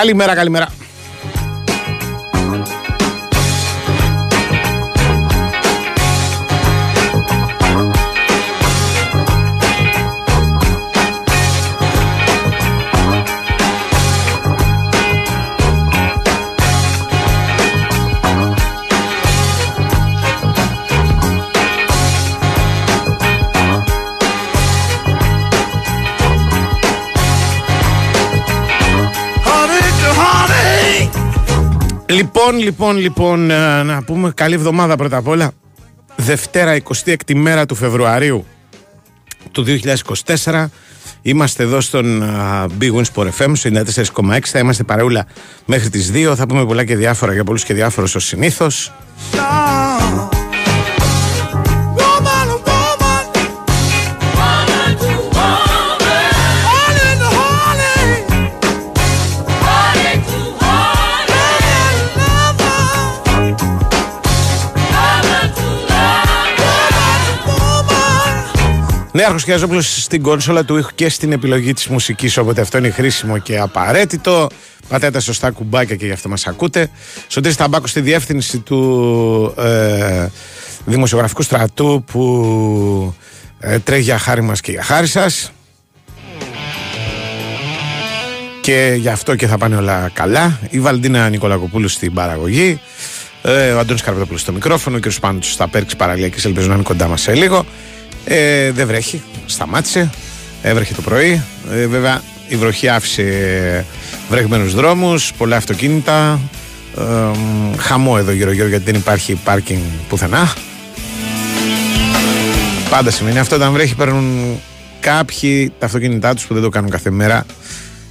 Καλημέρα, καλημέρα. Λοιπόν, λοιπόν, λοιπόν, ε, να πούμε καλή εβδομάδα πρώτα απ' όλα. Δευτέρα, 26η μέρα του Φεβρουαρίου του 2024. Είμαστε εδώ στον α, Big Wins Sport FM, στο 94,6. Θα είμαστε παρεούλα μέχρι τις 2. Θα πούμε πολλά και διάφορα για πολλούς και διάφορους ως συνήθως. Woman woman. Νέαρχος Κιαζόπουλος στην κόνσολα του ήχου και στην επιλογή της μουσικής όποτε αυτό είναι χρήσιμο και απαραίτητο. Πατάτε τα σωστά κουμπάκια και γι' αυτό μας ακούτε. Σωτήρης Ταμπάκο στη διεύθυνση του ε, δημοσιογραφικού στρατού που ε, τρέχει για χάρη μας και για χάρη σας. Και γι' αυτό και θα πάνε όλα καλά. Η Βαλντίνα Νικολακοπούλου στην παραγωγή. Ε, ο Αντώνης Καρπετόπουλος στο μικρόφωνο. Ο κ. Σπάνος στα Πέρξ παραλιακής ελπίζω να είναι κοντά μας σε λίγο ε, δεν βρέχει, σταμάτησε. Έβρεχε το πρωί. Ε, βέβαια η βροχή άφησε βρεγμένους δρόμους, πολλά αυτοκίνητα. Ε, μ, χαμό εδώ γύρω γύρω γιατί δεν υπάρχει πάρκινγκ πουθενά. Πάντα σημαίνει αυτό όταν βρέχει παίρνουν κάποιοι τα αυτοκίνητά τους που δεν το κάνουν κάθε μέρα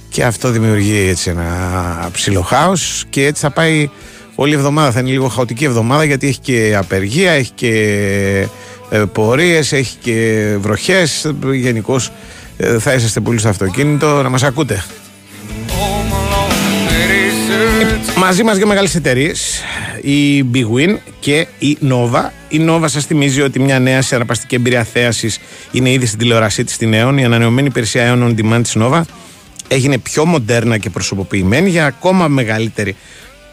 και αυτό δημιουργεί έτσι ένα ψηλό χάος και έτσι θα πάει όλη η εβδομάδα. Θα είναι λίγο χαοτική εβδομάδα γιατί έχει και απεργία, έχει και ε, πορείες, έχει και βροχές. Γενικώς θα είσαστε πολύ στο αυτοκίνητο να μας ακούτε. Μαζί μας για μεγάλες εταιρείες, η Big Win και η Nova. Η Nova σας θυμίζει ότι μια νέα συναρπαστική εμπειρία θέασης είναι ήδη στην τηλεόρασή της στην ΕΟΝ. Η ανανεωμένη υπηρεσία ΕΟΝ On Demand της Nova έγινε πιο μοντέρνα και προσωποποιημένη για ακόμα μεγαλύτερη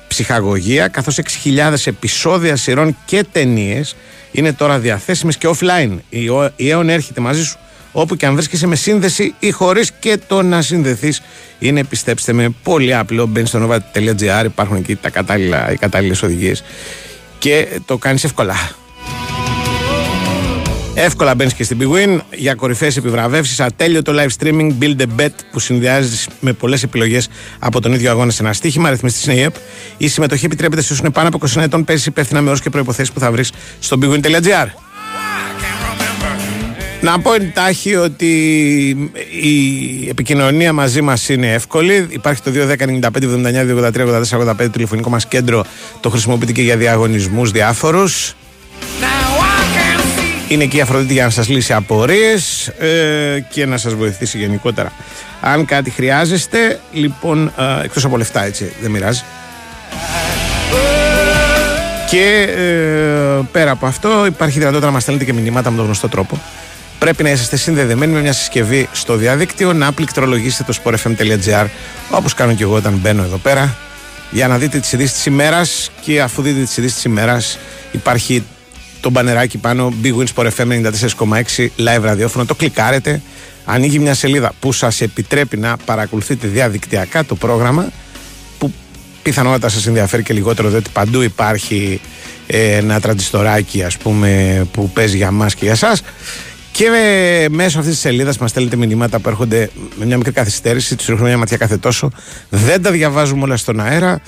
ψυχαγωγία, καθώς 6.000 επεισόδια σειρών και ταινίες είναι τώρα διαθέσιμες και offline. Η Ο- Η ΕΟΝ έρχεται μαζί σου όπου και αν βρίσκεσαι με σύνδεση ή χωρίς και το να συνδεθείς είναι πιστέψτε με πολύ απλό μπαίνεις στο nova.gr υπάρχουν εκεί τα κατάλληλα, οι κατάλληλες οδηγίες και το κάνεις εύκολα Εύκολα μπαίνεις και στην Big Win για κορυφαίες επιβραβεύσεις. Ατέλειωτο live streaming Build a Bet που συνδυάζεις με πολλές επιλογές από τον ίδιο αγώνα σε ένα στοίχημα. Ρυθμιστής είναι η ΕΠ. Η συμμετοχή επιτρέπεται σε όσους είναι πάνω από 21 ετών. Παίζει υπεύθυνα με όρους και προποθέσει που θα βρεις στο bigwin.gr. Να πω εντάχει ότι η επικοινωνία μαζί μας είναι εύκολη. Υπάρχει το 210-95-79-283-84-85 τηλεφωνικό μας κέντρο. Το χρησιμοποιείτε και για διαγωνισμούς διάφορους. Είναι εκεί η Αφροδίτη για να σας λύσει απορίες ε, και να σας βοηθήσει γενικότερα. Αν κάτι χρειάζεστε, λοιπόν, ε, εκτός από λεφτά έτσι, δεν μοιράζει. Και ε, πέρα από αυτό υπάρχει δυνατότητα να μας στέλνετε και μηνύματα με τον γνωστό τρόπο. Πρέπει να είσαστε συνδεδεμένοι με μια συσκευή στο διαδίκτυο, να πληκτρολογήσετε το sportfm.gr όπως κάνω και εγώ όταν μπαίνω εδώ πέρα για να δείτε τις ειδήσεις της ημέρας και αφού δείτε τις ειδήσεις της ημέρας υπάρχει το μπανεράκι πάνω Big Wins Sport FM 94,6 live ραδιόφωνο. Το κλικάρετε. Ανοίγει μια σελίδα που σας επιτρέπει να παρακολουθείτε διαδικτυακά το πρόγραμμα που πιθανότατα σας ενδιαφέρει και λιγότερο διότι παντού υπάρχει ε, ένα τραντιστοράκι ας πούμε που παίζει για μας και για σας και ε, μέσω αυτής της σελίδας μας στέλνετε μηνύματα που έρχονται με μια μικρή καθυστέρηση, τους ρίχνουμε μια ματιά κάθε τόσο. Δεν τα διαβάζουμε όλα στον αέρα.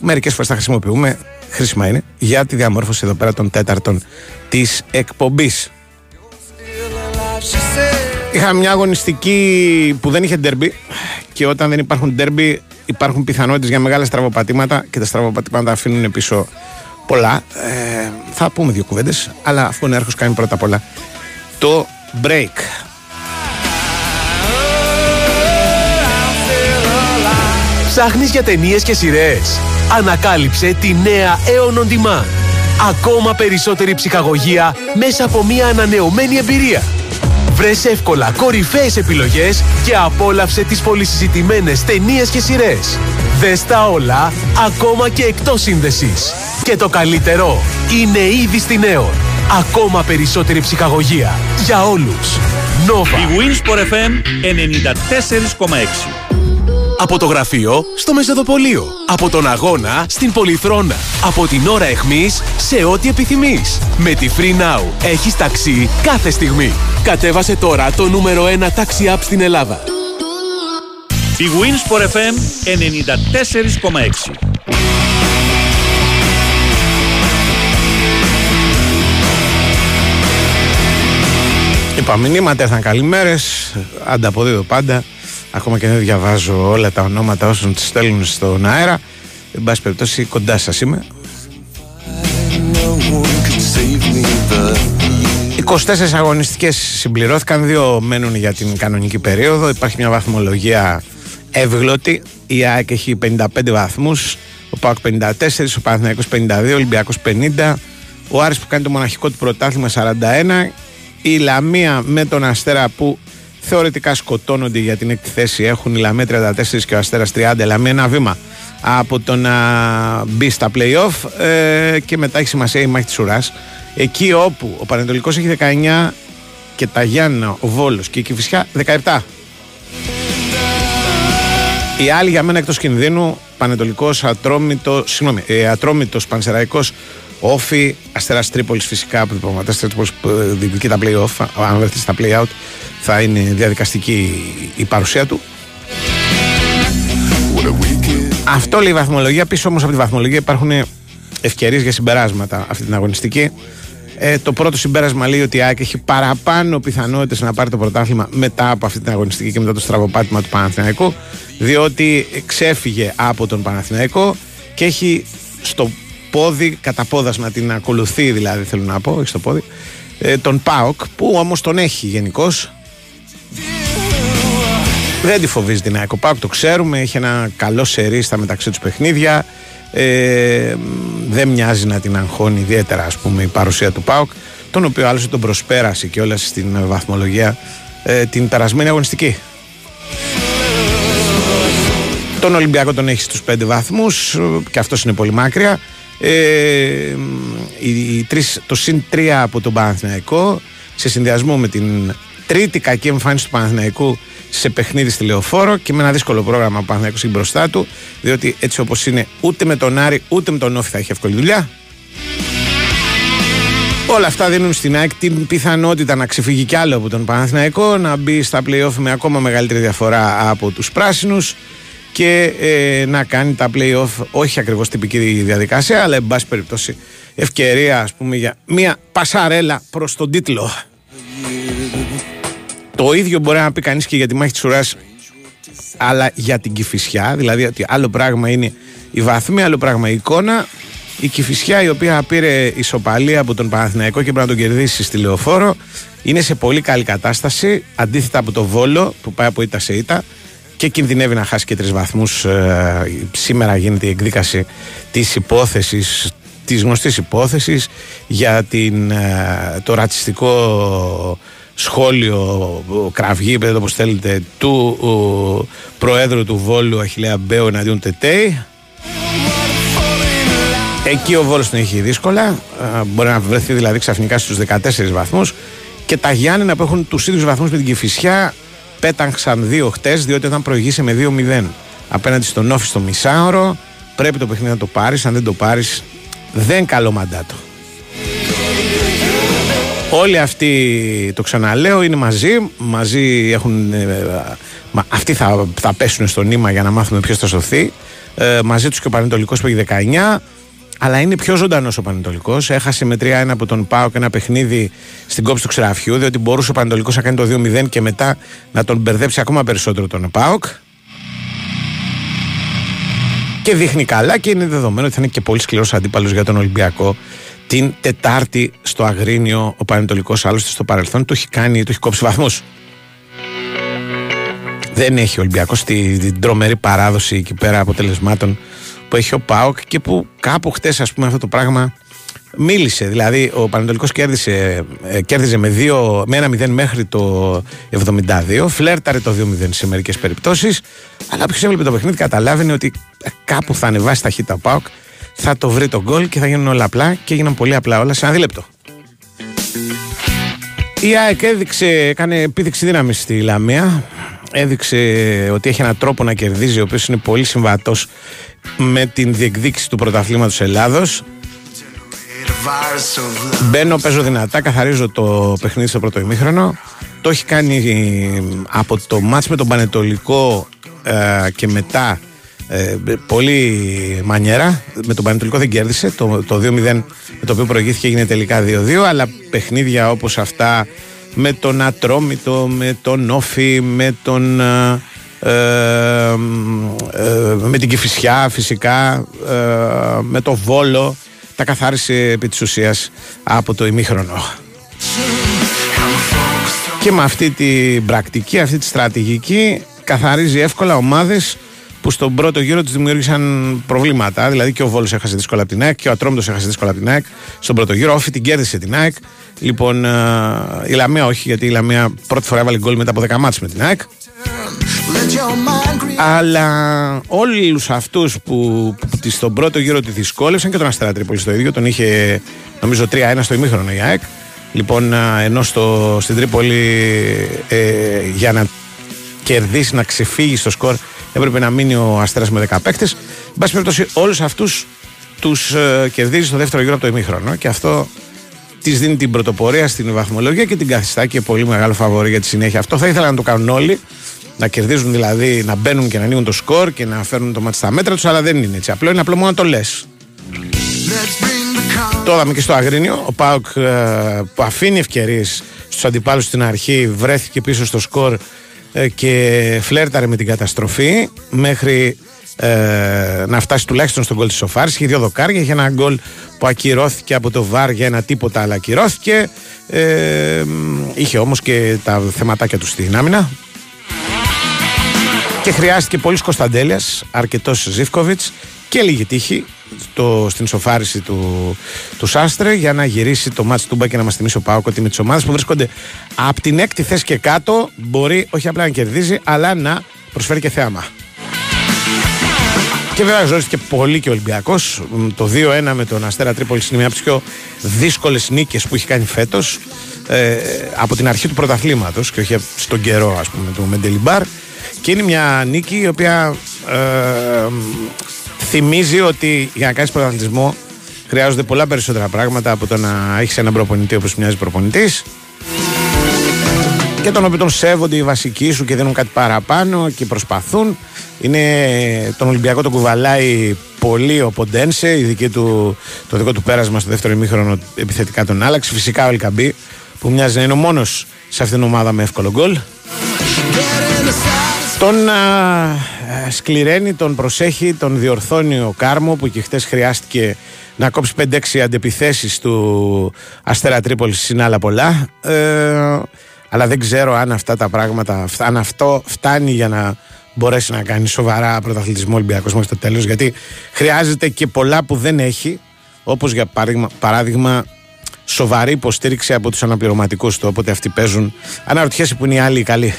Μερικές φορές τα χρησιμοποιούμε. Χρήσιμα είναι για τη διαμόρφωση εδώ πέρα των τέταρτων της εκπομπής. Είχαμε μια αγωνιστική που δεν είχε ντερμπι και όταν δεν υπάρχουν ντερμπι υπάρχουν πιθανότητες για μεγάλα στραβοπατήματα και τα στραβοπατήματα αφήνουν πίσω πολλά. Ε, θα πούμε δύο κουβέντες, αλλά αφού ο Νέαρχος κάνει πρώτα απ' όλα το break. Ψάχνεις για ταινίες και σειρές. Ανακάλυψε τη νέα Aeon On Demand. Ακόμα περισσότερη ψυχαγωγία μέσα από μια ανανεωμένη εμπειρία. Βρες εύκολα κορυφαίες επιλογές και απόλαυσε τις πολυσυζητημένες ταινίες και σειρές. Δες τα όλα, ακόμα και εκτός σύνδεσης. Και το καλύτερο είναι ήδη στην Aeon. Ακόμα περισσότερη ψυχαγωγία για όλους. Nova. Η Winsport FM 94,6. Από το γραφείο στο Μεσοδοπολείο. Από τον αγώνα στην Πολυθρόνα. Από την ώρα εχμής σε ό,τι επιθυμείς. Με τη Free Now έχεις ταξί κάθε στιγμή. Κατέβασε τώρα το νούμερο 1 ταξί app στην Ελλάδα. Η Winsport FM 94,6. Είπα μηνύματα, ήρθαν καλημέρες. Ανταποδίδω πάντα. Ακόμα και δεν διαβάζω όλα τα ονόματα όσων τις στέλνουν στον αέρα. Εν πάση περιπτώσει, κοντά σας είμαι. 24 αγωνιστικές συμπληρώθηκαν, δύο μένουν για την κανονική περίοδο. Υπάρχει μια βαθμολογία εύγλωτη. Η ΑΕΚ έχει 55 βαθμούς, ο ΠΑΟΚ 54, ο Παναθηναϊκός 52, ο Ολυμπιακός 50, ο Άρης που κάνει το μοναχικό του πρωτάθλημα 41, η Λαμία με τον Αστέρα που θεωρητικά σκοτώνονται για την έκτη θέση έχουν η Λαμία 34 και ο Αστέρας 30, η Λαμία ένα βήμα από το να μπει στα play-off ε, και μετά έχει σημασία η μάχη της ουράς. Εκεί όπου ο Πανετολικός έχει 19 και τα Γιάννα, ο Βόλος και η Κηφισιά 17 οι άλλοι για μένα εκτός κινδύνου Πανετολικός, Ατρόμητος, συγγνώμη, ε, Ατρόμητος, Πανσεραϊκός Όφη, Αστέρας Τρίπολης φυσικά που διπλωματέ Τρίπολης που ε, διεκδικεί τα play-off. Αν βρεθεί στα play-out, θα είναι διαδικαστική η παρουσία του. Αυτό λέει η βαθμολογία. Πίσω όμως από τη βαθμολογία υπάρχουν ευκαιρίες για συμπεράσματα αυτή την αγωνιστική. Ε, το πρώτο συμπέρασμα λέει ότι η ΑΕΚ έχει παραπάνω πιθανότητες να πάρει το πρωτάθλημα μετά από αυτή την αγωνιστική και μετά το στραβοπάτημα του Παναθηναϊκού, διότι ξέφυγε από τον Παναθηναϊκό και έχει στο πόδι, κατά πόδασμα την ακολουθεί δηλαδή θέλω να πω, όχι στο πόδι, ε, τον ΠΑΟΚ που όμως τον έχει γενικώς. Δεν τη φοβίζει την ΑΕΚ. Ο ΠΑΟΚ το ξέρουμε, έχει ένα καλό σερί στα μεταξύ τους παιχνίδια. Ε, δεν μοιάζει να την αγχώνει ιδιαίτερα ας πούμε η παρουσία του ΠΑΟΚ τον οποίο άλλωστε τον προσπέρασε και όλα στην βαθμολογία ε, την περασμένη αγωνιστική. Τον Ολυμπιακό τον έχει στους 5 βαθμούς και αυτός είναι πολύ μάκρια. Ε, οι, τρεις, το συν 3 από τον Παναθηναϊκό σε συνδυασμό με την τρίτη κακή εμφάνιση του Παναθηναϊκού σε παιχνίδι στη Λεωφόρο και με ένα δύσκολο πρόγραμμα ο Παναθηναϊκός έχει μπροστά του διότι έτσι όπως είναι ούτε με τον Άρη ούτε με τον Όφη θα έχει εύκολη δουλειά. Όλα αυτά δίνουν στην ΑΕΚ την πιθανότητα να ξεφύγει κι άλλο από τον Παναθηναϊκό, να μπει στα play με ακόμα μεγαλύτερη διαφορά από τους πράσινους και ε, να κάνει τα play-off όχι ακριβώς τυπική διαδικασία αλλά εν πάση περιπτώσει ευκαιρία ας πούμε για μια πασαρέλα προς τον τίτλο Το ίδιο μπορεί να πει κανείς και για τη μάχη της ουράς, αλλά για την Κηφισιά. Δηλαδή ότι άλλο πράγμα είναι η βαθμή, άλλο πράγμα η εικόνα. Η Κηφισιά η οποία πήρε ισοπαλία από τον Παναθηναϊκό και πρέπει να τον κερδίσει στη Λεωφόρο είναι σε πολύ καλή κατάσταση αντίθετα από το Βόλο που πάει από ήττα σε ήττα και κινδυνεύει να χάσει και τρεις βαθμούς. σήμερα γίνεται η εκδίκαση της υπόθεσης, της γνωστής υπόθεσης για την, ε, το ρατσιστικό σχόλιο, ο κραυγή, πείτε όπως θέλετε, του ο, Προέδρου του Βόλου Αχιλέα Μπέου εναντίον Τετέι. Εκεί ο Βόλος την έχει δύσκολα. Ε, Μπορεί να βρεθεί δηλαδή ξαφνικά στους 14 βαθμούς. Και τα Γιάννενα που έχουν τους ίδιους βαθμούς με την Κηφισιά πέταξαν δύο χτες διότι όταν προηγήσε με 2-0 απέναντι στον Όφη στο μισάωρο πρέπει το παιχνίδι να το πάρεις. Αν δεν το πάρεις δεν καλό μαντάτο. Όλοι αυτοί, το ξαναλέω, είναι μαζί. Μαζί έχουν. ε, μα, αυτοί θα, θα πέσουν στο νήμα για να μάθουμε ποιος θα σωθεί. Ε, μαζί τους και ο Πανετολικός που έχει 19. Αλλά είναι πιο ζωντανός ο Πανετολικός. Έχασε με 3-1 από τον Πάοκ ένα παιχνίδι στην κόψη του ξεραφιού, διότι μπορούσε ο Πανετολικός να κάνει το 2-0 και μετά να τον μπερδέψει ακόμα περισσότερο τον Πάοκ. Και δείχνει καλά και είναι δεδομένο ότι θα είναι και πολύ σκληρός αντίπαλος για τον Ολυμπιακό την Τετάρτη στο Αγρίνιο. Ο Πανετολικός άλλωστε στο παρελθόν του έχει κάνει, του έχει κόψει βαθμούς. Δεν έχει ο Ολυμπιακός τη- την τρομερή παράδοση εκεί πέρα αποτελεσμάτων που έχει ο Πάοκ και που κάπου χτες ας πούμε αυτό το πράγμα μίλησε. Δηλαδή ο Πανετολικός κέρδισε, ε, κέρδιζε με, δύο, με ένα 0 μέχρι το 72, φλέρταρε το 2-0 σε μερικές περιπτώσεις, αλλά όποιος έβλεπε το παιχνίδι καταλάβαινε ότι ε, κάπου θα ανεβάσει ταχύτητα ο Πάοκ, θα το βρει το γκολ και θα γίνουν όλα απλά και έγιναν πολύ απλά όλα σε ένα δίλεπτο. Η ΑΕΚ έδειξε, έκανε επίδειξη δύναμη στη Λαμία. Έδειξε ότι έχει έναν τρόπο να κερδίζει, ο οποίος είναι πολύ συμβατός με την διεκδίκηση του πρωταθλήματος Ελλάδος. Μπαίνω, παίζω δυνατά, καθαρίζω το παιχνίδι στο πρώτο ημίχρονο. Το έχει κάνει ε, από το μάτς με τον Πανετολικό ε, και μετά ε, πολύ μανιέρα. Με τον Πανετολικό δεν κέρδισε. Το, το 2-0 με το οποίο προηγήθηκε έγινε τελικά 2-2. Αλλά παιχνίδια όπως αυτά με τον Ατρόμητο, με τον Όφη, με τον. ε, ε, ε, με την Κηφισιά φυσικά, ε, με το Βόλο τα καθάρισε επί της ουσίας από το ημίχρονο. Και με αυτή την πρακτική, αυτή τη στρατηγική καθαρίζει εύκολα ομάδες που στον πρώτο γύρο τους δημιούργησαν προβλήματα. Δηλαδή και ο Βόλος έχασε δύσκολα από την ΑΕΚ και ο Ατρόμητος έχασε δύσκολα από την ΑΕΚ. Στον πρώτο γύρο, όφη την κέρδισε την ΑΕΚ. Λοιπόν, ε, η Λαμία όχι, γιατί η Λαμία πρώτη φορά έβαλε γκολ μετά από 10 μάτς με την ΑΕΚ. Αλλά όλους αυτούς που, που τη- στον πρώτο γύρο τη δυσκόλευσαν και τον Αστέρα Τρίπολη το ίδιο, τον είχε νομίζω 3-1 στο ημίχρονο η ΑΕΚ. Λοιπόν, α, ενώ στο, στην Τρίπολη ε, για να κερδίσει, να ξεφύγει στο σκορ, έπρεπε να μείνει ο Αστέρας με 10 παίκτες. Εν πάση περιπτώσει, όλους αυτούς τους ε, κερδίζει στο δεύτερο γύρο από το ημίχρονο και αυτό της δίνει την πρωτοπορία στην βαθμολογία και την καθιστά και πολύ μεγάλο φαβορή για τη συνέχεια. Αυτό θα ήθελα να το κάνουν όλοι. Να κερδίζουν δηλαδή, να μπαίνουν και να ανοίγουν το σκορ και να φέρνουν το μάτι στα μέτρα τους, αλλά δεν είναι έτσι. Απλό είναι απλό μόνο να το λες. Το είδαμε και στο Αγρίνιο. Ο Πάουκ ε, που αφήνει ευκαιρίες στους αντιπάλους στην αρχή βρέθηκε πίσω στο σκορ ε, και φλέρταρε με την καταστροφή μέχρι ε, να φτάσει τουλάχιστον στον γκολ της Σοφάρης. Είχε δύο δοκάρια, είχε ένα γκολ που ακυρώθηκε από το βάρ για ένα τίποτα, αλλά ακυρώθηκε. Ε, είχε όμως και τα θεματάκια του στην άμυνα. Και χρειάστηκε πολλή Κωνσταντέλια, αρκετός Ζήφκοβιτς και λίγη τύχη στο, στην σοφάριση του, του Σάστρε για να γυρίσει το μάτς Τούμπα και να μας θυμίσει ο Πάοκ ότι με τις ομάδες που βρίσκονται από την έκτη θέση και κάτω μπορεί όχι απλά να κερδίζει αλλά να προσφέρει και θέαμα. Και βέβαια ζώρισε πολύ και ο Ολυμπιακός. Το 2-1 με τον Αστέρα Τρίπολης είναι μια από τις πιο δύσκολες νίκες που έχει κάνει φέτος. Ε, από την αρχή του πρωταθλήματος και όχι στον καιρό, ας πούμε, του Μεντελιμπάρ. Και είναι μια νίκη η οποία ε, θυμίζει ότι για να κάνεις πρωταθλητισμό χρειάζονται πολλά περισσότερα πράγματα από το να έχεις έναν προπονητή όπως μοιάζει προπονητής και τον οποίο τον σέβονται οι βασικοί σου και δίνουν κάτι παραπάνω και προσπαθούν. Είναι τον Ολυμπιακό τον κουβαλάει πολύ ο Ποντένσε, η δική του, το δικό του πέρασμα στο δεύτερο ημίχρονο επιθετικά τον άλλαξε. Φυσικά ο Ελκαμπή που μοιάζει να είναι ο μόνος σε αυτήν την ομάδα με εύκολο γκολ. Τον α, ε, σκληραίνει, τον προσέχει, τον διορθώνει ο Κάρμο που και χτες χρειάστηκε να κόψει 5-6 αντεπιθέσεις του Αστέρα Τρίπολης είναι άλλα πολλά. Ε, αλλά δεν ξέρω αν αυτά τα πράγματα, αν αυτό φτάνει για να μπορέσει να κάνει σοβαρά πρωταθλητισμό Ολυμπιακός μέχρι το τέλος γιατί χρειάζεται και πολλά που δεν έχει όπως για παράδειγμα, παράδειγμα σοβαρή υποστήριξη από τους αναπληρωματικούς του όποτε αυτοί παίζουν αναρωτιέσαι που είναι οι άλλοι οι καλοί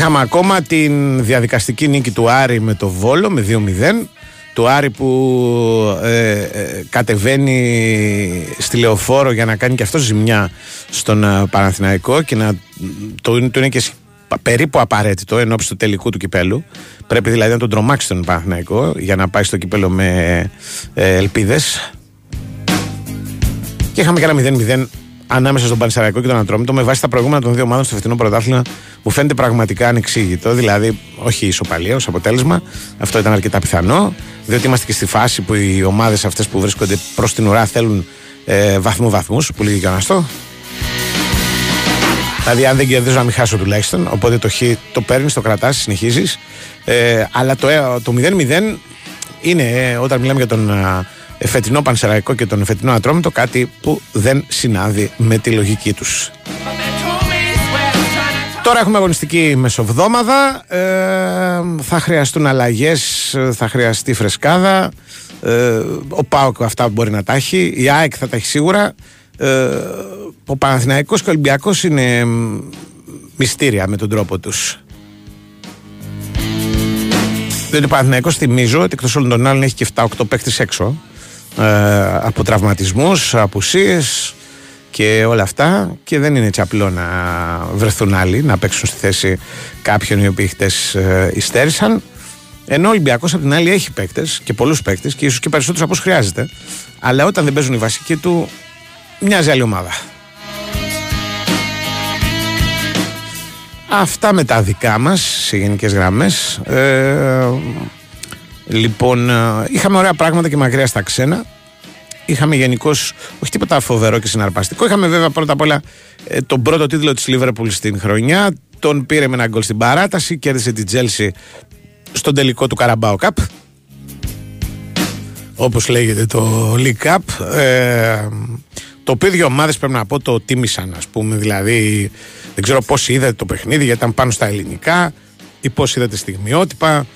Είχαμε ακόμα την διαδικαστική νίκη του Άρη με το Βόλο με 2-0 του Άρη που ε, ε, κατεβαίνει στη Λεωφόρο για να κάνει και αυτό ζημιά στον ε, Παναθηναϊκό και να το, το είναι και περίπου απαραίτητο εν ώψη του τελικού του κυπέλου. Πρέπει δηλαδή να τον τρομάξει τον Παναθηναϊκό για να πάει στο κυπέλο με ε, ελπίδες. Και είχαμε και ένα 0-0 ανάμεσα στον Πανσεραϊκό και τον Ατρόμητο με βάση τα προηγούμενα των δύο ομάδων στο φετινό πρωτάθλημα μου φαίνεται πραγματικά ανεξήγητο. Δηλαδή, όχι ισοπαλία ως αποτέλεσμα, αυτό ήταν αρκετά πιθανό, διότι είμαστε και στη φάση που οι ομάδες αυτές που βρίσκονται προς την ουρά θέλουν ε, βαθμού-βαθμού, που λέγει και ο Αναστό. Δηλαδή, αν δεν κερδίζω, να μην χάσω τουλάχιστον. Οπότε το χ το παίρνεις, το κρατάς, συνεχίζεις. Ε, αλλά το, ε, το 0-0 είναι ε, όταν μιλάμε για τον ε, φετινό Πανσεραϊκό και τον φετινό Ατρόμητο κάτι που δεν συνάδει με τη λογική τους. Τώρα έχουμε αγωνιστική μεσοβδόμαδα. Ε, θα χρειαστούν αλλαγές, θα χρειαστεί φρεσκάδα. Ε, ο Πάοκ αυτά μπορεί να τα έχει. Η ΑΕΚ θα τα έχει σίγουρα. Ε, ο Παναθηναϊκός και ο Ολυμπιακός είναι μυστήρια με τον τρόπο τους. Διότι ο Παναθηναϊκός θυμίζω ότι εκτός όλων των άλλων έχει και 7-8 παίχτες έξω ε, από τραυματισμούς, απουσίες και όλα αυτά και δεν είναι έτσι απλό να βρεθούν άλλοι να παίξουν στη θέση κάποιων οι οποίοι χτες ε, υστέρησαν ενώ ο Ολυμπιακός απ' την άλλη έχει παίκτες και πολλούς παίκτες και ίσως και περισσότερους από όσο χρειάζεται. Αλλά όταν δεν παίζουν οι βασικοί του, μοιάζει άλλη ομάδα. Αυτά με τα δικά μας σε γενικές γραμμές. Ε, λοιπόν, ε, είχαμε ωραία πράγματα και μακριά στα ξένα. Είχαμε γενικώς όχι τίποτα φοβερό και συναρπαστικό. Είχαμε βέβαια πρώτα απ' όλα ε, τον πρώτο τίτλο της Λίβερπουλ στην χρονιά. Τον πήρε με ένα γκολ στην παράταση. Κέρδισε την Τζέλση στον τελικό του Καραμπάο Cup. Όπως λέγεται το League Cup. Ε, το οποίο δύο ομάδες πρέπει να πω το τίμησαν ας πούμε. Δηλαδή δεν ξέρω πώς είδατε το παιχνίδι γιατί ήταν πάνω στα ελληνικά ή πώς είδατε στιγμιότυπα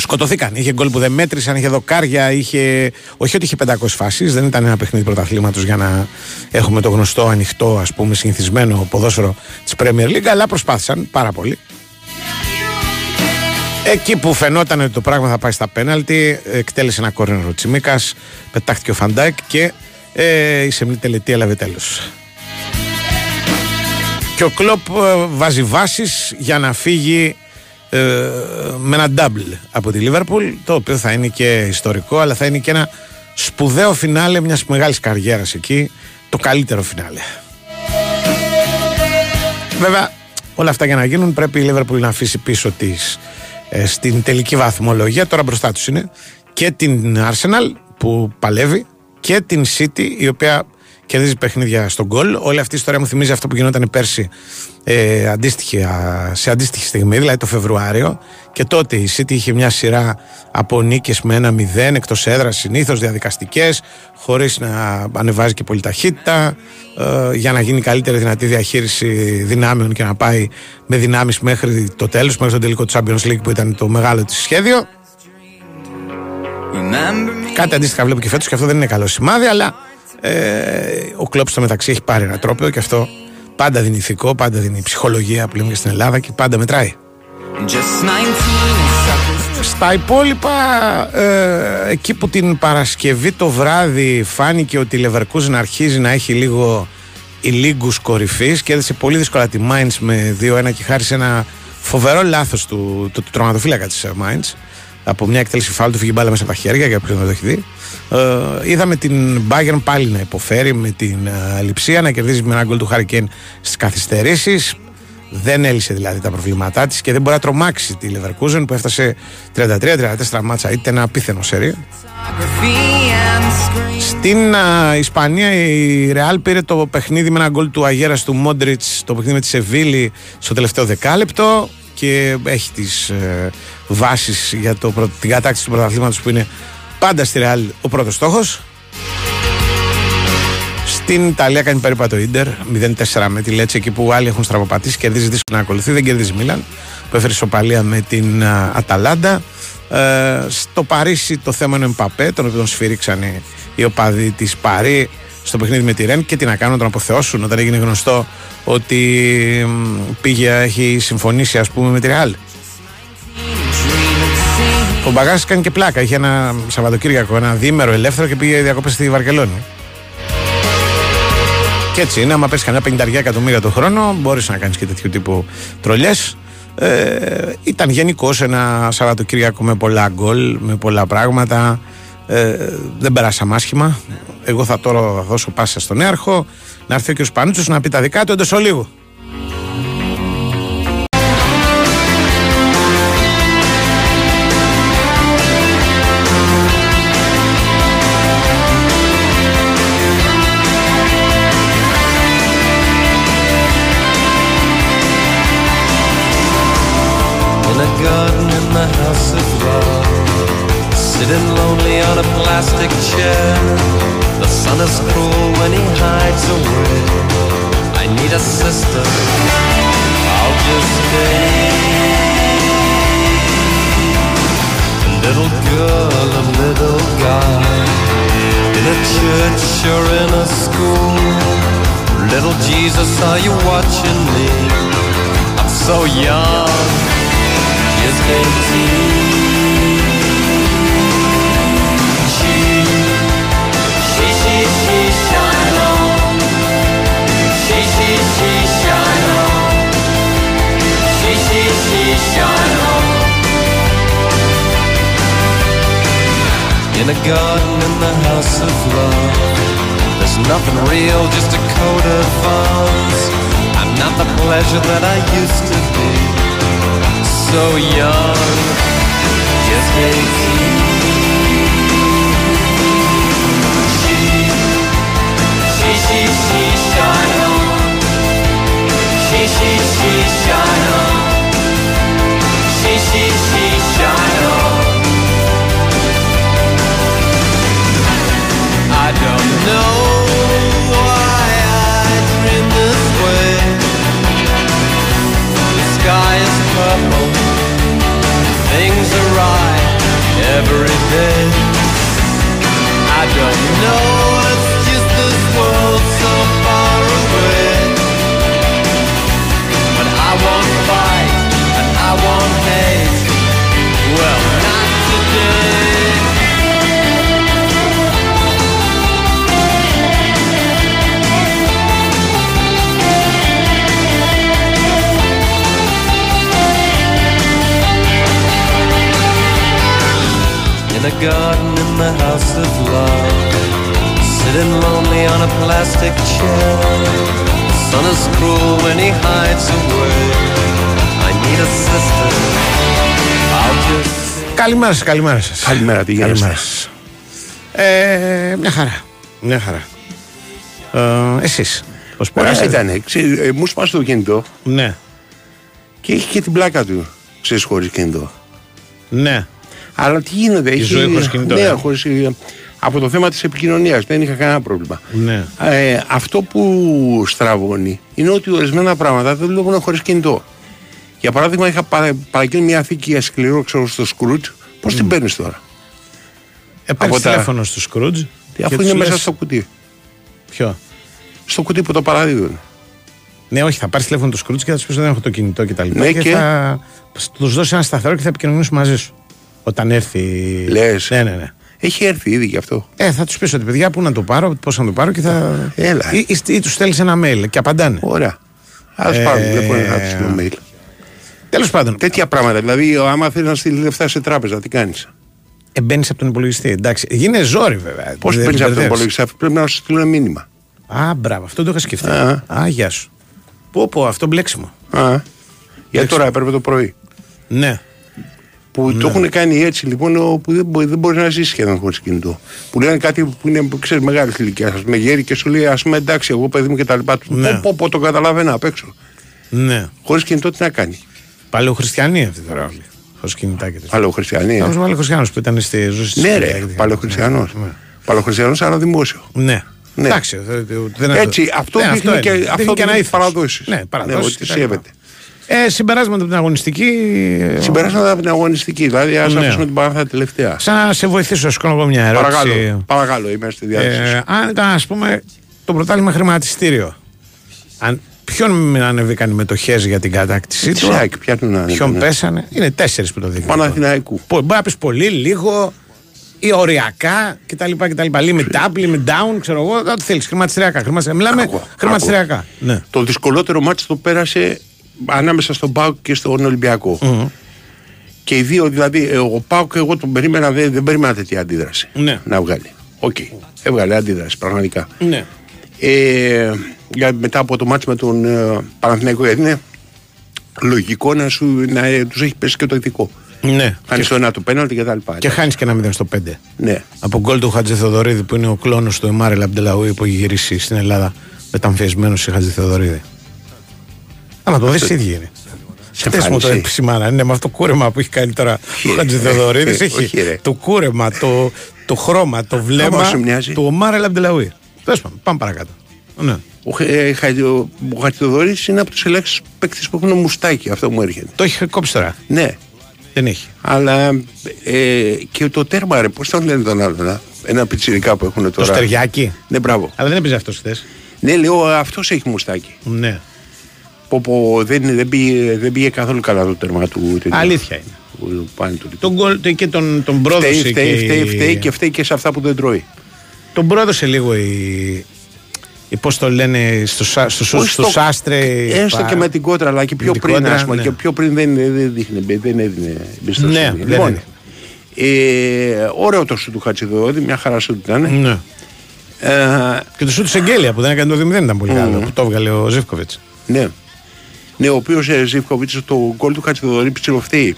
σκοτωθήκαν. Είχε γκολ που δεν μέτρησαν, είχε δοκάρια, είχε. Όχι ότι είχε 500 φάσεις, δεν ήταν ένα παιχνίδι πρωταθλήματος για να έχουμε το γνωστό ανοιχτό, ας πούμε, συνηθισμένο ποδόσφαιρο της Premier League, αλλά προσπάθησαν πάρα πολύ. Εκεί που φαινόταν ότι το πράγμα θα πάει στα πέναλτι, εκτέλεσε ένα κόρνερο ο Τσιμίκας, πετάχτηκε ο Φαντάκ και ε, η σεμνή τελετή έλαβε τέλος. Και ο Κλοπ ε, βάζει βάσεις για να φύγει ε, με ένα double από τη Λίβερπουλ το οποίο θα είναι και ιστορικό αλλά θα είναι και ένα σπουδαίο φινάλε μιας μεγάλης καριέρας εκεί το καλύτερο φινάλε. Βέβαια όλα αυτά για να γίνουν πρέπει η Λίβερπουλ να αφήσει πίσω της ε, στην τελική βαθμολογία. Τώρα μπροστά τους είναι και την Arsenal που παλεύει και την City η οποία κερδίζει παιχνίδια στον γκολ. Όλη αυτή η ιστορία μου θυμίζει αυτό που γινόταν πέρσι ε, σε αντίστοιχη στιγμή, δηλαδή το Φεβρουάριο. Και τότε η City είχε μια σειρά από νίκες με ένα μηδέν εκτός έδρας, συνήθως διαδικαστικές, χωρίς να ανεβάζει και πολύ ταχύτητα, ε, για να γίνει καλύτερη δυνατή διαχείριση δυνάμεων και να πάει με δυνάμεις μέχρι το τέλος, μέχρι το τελικό Champions League που ήταν το μεγάλο της σχέδιο. Κάτι αντίστοιχα βλέπω και φέτος και αυτό δεν είναι καλό σημάδι, αλλά ε, ο Κλόπ στο μεταξύ έχει πάρει ένα τρόπο και αυτό πάντα δίνει ηθικό, πάντα δίνει ψυχολογία που λέμε και στην Ελλάδα και πάντα μετράει. Στα υπόλοιπα, ε, εκεί που την Παρασκευή το βράδυ φάνηκε ότι η Leverkusen αρχίζει να έχει λίγο ηλίγκους κορυφής και έδεσε πολύ δύσκολα τη Mainz με 2-1 και χάρη σε ένα φοβερό λάθος του, του, του τροματοφύλακα της Mainz από μια εκτέλεση φάλου του φύγει μπάλα μέσα από τα χέρια για ποιον δεν το έχει δει. Ε, είδαμε την Bayern πάλι να υποφέρει με την ε, λειψία, να κερδίζει με ένα γκολ του Χάρη Κέιν στις καθυστερήσεις. Δεν έλυσε δηλαδή τα προβλήματά της και δεν μπορεί να τρομάξει τη Leverkusen που έφτασε 33-34 μάτσα. Είτε ένα απίθανο σερί. Στην α, Ισπανία η Ρεάλ πήρε το παιχνίδι με ένα γκολ του Αγέρας του Μόντριτς, το παιχνίδι με τη Σεβίλη στο τελευταίο δεκάλεπτο και έχει τις ε, βάσεις για το, πρω- την κατάκτηση του πρωταθλήματος που είναι πάντα στη Ρεάλ ο πρώτος στόχος. Στην Ιταλία κάνει περίπατο Ιντερ 0-4 με τη Λέτσε εκεί που άλλοι έχουν στραβοπατήσει. Κερδίζει δύσκολα να ακολουθεί. Δεν κερδίζει Μίλαν που έφερε σοπαλία με την α, Αταλάντα. Ε, στο Παρίσι το θέμα είναι ο Εμπαπέ, τον οποίο τον σφυρίξαν οι, οι οπαδοί της Παρή στο παιχνίδι με τη Ρεν και τι να κάνουν, να τον αποθεώσουν όταν έγινε γνωστό ότι μ, πήγε, έχει συμφωνήσει ας πούμε με τη Ρεάλ. Ο Μπαγάς κάνει και πλάκα. Είχε ένα Σαββατοκύριακο, ένα διήμερο ελεύθερο και πήγε διακόπες στη Βαρκελόνη. Και έτσι είναι, άμα πέσει κανένα 50 εκατομμύρια το χρόνο, μπορείς να κάνεις και τέτοιου τύπου τρολιές. Ε, ήταν γενικώ ένα Σαββατοκύριακο με πολλά γκολ, με πολλά πράγματα. Ε, δεν περάσαμε άσχημα. Εγώ θα τώρα θα δώσω πάσα στον Νέαρχο να έρθει ο κ. Πανούτσος να πει τα δικά του εντός ολίγου. Καλημέρα σας, καλημέρα σας. Καλημέρα, τι γίνεται. Καλημέρα σας. Ε, μια χαρά. Μια χαρά. Ε, Εσείς. Πώς Ωραία περάσατε; ήταν. Ξέρεις, ε, μου σπάσει το κινητό Ναι. και έχει και την πλάκα του. Ξέρεις, χωρίς κινητό. Ναι. Αλλά τι γίνεται. έχει... ζωή χωρίς κινητό, Ναι, ε. χωρίς, ε, από το θέμα της επικοινωνίας δεν είχα κανένα πρόβλημα. Ναι. Ε, αυτό που στραβώνει είναι ότι ορισμένα πράγματα δεν δουλεύουν χωρίς κινητό. Για παράδειγμα, είχα παρα- παραγγείλει μια θήκη για σκληρό ξέρω, στο Σκρούτ. Πώς την παίρνεις τώρα, Έπαιρνες Από τα- τηλέφωνο του Σκρούτζ. αφού είναι μέσα στο κουτί. Ποιο; Στο κουτί που το παραδίδουν. Ναι, όχι, θα πάρεις τηλέφωνο του Σκρούτζ και θα τους πεις ότι δεν έχω το κινητό κτλ. Και, Ναι, και, και; θα τους δώσεις ένα σταθερό και θα επικοινωνήσουν μαζί σου. Όταν έρθει. Λες. Ναι, ναι, ναι. Έχει έρθει ήδη γι' αυτό. Ε, θα τους πεις ότι παιδιά, πού να το πάρω, πώς να το πάρω και θα. Έλα. Ή, ή, ή τους στέλνεις ένα mail και απαντάνε. Ωραία. Α Ε, πάρουν, δεν μπορεί να τους στείλω mail. Τέλος πάντων, Τέτοια πράγματα. Δηλαδή, άμα θέλει να στείλεις λεφτά σε τράπεζα, τι κάνεις; ε, μπαίνεις από τον υπολογιστή. Εντάξει, γίνεται ζόρι βέβαια. Πώς Δεν παίρνει από τον μπερδεύεις. υπολογιστή, αφού πρέπει να σου στείλω ένα μήνυμα. Α, μπράβο, αυτό το είχα σκεφτεί. Α. Α, γεια σου. Πω, πω, αυτό μπλέξιμο. Α, γιατί τώρα έπρεπε το πρωί. Ναι. Που το έχουν κάνει έτσι λοιπόν ο- που δεν, μπορεί, δεν μπορείς να ζήσει σχεδόν χωρίς κινητό. Που λένε κάτι που είναι ξέρεις μεγάλη ηλικία, ας πούμε γέρι και σου λέει ας πούμε εντάξει, εγώ παιδί μου και τα λοιπά. Του Ναι. πω, πω, πω, το καταλαβαίνω απ' έξω. Ναι. Χωρίς κινητό τι να κάνει. Παλαιοχριστιανοί αυτοί τώρα όλοι. Χωρίς κινητά και τέτοια. Άλλο χριστιανοί. Ένα παλαιοχριστιανός που ήταν στη ζώση Ναι, ρε, παλαιοχριστιανός. Ναι. Παλαιοχριστιανός, αλλά δημόσιο. Ναι. Ναι. Εντάξει, δε- δε- δεν Έτσι, αυτό Ναι, δείχνει και, είναι. Δείχνει αυτό και ένα δείχνει ήθος. παραδόσεις. Ναι, παραδόσεις ότι και τα λοιπά. σέβεται. Ε, συμπεράσματα από την αγωνιστική. ε, Συμπεράσματα από την αγωνιστική. Δηλαδή, ας Ναι. αφήσουμε την παράθυρα τελευταία. Σαν να σε βοηθήσω, να σου κάνω εγώ μια ερώτηση. Παρακαλώ, παρακαλώ, είμαι στη διάθεσή Ε, σου. αν ήταν, ας πούμε, το πρωτάθλημα χρηματιστήριο. Αν, ποιον ανεβήκαν οι μετοχέ για την κατάκτησή Τι του; ΑΕΚ, ποια του να είναι, Ποιον ναι. πέσανε; Είναι τέσσερις που το δείχνουν. Παναθηναϊκού. Μπορεί να πεις πολύ, λίγο ή οριακά κτλ. κτλ. Limit up, limit down, ξέρω εγώ. Ό,τι θέλεις. Χρηματιστηριακά. χρηματιστηριακά. Μιλάμε Άκουα, χρηματιστηριακά. Ναι. Το δυσκολότερο μάτι το πέρασε ανάμεσα στον Πάουκ και στον ολυμπιακο Και οι δύο, δηλαδή, ε, ο Πάουκ, εγώ τον περίμενα, δεν, δεν περίμενα τέτοια αντίδραση Ναι. να βγάλει. Οκ. Έβγαλε αντίδραση, πραγματικά. ναι. Ε, για, μετά από το μάτι με τον ε, Παναθηναϊκό, γιατί είναι λογικό να, σου, να ε, τους έχει πέσει και το ηθικό. ναι. Χάνεις το ένα του πέναλτι και τα λοιπά. Και χάνεις και ένα 0 στο 5. Ναι. Από γκολ του Χατζη Θεοδωρίδη που είναι ο κλόνος του Εμάρε Λαμπτελαούι που έχει γυρίσει στην Ελλάδα μεταμφιεσμένο σε Χατζη Θεοδωρίδη. Άμα το δεις, ίδιοι είναι. Σε Χθε μου το εμφάνιση. επισημάνα. Είναι με αυτό το κούρεμα που έχει κάνει τώρα ο ρε. Χατζη Θεοδωρίδης. Όχι, Έχει ρε. το κούρεμα, το, το χρώμα, το βλέμμα Χάμα σου μοιάζει. του Ομάρε Λαμπτελαούι. Τέλο πάντων, πάμε παρακάτω. Ναι. Ο, Χε- ε, Χατζη- ο, ο Χατζηδωρής είναι από τους ελάχιστους παίκτες που έχουν μουστάκι, αυτό μου έρχεται. Το έχει κόψει τώρα. Ναι, Δεν έχει. αλλά ε, και το τέρμα, ρε, πώς τον λένε τον άλλον, να; ένα πιτσιρικά που έχουν Το τώρα. στεριάκι. Ναι, μπράβο. Αλλά δεν έπαιζε αυτός χθες. Ναι, λέω αυτός έχει μουστάκι. Ναι. Πω, πω, δεν, δεν, πήγε, δεν πήγε καθόλου καλά το τέρμα του. τέτοιου. Αλήθεια είναι. Του Πάνη του. Τον γκολ το- και τον, τον Φταίει, πρόδωσε. φταίει, και φταίει, η- φταίει και φταίει και σε αυτά που δεν τρώει. Τον πρόδωσε λίγο η. Η πώς το λένε στο, σα- στο, Όχι στο, στο- Σάστρε. Έστω πα- και με την κόντρα, αλλά και πιο την πριν, κόντρα, ας πούμε, ναι. και πιο πριν δεν, δεν, δείχνε, δεν έδινε εμπιστοσύνη. Ναι, δεν λοιπόν, έδινε. ε, ωραίο το σου του Χατσιδόδη, μια χαρά σου ήταν. Ναι. Ε, Και το σου του Εγγέλια που δεν έκανε το 2-0 ήταν πολύ καλό. Που το έβγαλε ο Ζεύκοβιτ. ναι. Ναι, ο οποίος ε, Ζήφκοβιτς το γκολ του Χατσιδοδόρη ψιλοφταίει.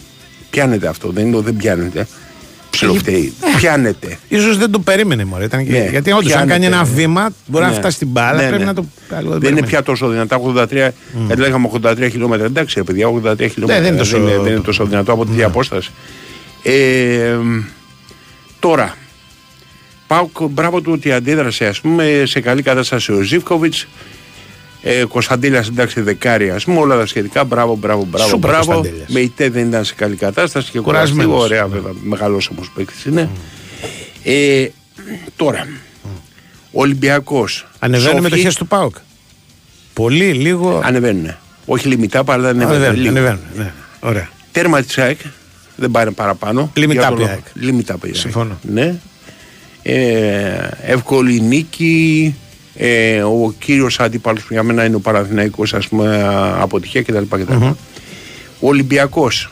Πιάνεται αυτό, δεν είναι το δεν πιάνεται. Ψιλοφταίει. Πιάνεται. σω δεν το περίμενε μωρέ. Ήταν και... Ναι, Γιατί όντως αν πιάνεται, κάνει ένα ναι. βήμα μπορεί να Ναι. φτάσει στην μπάλα. Ναι, πρέπει ναι. να το. άλλο Δεν είναι περίμενε. πια τόσο δυνατά. 83, mm. λέγαμε 83 χιλιόμετρα. Εντάξει, ρε παιδιά, 83 χιλιόμετρα. δεν είναι τόσο- δεν είναι, δεν είναι τόσο δυνατό από τη διαπόσταση. Ε, τώρα, πάω μπράβο του ότι αντίδρασε ας πούμε σε καλή κατάσταση ο Ζήφκοβιτς ε, Κωνσταντήλιας εντάξει δεκάρι ας πούμε όλα τα σχετικά μπράβο μπράβο μπράβο Σούπερ μπράβο Κωνσταντήλιας. με ητέ δεν ήταν σε καλή κατάσταση και Κουρασμένος. κουραστικό ωραία βέβαια μεγάλος όμως παίκτης είναι ε, τώρα ο Ολυμπιακός Ανεβαίνουν Σόφι- μετοχές του Πάουκ. Πολύ, λίγο. Ανεβαίνουν. Όχι λιμιτά, αλλά ανεβαίνουν. Ανεβαίνουν. λίγο. ανεβαίνουν, Ναι. Ωραία. Τέρμα της ΑΕΚ. Δεν πάνε παραπάνω. Limit Για up τον η λόγο- ΑΕΚ. Limit up η ΑΕΚ. Συμφωνώ. Ναι. Ε, εύκολη νίκη. Ε, ο κύριος αντίπαλος που για μένα είναι ο Παναθηναϊκός ας πούμε αποτυχία κτλ. κτλ. Ο Ολυμπιακός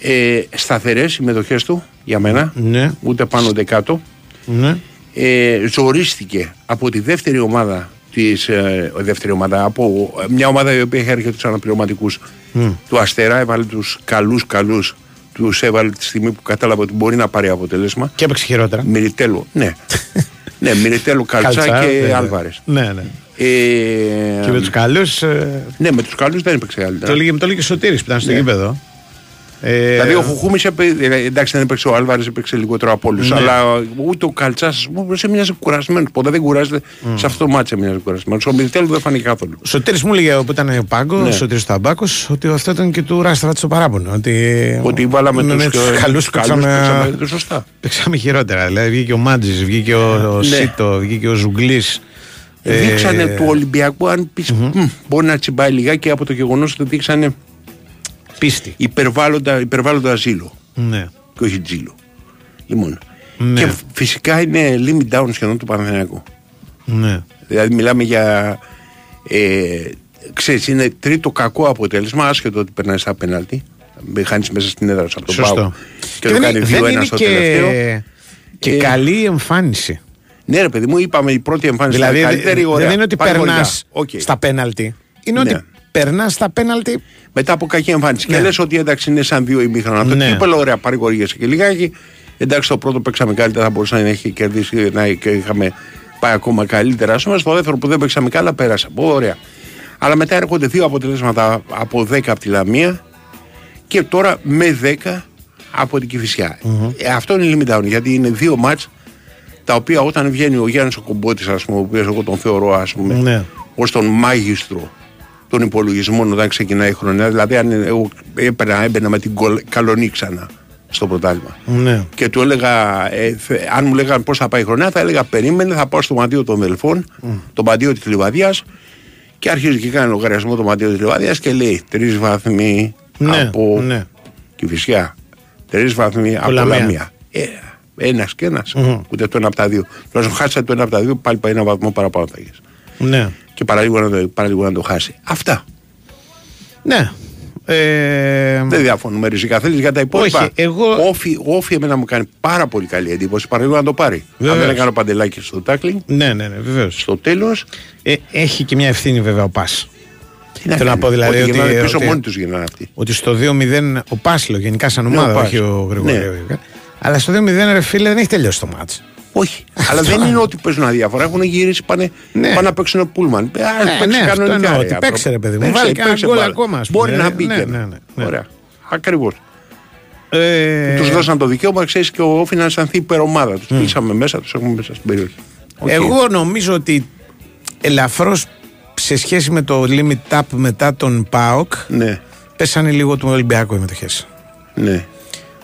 ε, σταθερές οι μετοχές του για μένα. Ναι. Ούτε πάνω ούτε κάτω. Ναι. ε, ζορίστηκε από τη δεύτερη ομάδα της, ε, δεύτερη ομάδα, από μια ομάδα η οποία είχε έρχεται τους αναπληρωματικούς του Αστέρα, έβαλε τους καλούς καλούς, τους έβαλε τη στιγμή που κατάλαβε ότι μπορεί να πάρει αποτέλεσμα. Και έπαιξε χειρότερα. Μυριτέλο, ναι. ναι, Μυριτέλο, Καλτσά Καλτσά, και βέβαια. Άλβαρες. Ναι, ναι. Ε, Και με τους καλούς. ναι, με τους καλούς δεν έπαιξε Το καλύτερα. έλεγε, το έλεγε και Σωτήρης που ήταν στο Ναι. γήπεδο. Ε, Δηλαδή ο Χουχούμης έπαι- ε, εντάξει δεν έπαιξε ο Άλβαρες έπαιξε λιγότερο από όλους Ναι. αλλά ούτε ο Καλτσάς σε μοιάζει κουρασμένος ποτέ δεν κουράζεται σε αυτό το μάτσο μοιάζει κουρασμένος ο Μυριτέλο δεν φάνηκε καθόλου Ο Σωτήρης μου έλεγε που ήταν ο Πάγκο, Ναι. ο Σωτήρης Ταμπάκος, ότι αυτό ήταν και του Ράστρα το παράπονο. Ότι, Ότι βάλαμε ναι, τους, ναι, τους ε, καλούς παίξαμε παίξαμε, σωστά. παίξαμε χειρότερα. Δηλαδή βγήκε ο Μάντζης, βγήκε ο, ο Ναι. Σίτο, βγήκε ο Ζουγκλής. Ε, Δείξανε του Ολυμπιακού, αν πεις, «Μμ, μπορεί να τσιμπάει λιγάκι από το γεγονός ότι δείξανε Πίστη. υπερβάλλοντα, υπερβάλλοντας ζήλο Ναι. και όχι τζίλο. Λοιπόν. Ναι. Και φυσικά είναι limit down σχεδόν του Παναθηναϊκού. ναι. Δηλαδή μιλάμε για. Ε, ξέρεις, είναι τρίτο κακό αποτέλεσμα, άσχετο ότι περνάει στα πέναλτι. Χάνεις μέσα στην έδρα σου από τον Σωστό. Πάο. Και, το δεν κάνει είναι- δεν 2-1 είναι στο και, τελευταίο. και Ε, καλή εμφάνιση. Ναι, ρε παιδί μου, είπαμε η πρώτη εμφάνιση Δηλαδή ήταν δεν καλύτερη. Ωραία. δεν είναι ότι Πάει περνάς χωρικά. Οκ. στα πέναλτι. είναι Ναι. ότι περνάς στα πέναλτι. Μετά από κακή εμφάνιση. Ναι. Και λες ότι εντάξει είναι σαν δύο ημίχρονα. Το Ναι. τρίπελο ωραία παρηγορίασε και λιγάκι. Εντάξει το πρώτο παίξαμε καλύτερα, θα μπορούσε να έχει κερδίσει να, και είχαμε πάει ακόμα καλύτερα. Στο στο δεύτερο που δεν παίξαμε καλά πέρασε. Πολύ ωραία. Αλλά μετά έρχονται δύο αποτελέσματα από 10 από τη Λαμία και τώρα με 10 από την κηφισια Ε, αυτό είναι limit down γιατί είναι δύο μάτς τα οποία όταν βγαίνει ο Γιάννης ο Κομπότης ας πούμε, ο οποίος εγώ τον θεωρώ ας πούμε Ναι. ως τον μάγιστρο των υπολογισμών όταν ξεκινάει η χρονιά. Δηλαδή, αν εγώ έπαιρνα, έμπαινα με την κολ- καλονή ξανά στο πρωτάθλημα. Ναι. Και του έλεγα, ε, θε- αν μου λέγανε πώς θα πάει η χρονιά, θα έλεγα περίμενε, θα πάω στο μαντίο των Δελφών, το μαντίο της Λιβαδιάς. Και αρχίζει και κάνει λογαριασμό το μαντίο της Λιβαδιάς και λέει τρεις βαθμοί Ναι, από ναι. Κηφισιά. Τρεις βαθμοί από Λαμία. Λαμία. Ε, ένας και ένας. Ούτε το ένα από τα δύο. Τουλάχιστον χάσατε το ένα από τα δύο, πάλι πάει ένα βαθμό παραπάνω θα έχεις. Ναι. Και παραλίγο να, το, παραλίγο να το χάσει. Αυτά. Ναι. Ε, Δεν διαφωνούμε ριζικά. Θέλει για τα υπόλοιπα. Όχι, εγώ- Όφι, όφι εμένα μου κάνει πάρα πολύ καλή εντύπωση. Παραλίγο να το πάρει. Βεβαίως. Αν δεν έκανε ο παντελάκι στο τάκλινγκ, ναι, ναι, ναι, βεβαίως. στο τέλο. Ε, έχει και μια ευθύνη βέβαια ο Πας. Θέλω να πω δηλαδή ότι. ότι- γυρνάνε πίσω ότι- μόνοι τους γίνανε αυτοί. Ότι στο 2-0 ο Πάσλο γενικά σαν Ναι, ο ομάδα, Πας. όχι ο Γρηγορίου. Ναι. Αλλά στο 2-0 ρε φίλε δεν έχει τελειώσει το μάτς. Όχι. Αλλά δεν είναι ότι παίζουν αδιάφορα. Έχουν γυρίσει πάνε, Ναι. πάνε να παίξουν πούλμαν. Ε, ας Ναι, παίξει ναι, αυτό κανονικά, εννοώ, ρε, ότι άνθρωπο. παίξε, ρε παιδί μου. Παίξε, Βάλει κανένα παίξε γκολ μπάλα. ακόμα, ας πούμε. Μπορεί να μπει Ναι, και ναι, ένα. ναι, ναι. Ωραία. Ακριβώς. Ε, Τους δώσαν το δικαίωμα, ξέρεις και ο Όφη να αισθανθεί υπερομάδα. Τους κλείσαμε μέσα, τους έχουμε μέσα στην περιοχή. Οκ. Εγώ νομίζω ότι ελαφρώς σε σχέση με το limit up μετά τον ΠΑΟΚ Ναι, πέσανε λίγο του Ολυμπιακού οι μετοχές. ναι.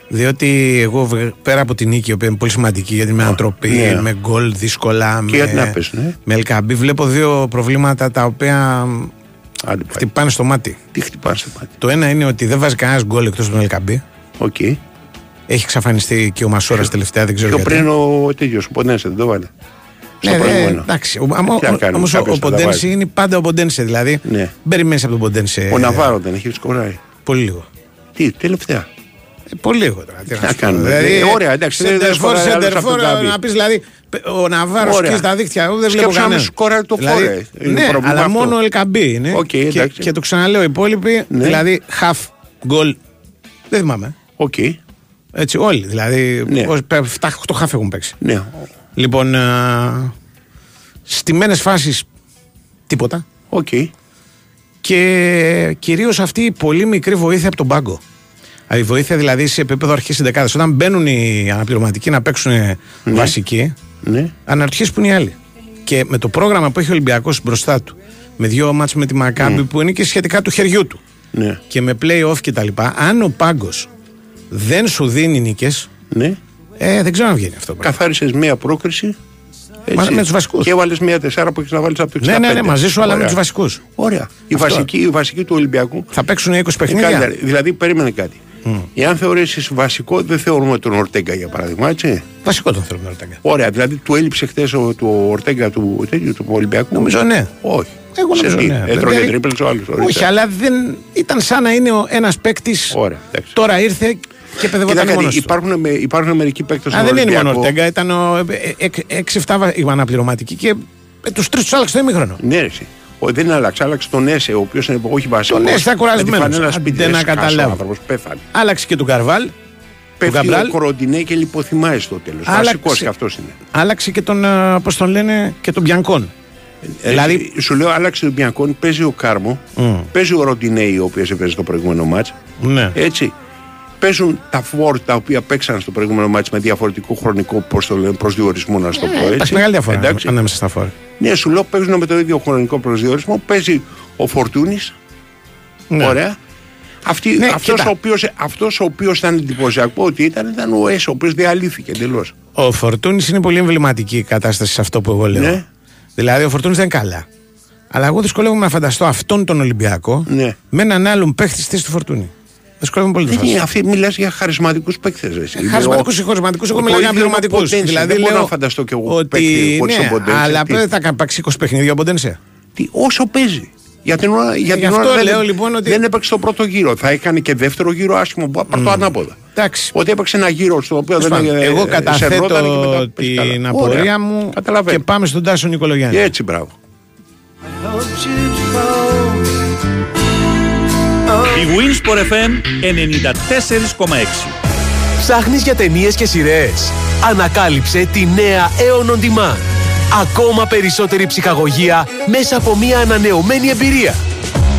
Διότι εγώ βε- πέρα από την νίκη, η οποία είναι πολύ σημαντική γιατί με ανατροπή, ναι. με γκολ δύσκολα, με, γιατί να πες, ναι. με Ελ Κααμπί, βλέπω δύο προβλήματα τα οποία Άντε πάει. χτυπάνε στο μάτι. Τι χτυπάνε στο μάτι; Το ένα είναι ότι δεν βάζει κανένας γκολ εκτός του Ελ Κααμπί. Οκ. Έχει εξαφανιστεί και ο Μασόρα τελευταία, δεν ξέρω Πιο γιατί. πριν ο τέτοιος, ο Πονένσε, δεν το βάλε. Στο Ναι, ναι, προηγούμενο. εντάξει. Ο- άμα- Τι να κάνουμε, όμως ο, κάποιος ο θα τα Ποντένσε βάζει. είναι πάντα ο Ποντένσε. Δηλαδή Ναι. περιμένεις από τον Ποντένσε. Ο Ναβάρο δεν έχει σκοράρει. Πολύ λίγο. Τι, τελευταία. Ε, πολύ λίγο τώρα. Τι να σου πω. κάνουμε, Δηλαδή, ε, ωραία, εντάξει, δεν- δεν σεντερφόρ, σκοράρει άλλος σεντερφόρ, από τον Γκάμπι. να πεις δηλαδή ο Ναβάρος Ωραία. και στα δίχτυα. Εγώ δεν βλέπω Σκέψου να μην κανένα. σκοράρει το δηλαδή, φόρε. Είναι Ναι, πρόβλημα αλλά αυτό. μόνο ο Ελκαμπή είναι. Οκ, και, εντάξει. και το ξαναλέω, οι υπόλοιποι, Ναι. δηλαδή half goal. Δεν θυμάμαι. Οκ. Έτσι, όλοι. Δηλαδή, Ναι. 7-8 half έχουν παίξει. Ναι. Λοιπόν, στιμένε φάσεις τίποτα. Οκ. Και κυρίως αυτή η πολύ μικρή βοήθεια από τον πάγκο. Η βοήθεια δηλαδή σε επίπεδο αρχής δεκάδε. Όταν μπαίνουν οι αναπληρωματικοί να παίξουν βασικοί, Ναι. αναρωτιέσαι που είναι οι άλλοι. Και με το πρόγραμμα που έχει ο Ολυμπιακός μπροστά του, με δύο μάτς με τη Μακάμπη που είναι και σχετικά του χεριού του, Ναι. και με play-off κτλ., αν ο πάγκος δεν σου δίνει νίκες, Ναι. ε, δεν ξέρω αν βγαίνει αυτό. το πράγμα. Καθάρισες μία πρόκριση. Μα- με τους βασικούς. Και έβαλες μία τεσσάρα που έχεις να βάλεις από το 65. Ναι, ναι, ναι, μαζί σου, αλλά με Ωραία. τους βασικούς. Ωραία. Η Αυτό. βασική, η βασική του Ολυμπιακού. Θα παίξουν 20 είναι παιχνίδια. καλύτερη. Δηλαδή, περίμενε κάτι. Εάν θεωρήσεις βασικό, δεν θεωρούμε τον Ορτέγκα για παράδειγμα, έτσι. Βασικό τον θέλουμε να Ωραία, δηλαδή του έλειψε χθες του Ορτέγκα του, τέτοιου, του Ολυμπιακού; Νομίζω ναι. Όχι. Εγώ Σε νομίζω τι, ναι. Έτρωγε Δηλαδή- τρίπλες ο άλλος. Όχι, αλλά δεν ήταν σαν να είναι ένας παίκτης. Ωραία, εντάξει. Τώρα ήρθε και Κοίτα παιδευόταν κάτι, μόνος του. υπάρχουν, με- υπάρχουν μερικοί παίκτες Α, δεν είναι μόνο ο Ορτέγκα, ήταν ο 6-7 αναπληρωματικοί και τους τρεις τους άλλαξε το ημίχρονο. Ναι, ρε, εσύ. Ο, δεν άλλαξε, άλλαξε τον Έσε, ο οποίος είναι όχι βασικό. Τον Έσε ήταν κουρασμένος. Άντε να καταλάβω. Ο άνθρωπος πέθανε. Άλλαξε και τον Καρβάλ, Πέφτει Γκαμπράλ. ο Κοροντινέ και λιποθυμάει στο τέλος. Άλλαξε. Βασικός και αυτός είναι. άλλαξε και τον, πώς τον λένε, και τον Μπιανκόν. Δηλαδή, Δηλαδή- σου λέω, άλλαξε τον Μπιανκόν, παίζει ο Κάρμο, παίζει ο Ροντινέη, ο οποίος έπαιζε το προηγούμενο μάτς Ναι. Έτσι. Παίζουν τα φόρ τα οποία παίξαν στο προηγούμενο μάτς με διαφορετικό χρονικό πώς το λένε, προσδιορισμό, να σου το πω έτσι. Ε, Υπάρχει μεγάλη διαφορά Εντάξει. ανάμεσα στα φόρα. Ναι, σου λέω παίζουν με το ίδιο χρονικό προσδιορισμό. Παίζει ο Φορτούνης. Ναι. Ωραία. Αυτή, Ναι, αυτός, κοίτα. ο οποίος, αυτός ο οποίος ήταν εντυπωσιακό ότι ήταν, ήταν ο Έσο, ο οποίος διαλύθηκε εντελώς. Ο Φορτούνης είναι πολύ εμβληματική η κατάσταση σε αυτό που εγώ λέω. Ναι. Δηλαδή, ο Φορτούνης δεν είναι καλά. Αλλά εγώ δυσκολεύομαι να φανταστώ αυτόν τον Ολυμπιακό Ναι. με έναν άλλον παίχτη στη θέση του Φορτούνη. Δυσκολεύομαι πολύ να το Δεν είναι, φανταστώ. αυτή μιλάς για χαρισματικούς παίκτες. ρε, εσύ. Χαρισματικούς Ο- ή χωρισματικούς, εγώ το μιλάω για ίδιο είναι ο πληρωματικού. Ποντένσε. Δηλαδή, δεν μπορώ λέω να φανταστώ κι εγώ ότι. παίκτη χωρίς τον Ναι, Ποντένσε. αλλά Τι- δεν θα κάνει παίξει 20 παιχνίδια ο Ποντένσε. τι- όσο παίζει. Για την ώρα, για γι' την αυτό ώρα δεν, λέω, λοιπόν, ότι- δεν έπαιξε το πρώτο γύρο. Θα έκανε και δεύτερο γύρο άσχημο. Πάρ' το ανάποδα. Εντάξει. Ότι έπαιξε ένα γύρο στο οποίο δεν Τέλος πάντων, ε, Εγώ ε, σερνόταν και μετά καταθέτω πέσει καλά. την Ωραία. απορία μου Καταλαβαίνω. και πάμε στον Τάσο Νικολογιάννη. Και έτσι, μπράβο. Hoped you'd fall Η Winsport FM 94,6. Ψάχνεις για ταινίες και σειρές. Ανακάλυψε τη νέα Aeon On Demand. Ακόμα περισσότερη ψυχαγωγία μέσα από μια ανανεωμένη εμπειρία.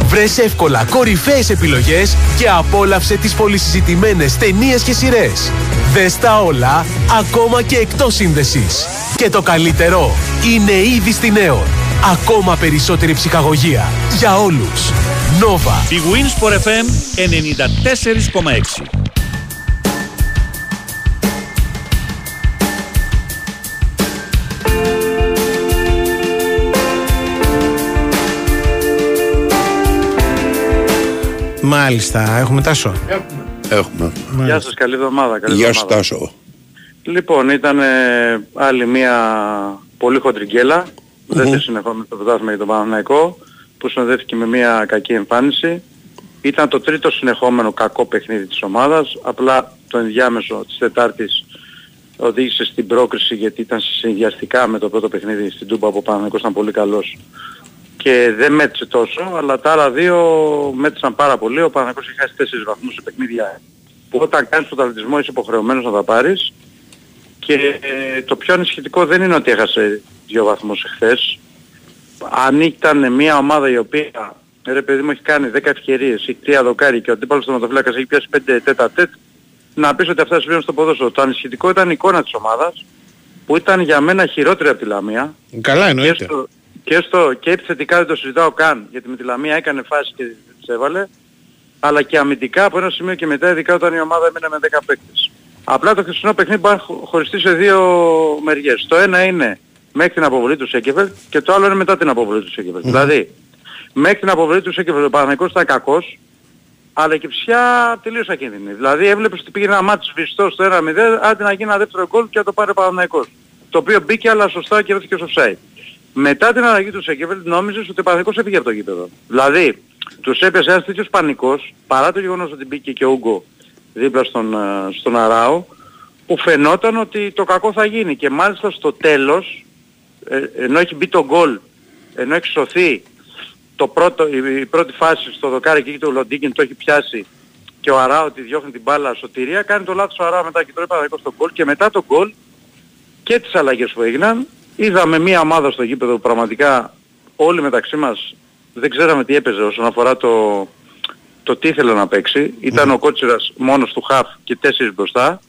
Βρες εύκολα κορυφαίες επιλογές και απόλαυσε τις πολυσυζητημένες ταινίες και σειρές. Δες τα όλα, ακόμα και εκτός σύνδεσης. Και το καλύτερο, είναι ήδη στην Aeon. Ακόμα περισσότερη ψυχαγωγία. Για όλους. Nova. Η Winsport FM 94,6. Μάλιστα, έχουμε τάσο; Έχουμε. Γεια σας, καλή εβδομάδα. Καλή Γεια σου εβδομάδα. Τάσο. Λοιπόν, ήταν ε, άλλη μια πολύ χοντρή γκέλα. Δεύτερη συνεχόμενη στο πρωτάθλημα για τον Παναθηναϊκό που συνοδεύτηκε με μια κακή εμφάνιση. Ήταν το τρίτο συνεχόμενο κακό παιχνίδι της ομάδας. Απλά το ενδιάμεσο της Τετάρτης οδήγησε στην πρόκριση γιατί ήταν συνδυαστικά με το πρώτο παιχνίδι στην Τούμπα που ο Παναθηναϊκός ήταν πολύ καλός και δεν μέτρησε τόσο, αλλά τα άλλα δύο μέτρησαν πάρα πολύ. Ο Παναθηναϊκός είχε χάσει τέσσερις βαθμούς σε παιχνίδια που όταν κάνεις τον αθλητισμό είσαι υποχρεωμένος να τα πάρεις και ε, το πιο ανησυχητικό δεν είναι ότι έχασε δύο βαθμούς εχθές. Αν ήταν μια ομάδα η οποία ρε παιδί μου έχει κάνει 10 ευκαιρίες, έχει τρία δοκάρι και ο αντίπαλος τερματοφύλακας έχει πιάσει 5 τέτα τέτ, να πεις ότι αυτά συμβαίνουν στο ποδόσφαιρο. Το ανησυχητικό ήταν η εικόνα της ομάδας που ήταν για μένα χειρότερη από τη Λαμία Καλά και εννοείται. στο, και, στο, και επιθετικά δεν το συζητάω καν, γιατί με τη Λαμία έκανε φάση και τις έβαλε, αλλά και αμυντικά από ένα σημείο και μετά, ειδικά όταν η ομάδα έμεινε με 10 παίκτες. Απλά το χθεσινό παιχνίδι μπορεί να χω- χωριστεί σε δύο μεριές. Το ένα είναι μέχρι την αποβολή του Σέκεφελ και το άλλο είναι μετά την αποβολή του Σέκεφελ. Δηλαδή, μέχρι την αποβολή του Σέκεφελ ο Παναγικός ήταν κακός, αλλά και πια τελείως ακίνδυνη. Δηλαδή έβλεπες ότι πήγε ένα μάτι σβηστό στο 1-0, άντε να γίνει ένα δεύτερο γκολ και να το πάρει ο Παναγικός. Το οποίο μπήκε αλλά σωστά και ρώθηκε στο offside. Μετά την αλλαγή του Σέκεφελ νόμιζες ότι ο Παναγικός έφυγε από το γήπεδο. Δηλαδή, τους έπιασε ένας τέτοιος πανικός, παρά το γεγονός ότι μπήκε και ο Ούγκο δίπλα στον, ε, στον Αράο, που φαινόταν ότι το κακό θα γίνει. Και μάλιστα στο τέλος, ε, ενώ έχει μπει το γκολ, ενώ έχει σωθεί το πρώτο, η, η πρώτη φάση στο δοκάρι και εκεί το Λοντίγκιν το έχει πιάσει και ο Αράο τη διώχνει την μπάλα σωτηρία, κάνει το λάθος ο Αράο μετά και τρώει παραδείγμα στο γκολ και μετά το γκολ και τις αλλαγές που έγιναν είδαμε μια ομάδα στο γήπεδο που πραγματικά όλοι μεταξύ μας δεν ξέραμε τι έπαιζε όσον αφορά το, το τι ήθελε να παίξει. Ήταν ο Κότσιρας μόνος του χαφ και τέσσερις μπροστά.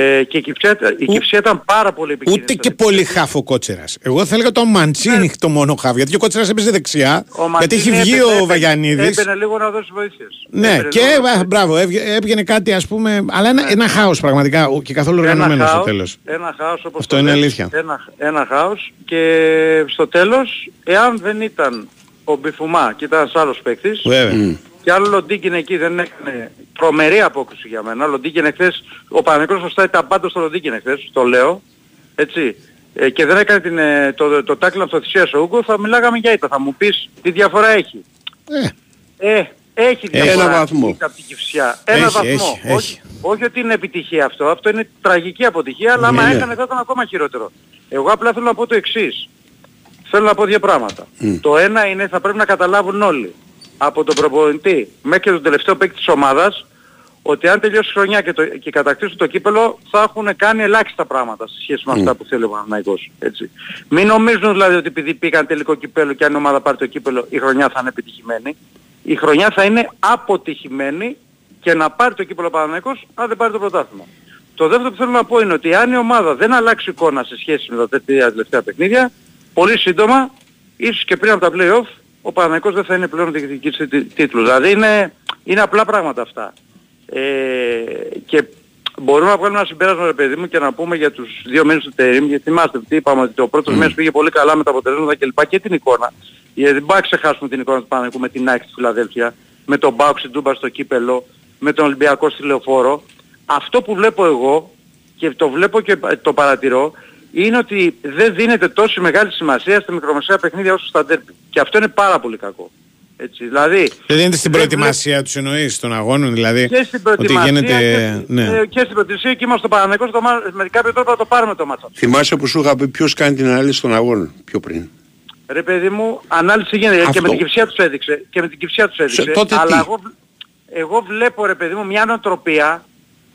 Ε, και η Κυψιά, η Κυψιά ήταν πάρα πολύ επικίνδυνη. Ούτε και πολύ χάφο κότσερα. Εγώ θα έλεγα το Μαντσίνη το μόνο χάφο. Γιατί ο κότσερα έπαιζε δεξιά. Ο γιατί έχει Μαντίνη βγει έπαιρνε- ο Βαγιανίδης. Έμπαινε λίγο να δώσει βοήθειες. Ναι, Έμπαινε και λίγο να α, δώσει μπράβο, έβγε- έβγαινε κάτι ας πούμε. Αλλά ένα, ένα χάος πραγματικά ο- και καθόλου οργανωμένος ένα στο χάος, τέλος. Ένα χάος όπως Αυτό το είναι λες, αλήθεια. Ένα, ένα χάος και στο τέλος, εάν δεν ήταν ο Μπιφουμά και ήταν ένας άλλος παίκτης, Βέβαια. Και αν ο Λοντίκιν εκεί δεν έκανε τρομερή απόκριση για μένα. Ο Λοντίκιν εχθές, ο Παναγικός σωστά ήταν πάντως στο Λοντίκιν εχθές, το λέω, έτσι. Ε, και δεν έκανε την, ε, το, το τάκλινο αυτοθυσίας ο Ούγκο, θα μιλάγαμε για ήττα. Θα μου πεις τι διαφορά έχει. Ε, Ε, έχει Ένα διαφορά βαθμό. από την Κυψιά. Ένα Έχει, βαθμό. έχει, όχι, έχει. όχι ότι είναι επιτυχία αυτό. Αυτό είναι τραγική αποτυχία, αλλά άμα Ναι, ναι. έκανε θα ήταν ακόμα χειρότερο. Εγώ απλά θέλω να πω το εξής. Θέλω να πω δύο πράγματα. Το ένα είναι θα πρέπει να καταλάβουν όλοι από τον προπονητή μέχρι και τον τελευταίο παίκτη της ομάδας ότι αν τελειώσει η χρονιά και, το, και κατακτήσουν το κύπελο θα έχουν κάνει ελάχιστα πράγματα σε σχέση με αυτά που θέλει ο Παναθηναϊκός. Έτσι. Μην νομίζουν δηλαδή ότι επειδή πήγαν τελικό κύπελο και αν η ομάδα πάρει το κύπελο η χρονιά θα είναι επιτυχημένη. Η χρονιά θα είναι αποτυχημένη και να πάρει το κύπελο ο Παναθηναϊκός αν δεν πάρει το πρωτάθλημα. Το δεύτερο που θέλω να πω είναι ότι αν η ομάδα δεν αλλάξει εικόνα σε σχέση με τα τέτοια τελευταία παιχνίδια, πολύ σύντομα, ίσως και πριν από τα play-off, ο Παναθηναϊκός δεν θα είναι πλέον διεκδικητής τί- τίτλους. Δηλαδή είναι, είναι απλά πράγματα αυτά. Ε, και μπορούμε να βγάλουμε ένα συμπέρασμα ρε παιδί μου και να πούμε για τους δύο μήνες του Τερίμ, γιατί θυμάστε τι είπαμε ότι το πρώτος μήνας πήγε πολύ καλά με τα αποτελέσματα κλπ. και την εικόνα. Γιατί δεν μπορούμε να ξεχάσουμε την εικόνα του Παναθηναϊκού με την Άκη στη Φιλαδέλφια, με τον Μπάουξ στην Τούμπα στο Κύπελο, με τον Ολυμπιακό στη Λεωφόρο. Αυτό που βλέπω εγώ και το βλέπω και το παρατηρώ είναι ότι δεν δίνεται τόση μεγάλη σημασία στα μικρομεσαία παιχνίδια όσο στα ντέρμπι. Και αυτό είναι πάρα πολύ κακό. Έτσι, δηλαδή, δεν δίνεται στην δεν προετοιμασία τους εννοείς των αγώνων, δηλαδή. και στην Ότι προετοιμασία γίνεται. και, Ναι. ε, και στην προετοιμασία και είμαστε στο Παναγενικό το, μα- με κάποιο τρόπο θα το πάρουμε το μάτσα. Θυμάσαι που σου είχα πει ποιος κάνει την ανάλυση των αγώνων πιο πριν; Ρε παιδί μου, ανάλυση γίνεται και Αυτό. με την κυψιά τους έδειξε. Και με την κυψιά τους έδειξε. τότε αλλά τι; εγώ, εγώ βλέπω ρε παιδί μου μια νοοτροπία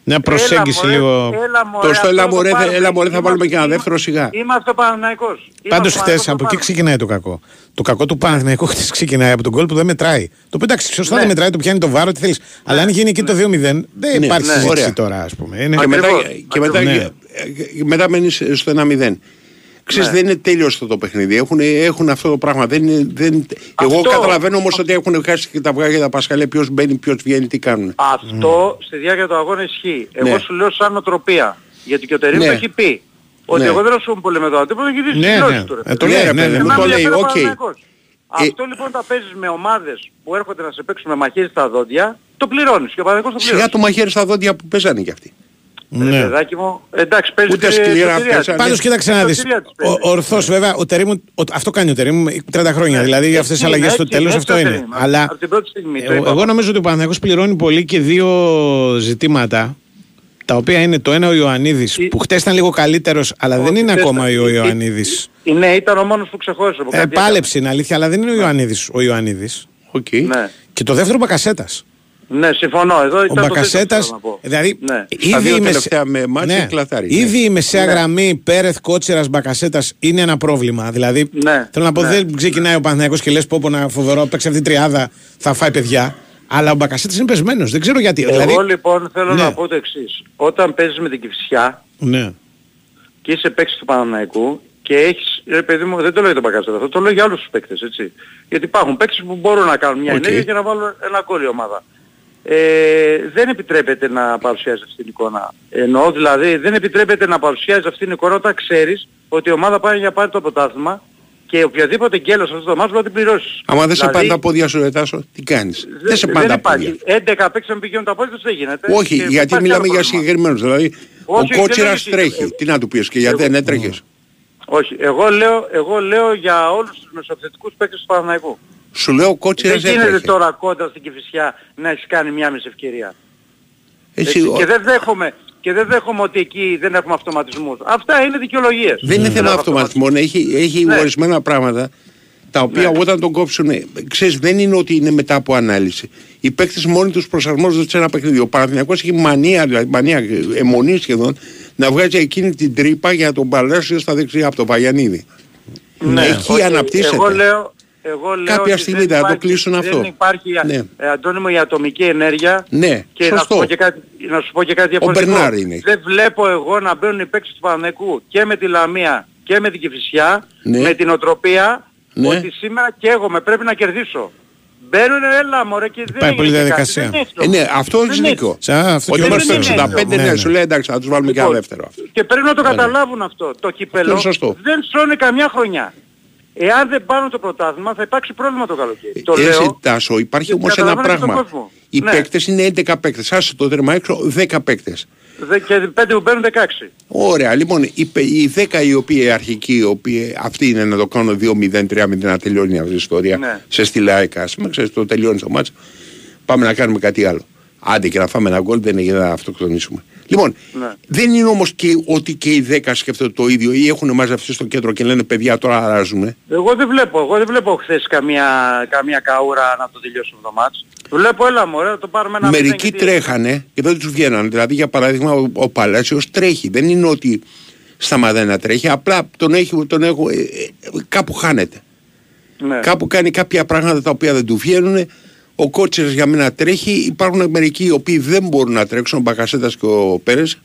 Μια προσέγγιση Έλα, μωρέ, λίγο. Έλα μωρέ, Τόσο, αυτό έλα, να το μωρέ, πάρουμε. έλα, μωρέ, θα βάλουμε και ένα Είμαστε- δεύτερο σιγά. Είμαστε ο Παναθηναϊκός. Πάντως Είμαστε ο χθες Παναθηναϊκός, από το εκεί πάρουμε. ξεκινάει το κακό. Το κακό του Παναθηναϊκού χθες ξεκινάει από τον κόλ που δεν μετράει. Το πετάξει σωστά Ναι. δεν μετράει, το πιάνει το βάρο, τι θέλεις. Αλλά αν γίνει εκεί το 2-0, δεν Ναι, υπάρχει ναι. συζήτηση Ωραία. τώρα, ας πούμε. Είναι... Και μετά, Ακριβώς. και μετά, Ναι. και μετά μένεις στο 1-0. Ξέρεις, Ναι. δεν είναι τέλειος αυτό το παιχνίδι. Έχουν, έχουν αυτό το πράγμα. Δεν είναι, δεν... Εγώ Αυτό- καταλαβαίνω όμως ότι έχουν χάσει και τα αυγά και τα πασχαλιά. Ποιος μπαίνει, ποιος βγαίνει, τι κάνουν. Αυτό στη διάρκεια του αγώνα ισχύει. Εγώ Ναι. σου λέω σαν νοοτροπία. Γιατί και ο Τερήμ Ναι. το έχει πει. Ότι Ναι. εγώ δεν ασχολούμαι πολύ με το αντίπαλο, έχει δει Ναι, στις ναι. δηλώσεις του. ρε Ε, παιδί. το Ναι, λέει, ρε ναι, παιδί ναι. μου, Εμένα το με λέει, ενδιαφέρει ο οκ. Παναθηναϊκός. Αυτό λοιπόν τα παίζεις με ομάδες που έρχονται να σε παίξουν με μαχαίρι στα δόντια, το πληρώνεις και ο Παναθηναϊκός το Σιγά πληρώνει. το μαχαίρι στα δόντια που παίζανε κι αυτοί. Ρε Ναι. παιδάκι μου, εντάξει παίζεις Ούτε και σκληρά σωτηρία παίζανε. της. Πάντως κοίταξε να δεις. Σωτηρία της παίζεις. Ορθώ βέβαια, ο Τερήμου, ο- αυτό κάνει ο Τερήμου 30 χρόνια. Ναι. Δηλαδή για αυτές τι Έτσι αλλαγές είναι, στο έτσι τέλος είναι, αυτό έτσι είναι. είναι. Αλλά Από την πρώτη στιγμή, το εγώ, είπαμε. εγώ νομίζω ότι ο Παναθηναϊκός πληρώνει πολύ και δύο ζητήματα. Τα οποία είναι το ένα ο Ιωαννίδης, Η- που χτες ήταν λίγο καλύτερος, αλλά δεν Όχι, είναι χθες ακόμα ήταν. ο Ε, Ιωαννίδης. ε, Ναι, ήταν ο μόνος που ξεχώρισε. από Ε, κάτι πάλεψε είναι αλήθεια, αλλά δεν είναι ο Ιωαννίδης. Ο Ιωαννίδης. Οκ. έκανε. Ναι. Και το δεύτερο Μπακασέτας. Ναι, συμφωνώ. Εδώ Ο ήταν το Μπακασέτα. δεύτερο που θέλω να πω. Δηλαδή, Ναι. Στα δύο ήδη, η μεσε- τελευταία με μάτς έχει κλαθάρει, ναι. ήδη η μεσαία Ναι. γραμμή Πέρεθ Κότσερα Μπακασέτας είναι ένα πρόβλημα. Δηλαδή, Ναι. θέλω να πω, Ναι. δεν ξεκινάει ο Παναθηναϊκός και λες: Πω, πω να φοβερό, παίξει αυτή την τριάδα, θα φάει παιδιά. Αλλά ο Μπακασέτας είναι πεσμένος. Δεν ξέρω γιατί. Εγώ δηλαδή, λοιπόν θέλω Ναι. να πω το εξής. Όταν παίζεις με την Κηφισιά ναι. και είσαι παίκτης του Παναθηναϊκού και έχεις, ρε παιδί μου, δεν το λέω για τον Μπακασέτας, αυτό το λέω για όλους τους παίκτες, έτσι. Γιατί υπάρχουν παίκτες που μπορούν να κάνουν μια Οκ. ενέργεια και να βάλουν ένα γκολ η ομάδα. Ε, δεν επιτρέπεται να παρουσιάζει αυτή την εικόνα. Εννοώ δηλαδή δεν επιτρέπεται να παρουσιάζει αυτή την εικόνα όταν ξέρεις ότι η ομάδα πάει για πάρει το πρωτάθλημα και οποιοδήποτε γκέλος σε αυτός το μάτς μπορεί να την πληρώσεις. Άμα δεν σε Δηλαδή, πάνε τα πόδια σου, Ρετάσο, τι κάνεις; δε- Δεν σε πάνε τα υπάρχει. πόδια. 11 παίκτες να πηγαίνουν τα πόδια τους δεν γίνεται. Όχι, Και γιατί υπάρχει μιλάμε άλλο για πρόβλημα. συγκεκριμένους. Δηλαδή, Όχι, ο δεν Κότσιρας λέω τρέχει. ότι- Τι να του πεις και γιατί Εγώ- δεν έτρεχες; Όχι, εγώ λέω, εγώ λέω για όλους τους μεσοεπιθετικούς παίκτες του Παναθηναϊκού. Σου λέω ο Δεν Κότσιρας γίνεται έτρεχε. τώρα κόντρα στην Κηφισιά να έχεις κάνει μια μισή ευκαιρία. Εσύ, Έτσι, ο- και, δεν δέχομαι, και δεν δέχομαι ότι εκεί δεν έχουμε αυτοματισμούς. Αυτά είναι δικαιολογίες. Δεν είναι θέμα έχουμε αυτοματισμών. Έχει, έχει Ναι. ορισμένα πράγματα τα οποία Ναι. όταν τον κόψουν, ξέρεις, δεν είναι ότι είναι μετά από ανάλυση. Οι παίκτες μόνοι τους προσαρμόζονται σε ένα παιχνίδι. Ο Παναθηναϊκός έχει μανία, δηλαδή μανία, αιμονή σχεδόν, να βγάζει εκείνη την τρύπα για τον Παλάσιο στα δεξιά από τον Βαγιανίδη. Ναι, Εκεί όχι, αναπτύσσεται. Εγώ λέω, εγώ λέω Κάποια ότι στιγμή δεν θα το υπάρχει- κλείσουν αυτό. Δεν υπάρχει, Ναι. ε, Αντώνη μου, η ατομική ενέργεια. Ναι, και να σου, σωστό. πω και κάτι, να σου πω και κάτι διαφορετικό. Μπερνάρ είναι. Δεν βλέπω εγώ να μπαίνουν οι παίκτες του Παναθηναϊκού και με τη Λαμία και με την Κηφισιά Ναι. με την οτροπία Ναι. ότι σήμερα και εγώ με πρέπει να κερδίσω. Μπαίνουν έλα μωρέ και δεν Πάει πολλή έγινε κάτι. διαδικασία. Δεν είναι έτσι, Ε, όμως. ναι, αυτό Δεν έχει είναι δίκιο. Σαν αυτό και Όταν ο πας στο δεν είναι 65, έτσι. ναι, Ναι, σου ναι. λέει εντάξει, θα τους βάλουμε και ένα Λοιπόν, δεύτερο. αυτό. Και πρέπει να το καταλάβουν αυτό. Το κύπελο είναι σωστό. δεν σώνει καμιά χρονιά. Εάν δεν πάρουν το πρωτάθλημα θα υπάρξει πρόβλημα το καλοκαίρι. Το Έτσι, λέω. Τάσο, υπάρχει και όμως ένα καταλαβαίνεις τον πράγμα. κόσμο. Οι Ναι. παίκτες είναι 11 παίκτες. Άσε το τέρμα έξω 10 παίκτες. Δε- Και πέντε που παίρνουν 16. Ωραία, λοιπόν, οι, πε- οι 10 οι οποίοι αρχικοί, οι οποίοι αυτοί είναι να το κάνουν 2-0-3-0 να τελειώνει αυτή η ιστορία Ναι. σε στυλάικα. Ας πούμε, ξέρεις, το τελειώνει το μάτς, πάμε να κάνουμε κάτι άλλο. Άντε και να φάμε ένα γκολ δεν είναι για να αυτοκτονήσουμε. Λοιπόν, Ναι. δεν είναι όμως και ότι και οι 10 σκέφτονται το ίδιο ή έχουν μαζευτεί στο κέντρο και λένε παιδιά τώρα αράζουμε. Εγώ δεν βλέπω, εγώ δεν βλέπω χθες καμία, καμία καούρα να το τελειώσουμε το μάτς. Βλέπω έλα μωρέ, να το πάρουμε ένα Μερικοί μηδέν και τι- τρέχανε και δεν τους βγαίνανε. Δηλαδή για παράδειγμα ο, ο Παλάσιος τρέχει. Δεν είναι ότι σταματάει να τρέχει, απλά τον έχει, τον έχω, ε, ε, κάπου χάνεται. Ναι. Κάπου κάνει κάποια πράγματα τα οποία δεν του βγαίνουν. Ο Τσέριν για μένα τρέχει. Υπάρχουν μερικοί οι οποίοι δεν μπορούν να τρέξουν, ο Μπακασέτας και ο Πέρες.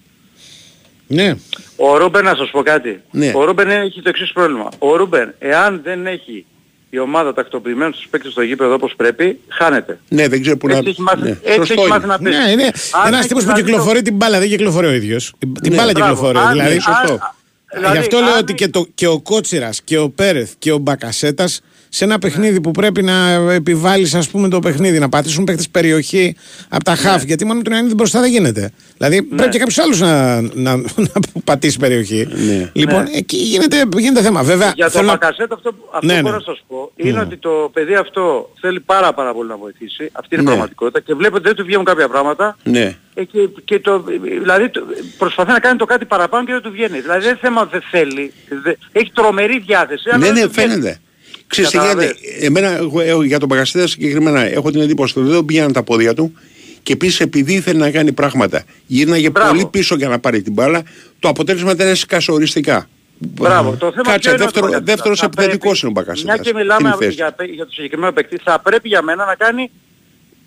Ναι. Ο Ρούμπεν να σας πω κάτι. Ναι. Ο Ρούμπεν έχει το εξής πρόβλημα. Ο Ρούμπεν, εάν δεν έχει η ομάδα τακτοποιημένους τους παίκτες στο γήπεδο όπως πρέπει, χάνεται. Ναι, δεν ξέρω που Έτσι να... έχει μάθει, ναι, έτσι σωστό έχει είναι. μάθει να παίζει. Ναι, είναι Αν ένας έχει τύπος που δηλαδή το- κυκλοφορεί την μπάλα, δεν κυκλοφορεί ο ίδιος. Την Ναι, μπάλα Μπράβο. κυκλοφορεί. Αν- Δηλαδή, αν- σωστό. Δηλαδή, Γι' αυτό λέω αν- ότι και, το, και ο Κότσιρας και ο Πέρεθ και ο Μπακασέτας σε ένα παιχνίδι που πρέπει να επιβάλλεις, ας πούμε, το παιχνίδι, να πατήσουν παίχτε περιοχή από τα χαφ. Γιατί μόνο με τον Ιωαννίδη μπροστά δεν γίνεται. Δηλαδή πρέπει και κάποιος άλλος να, να, να πατήσει περιοχή. Ναι. Λοιπόν, Ναι. εκεί γίνεται, γίνεται θέμα. Βέβαια, Για θέλω το να- Μπακασέτ αυτό, που- αυτό Ναι, που ναι. μπορώ να σας πω είναι ότι το παιδί αυτό θέλει πάρα πάρα πολύ να βοηθήσει. Αυτή είναι η Ναι. πραγματικότητα και βλέπετε ότι δεν του βγαίνουν κάποια πράγματα Ναι. ε, και, και το, δηλαδή το, προσπαθεί να κάνει το κάτι παραπάνω και δεν του βγαίνει. Δηλαδή δεν είναι θέμα ότι δεν θέλει. Δε- έχει τρομερή διάθεση. αλλά Ναι, δεν ναι, του βγαίνει. φαίνεται. Ξέρεις τι Καταλαβαίνεις. γίνεται. Εμένα, εγώ, εγώ, για τον Παγκασίδα συγκεκριμένα, έχω την εντύπωση ότι δεν τον πήγαιναν τα πόδια του Και επίσης επειδή ήθελε να κάνει πράγματα, γύρναγε Μπράβο. πολύ πίσω για να πάρει την μπάλα, το αποτέλεσμα ήταν σκασοριστικά. Μπράβο. Το θέμα Κάτσε, ποιο είναι δεύτερο, αυτό, δεύτερος θα επιθετικός πρέπει- είναι ο Μπακασέτας. Μια και Στην μιλάμε θέση. για, για το συγκεκριμένο παίκτη, θα πρέπει για μένα να κάνει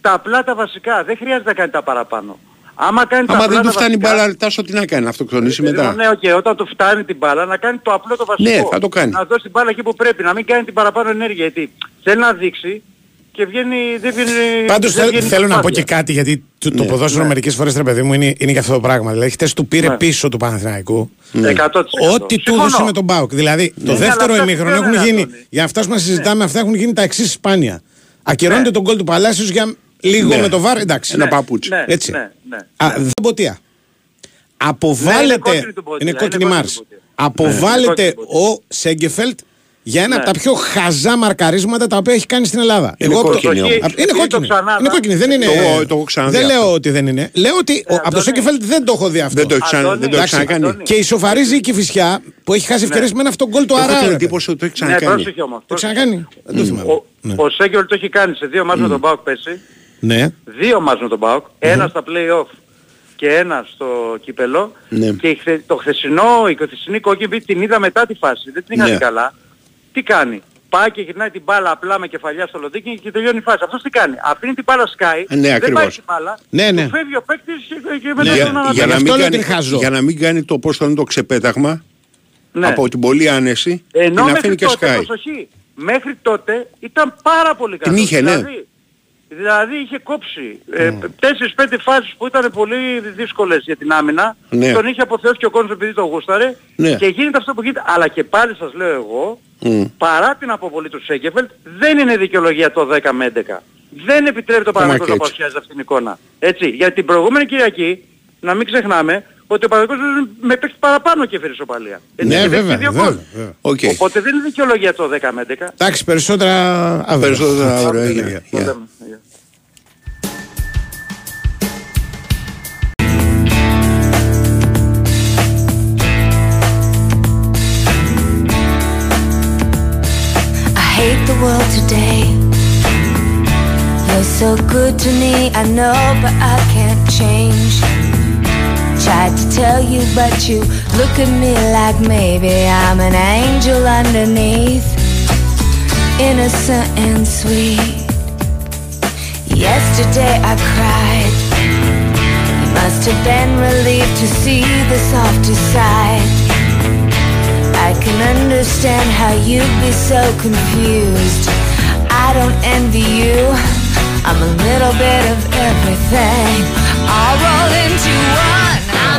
τα απλά τα βασικά. Δεν χρειάζεται να κάνει τα παραπάνω. Άμα κάνει τα Άμα απλά δεν τα του φτάνει η βασικά, μπάλα, τάσο τι να κάνει, να αυτοκτονήσει Δηλαδή, μετά; Ναι, οκ, όταν του φτάνει την μπάλα να κάνει το απλό το βασικό. Ναι, θα το κάνει. Να δώσει την μπάλα εκεί που πρέπει, να μην κάνει την παραπάνω ενέργεια. Γιατί θέλει να δείξει και βγαίνει, δεν βγαίνει... Πάντως δεν βγαίνει θέλω να πω προσπάθεια. και κάτι γιατί το, το Ναι, ποδόσφαιρο ναι. μερικές φορές, ρε παιδί μου, είναι, είναι και αυτό το πράγμα. Δηλαδή, χτες του πήρε Ναι. πίσω του Παναθηναϊκού. 100%. Ό,τι του Συμφωνώ. έδωσε με τον Μπάουκ. Δηλαδή, το Ναι, δεύτερο αλλά αυτά ημίχρονο ποιο έχουν είναι, γίνει. Αντώνη; Για αυτά που μας συζητάμε, αυτά έχουν γίνει τα εξής σπάνια. Ακυρώνεται Ναι. τον γκολ του Παλάσιου για λίγο Ναι. με το βάρ. Εντάξει. Ένα Ναι, παπούτσι. Ναι, Έτσι. Ναι, ναι. Α, δεν ποτία. Ναι, είναι Αποβάλλεται. κόκκινη του Μποτία, Είναι είναι κόκκινη κόκκινη Μάρς. του Μποτία. Αποβάλλεται Ναι, είναι κόκκινη ο Σέγκεφελτ για ένα Ναι. από τα πιο χαζά μαρκαρίσματα τα οποία έχει κάνει στην Ελλάδα. Είναι από το- κόκκινη όμως. Α, Είναι Το κόκκινη. ξανά, Είναι να. κόκκινη. Δεν είναι. Το- το έχω ξαναδεί Δεν αυτό. λέω ότι δεν είναι. Λέω ότι ο- από το Αντώνη. Σέγκεφελτ δεν το έχω δει αυτό. Δεν το έχει ξανα- Αντώνη, δεν το έχει εντάξει, ξανακάνει. Αντώνη. Και ισοφαρίζει και η Φυσιά που έχει χάσει ευκαιρίες με ένα αυτό γκολ του Έχω Αρά. την ρε εντύπωση ότι το έχει Ναι, ξανακάνει. πρόσεχε όμως. Το ξανακάνει. Δεν το θυμάμαι. Ο, Ναι. ο Σέγκελ το έχει κάνει σε δύο μάτς με τον Μπάουκ πέσει. Ναι. Δύο μάτς με τον Μπάουκ. Ένα στα play-off και ένα στο κύπελο. Ναι. Και η χθε- το χθεσινό, η χθεσινή κόκκινη την είδα μετά τη φάση. Δεν την είχα Ναι. δει καλά. Τι κάνει; Πάει και γυρνάει την μπάλα απλά με κεφαλιά στο λοντίκι και τελειώνει η φάση. Αυτός τι κάνει; Αφήνει την μπάλα σκάει. Ναι, δεν ακριβώς. πάει την μπάλα. Ναι, ναι. Του φεύγει ο παίκτης και, και μετά Ναι, τον Για, αναπτύσσει. για, να αυτό μην λέω κάνει, ότι είναι χαζό. για να μην κάνει το πώς το λένε το ξεπέταγμα Ναι. από την πολλή άνεση Ενώ την μέχρι αφήνει και τότε, σκάει. προσοχή, μέχρι τότε ήταν πάρα πολύ καλός. Την είχε, ναι. δηλαδή, δηλαδή είχε κόψει ε, τέσσερις-πέντε φάσεις που ήταν πολύ δύσκολες για την άμυνα. Ναι. Τον είχε αποθεώσει και ο κόσμος επειδή το γούσταρε. Ναι. Και γίνεται αυτό που γίνεται. Αλλά και πάλι σας λέω εγώ, Μμ. παρά την αποβολή του Σέγκεφελτ, δεν είναι δικαιολογία το 10 με 11. Δεν επιτρέπει το Παναγιώτο και να έτσι. παρουσιάζει αυτήν την εικόνα. Έτσι, για την προηγούμενη Κυριακή, να μην ξεχνάμε, ότι ο Παναθηναϊκός με παίκτη παραπάνω και έφερε ισοπαλία. Έτσι, Ναι, και δέχτηκε βέβαια. δύο βέβαια, γκολ. βέβαια. Οκ. Οπότε δεν είναι δικαιολογία το 10 με 11. Εντάξει, περισσότερα αύριο. Περισσότερα αύριο, Αυτό έγινε. λέγε. Το Γεια. λέμε. Γεια. I hate the world today. You're so good to me, I know, but I can't change. Tried to tell you, but you look at me like maybe I'm an angel underneath, innocent and sweet. Yesterday I cried. You must have been relieved to see the softer side. I can understand how you'd be so confused. I don't envy you. I'm a little bit of everything, all rolled into one.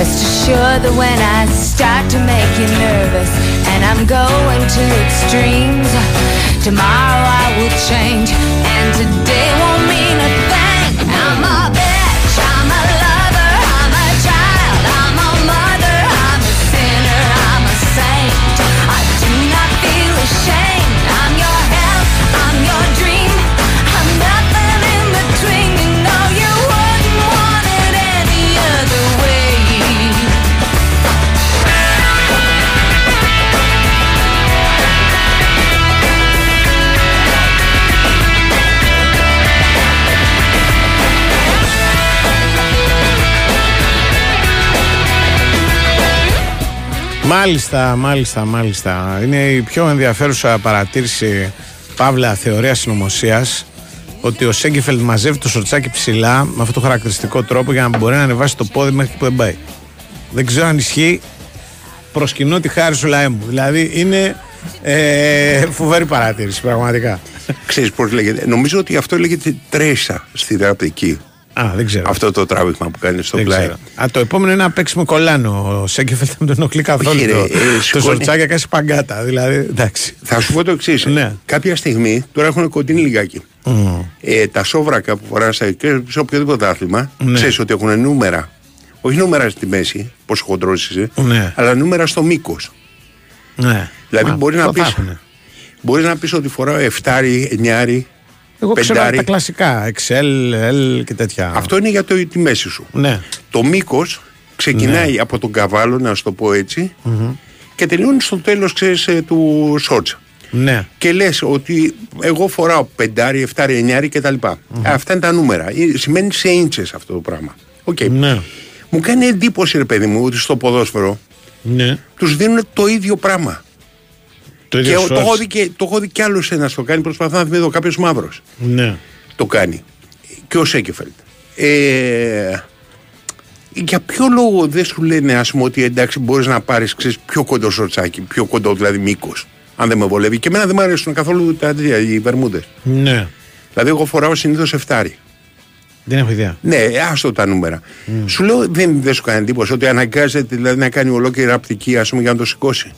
Rest assured that when I start to make you nervous and I'm going to extremes, tomorrow I will change and today won't mean a thing. I'm a Μάλιστα, μάλιστα, μάλιστα. Είναι η πιο ενδιαφέρουσα παρατήρηση παύλα θεωρίας συνωμοσίας ότι ο Σέγκεφελτ μαζεύει το σορτσάκι ψηλά με αυτό το χαρακτηριστικό τρόπο για να μπορεί να ανεβάσει το πόδι μέχρι που δεν πάει. Δεν ξέρω αν ισχύει. Προσκυνώ τη χάρη σου λαέ μου. Δηλαδή είναι ε, φοβερή παρατήρηση, πραγματικά. Ξέρεις πώς λέγεται. Νομίζω ότι αυτό λέγεται τρέσα στη δραπτική. Α, δεν ξέρω. Αυτό το τράβηγμα που κάνεις στο δεν πλάι. ξέρω. Α, το επόμενο είναι να παίξει με κολάνο. Ο Σέγκεφελτ δεν τον ενοχλεί καθόλου. Όχι, ρε, το, ε, το σηκώνει. σορτσάκι κάνει παγκάτα. Δηλαδή, εντάξει. Θα σου πω το εξής. Ναι. Κάποια στιγμή, τώρα έχουν κοντινή λιγάκι. Ε, τα σόβρακα που φοράς και σε οποιοδήποτε άθλημα, Ναι. ξέρεις ότι έχουν νούμερα. Όχι νούμερα στη μέση, πόσο χοντρός είσαι, Ναι. αλλά νούμερα στο μήκος. Ναι. Δηλαδή Μα, μπορεί να το πει. θα έχουνε. Μπορείς να πεις ότι φοράω 7, 9. Εγώ ξέρω πεντάρι. τα κλασικά. Excel, L και τέτοια. Αυτό είναι για το, τη μέση σου. Ναι. Το μήκος ξεκινάει από τον καβάλο, να σου το πω ετσι και τελειώνει στο τέλος του σόρτσα. Ναι. Και λες ότι εγώ φοράω πεντάρι, εφτάρι, εννιάρι κτλ. Αυτά είναι τα νούμερα. Ε, Σημαίνει σε ίντσες αυτό το πράγμα. Οκ. Ναι. Μου κάνει εντύπωση, ρε παιδί μου, ότι στο ποδόσφαιρο Ναι. τους δίνουν το ίδιο πράγμα. Το Και ίδιο το έχω shorts. δει και, το έχω δει κι άλλος ένας το κάνει. Προσπαθώ να θυμηθώ κάποιος μαύρος. Ναι. Το κάνει. Και ο Σέκεφελτ. Ε, για ποιο λόγο δεν σου λένε, ας πούμε, ότι εντάξει, μπορείς να πάρεις πιο κοντό σορτσάκι, πιο κοντό δηλαδή μήκος, αν δεν με βολεύει. Και εμένα δεν μου αρέσουν καθόλου τα τέτοια, οι βερμούδες. Ναι. Δηλαδή, εγώ φοράω συνήθως εφτάρι. Δεν έχω ιδέα. Ναι, άστο τα νούμερα. Σου λέω, δεν, δεν σου κάνει εντύπωση ότι αναγκάζεται δηλαδή, να κάνει ολόκληρη ραπτική, ας πούμε, για να το σηκώσει.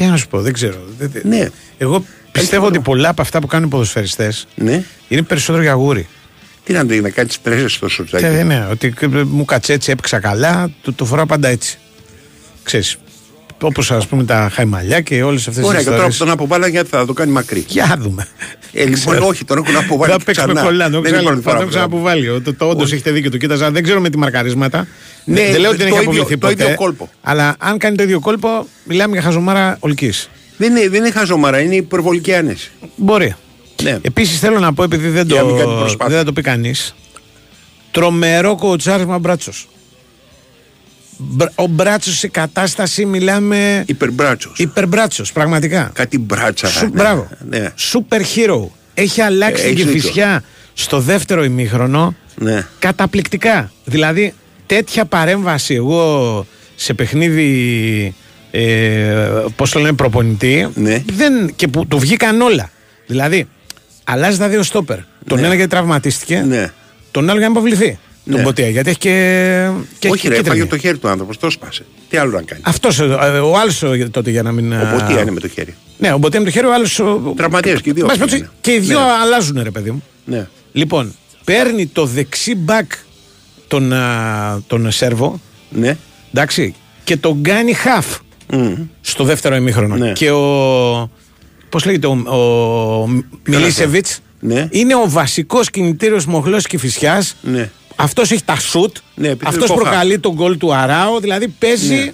Τι να σου πω, δεν ξέρω. Δεν- δεν- Ναι. Εγώ πιστεύω ότι πολλά από αυτά που κάνουν οι ποδοσφαιριστές Ναι. είναι περισσότερο για γούρι. Τι να το να κάνεις πρέσβε στο σορτσάκι. Και, ναι, ότι μου κάτσε έτσι, έπαιξα καλά, το, το φοράω πάντα έτσι. Ξέρεις, όπως ας πούμε τα χαϊμαλιά και όλες αυτές Ωραία, τις και τώρα που ιστορίες. τον αποβάλα γιατί θα το κάνει μακρύ. Για δούμε. Ε, λοιπόν, Ξέρω. όχι, τον έχουν αποβάλει Θα και παίξουμε ξανά. κολλά. Το Δεν είναι η πρώτη φορά έχω που ξαναποβάλει. Το, το όντως Όχι. έχετε δίκιο. Το κοίταζα. Δεν ξέρω με τι μαρκαρίσματα. Ναι, δεν λέω ότι δεν το έχει ίδιο- αποβληθεί το ποτέ. ίδιο κόλπο. Αλλά αν κάνει το ίδιο κόλπο, μιλάμε για χαζομάρα ολική. Δεν είναι, δεν είναι χαζομάρα, είναι υπερβολική άνεση. Μπορεί. Ναι. Επίσης θέλω να πω, επειδή δεν Για να μην κάνει το, προσπάθεια. δεν θα το πει κανείς, τρομερό κοουτσάρισμα μπράτσος. Ο μπράτσος σε κατάσταση μιλάμε Υπερμπράτσος. υπερμπράτσος, πραγματικά. Κάτι μπράτσα. Σου, ναι, μπράβο. Ναι. Super hero. Έχει αλλάξει Ε, την έχεις δίκιο. κυφισιά στο δεύτερο ημίχρονο ναι. καταπληκτικά. Δηλαδή, τέτοια παρέμβαση εγώ σε παιχνίδι. Ε, Πώς το λένε, προπονητή. Ναι. Δεν, και που του βγήκαν όλα. Δηλαδή, αλλάζεις τα δύο στόπερ. Τον Ναι. ένα γιατί τραυματίστηκε, ναι. τον άλλο για να υποβληθεί. Ναι. Τον Ποτέ, γιατί έχει και. και έχει Όχι, και ρε, κίτρινη. έφαγε το χέρι του άνθρωπος, το σπάσε. Τι άλλο να κάνει. Αυτός, ε, ο άλλος τότε για να μην. Ο Ποτία είναι με το χέρι. Ναι, ο Μποτέ με το χέρι, ο άλλος. Τραυματίας και οι δύο είναι. Και οι δύο Ναι. αλλάζουν, ρε παιδί μου. Ναι. Λοιπόν, παίρνει το δεξί μπακ τον, α, τον Σέρβο, Ναι. εντάξει, και τον κάνει half Μμ. στο δεύτερο ημίχρονο. Ναι. Και ο. Πώς λέγεται, ο, ο Μιλίσεβιτς Ναι. είναι ο βασικός κινητήριος μοχλός και φυσιάς. Ναι. Αυτός έχει τα σουτ. Ναι, Αυτός επιθετικό προκαλεί τον γκολ του Αράου. Δηλαδή παίζει Ναι.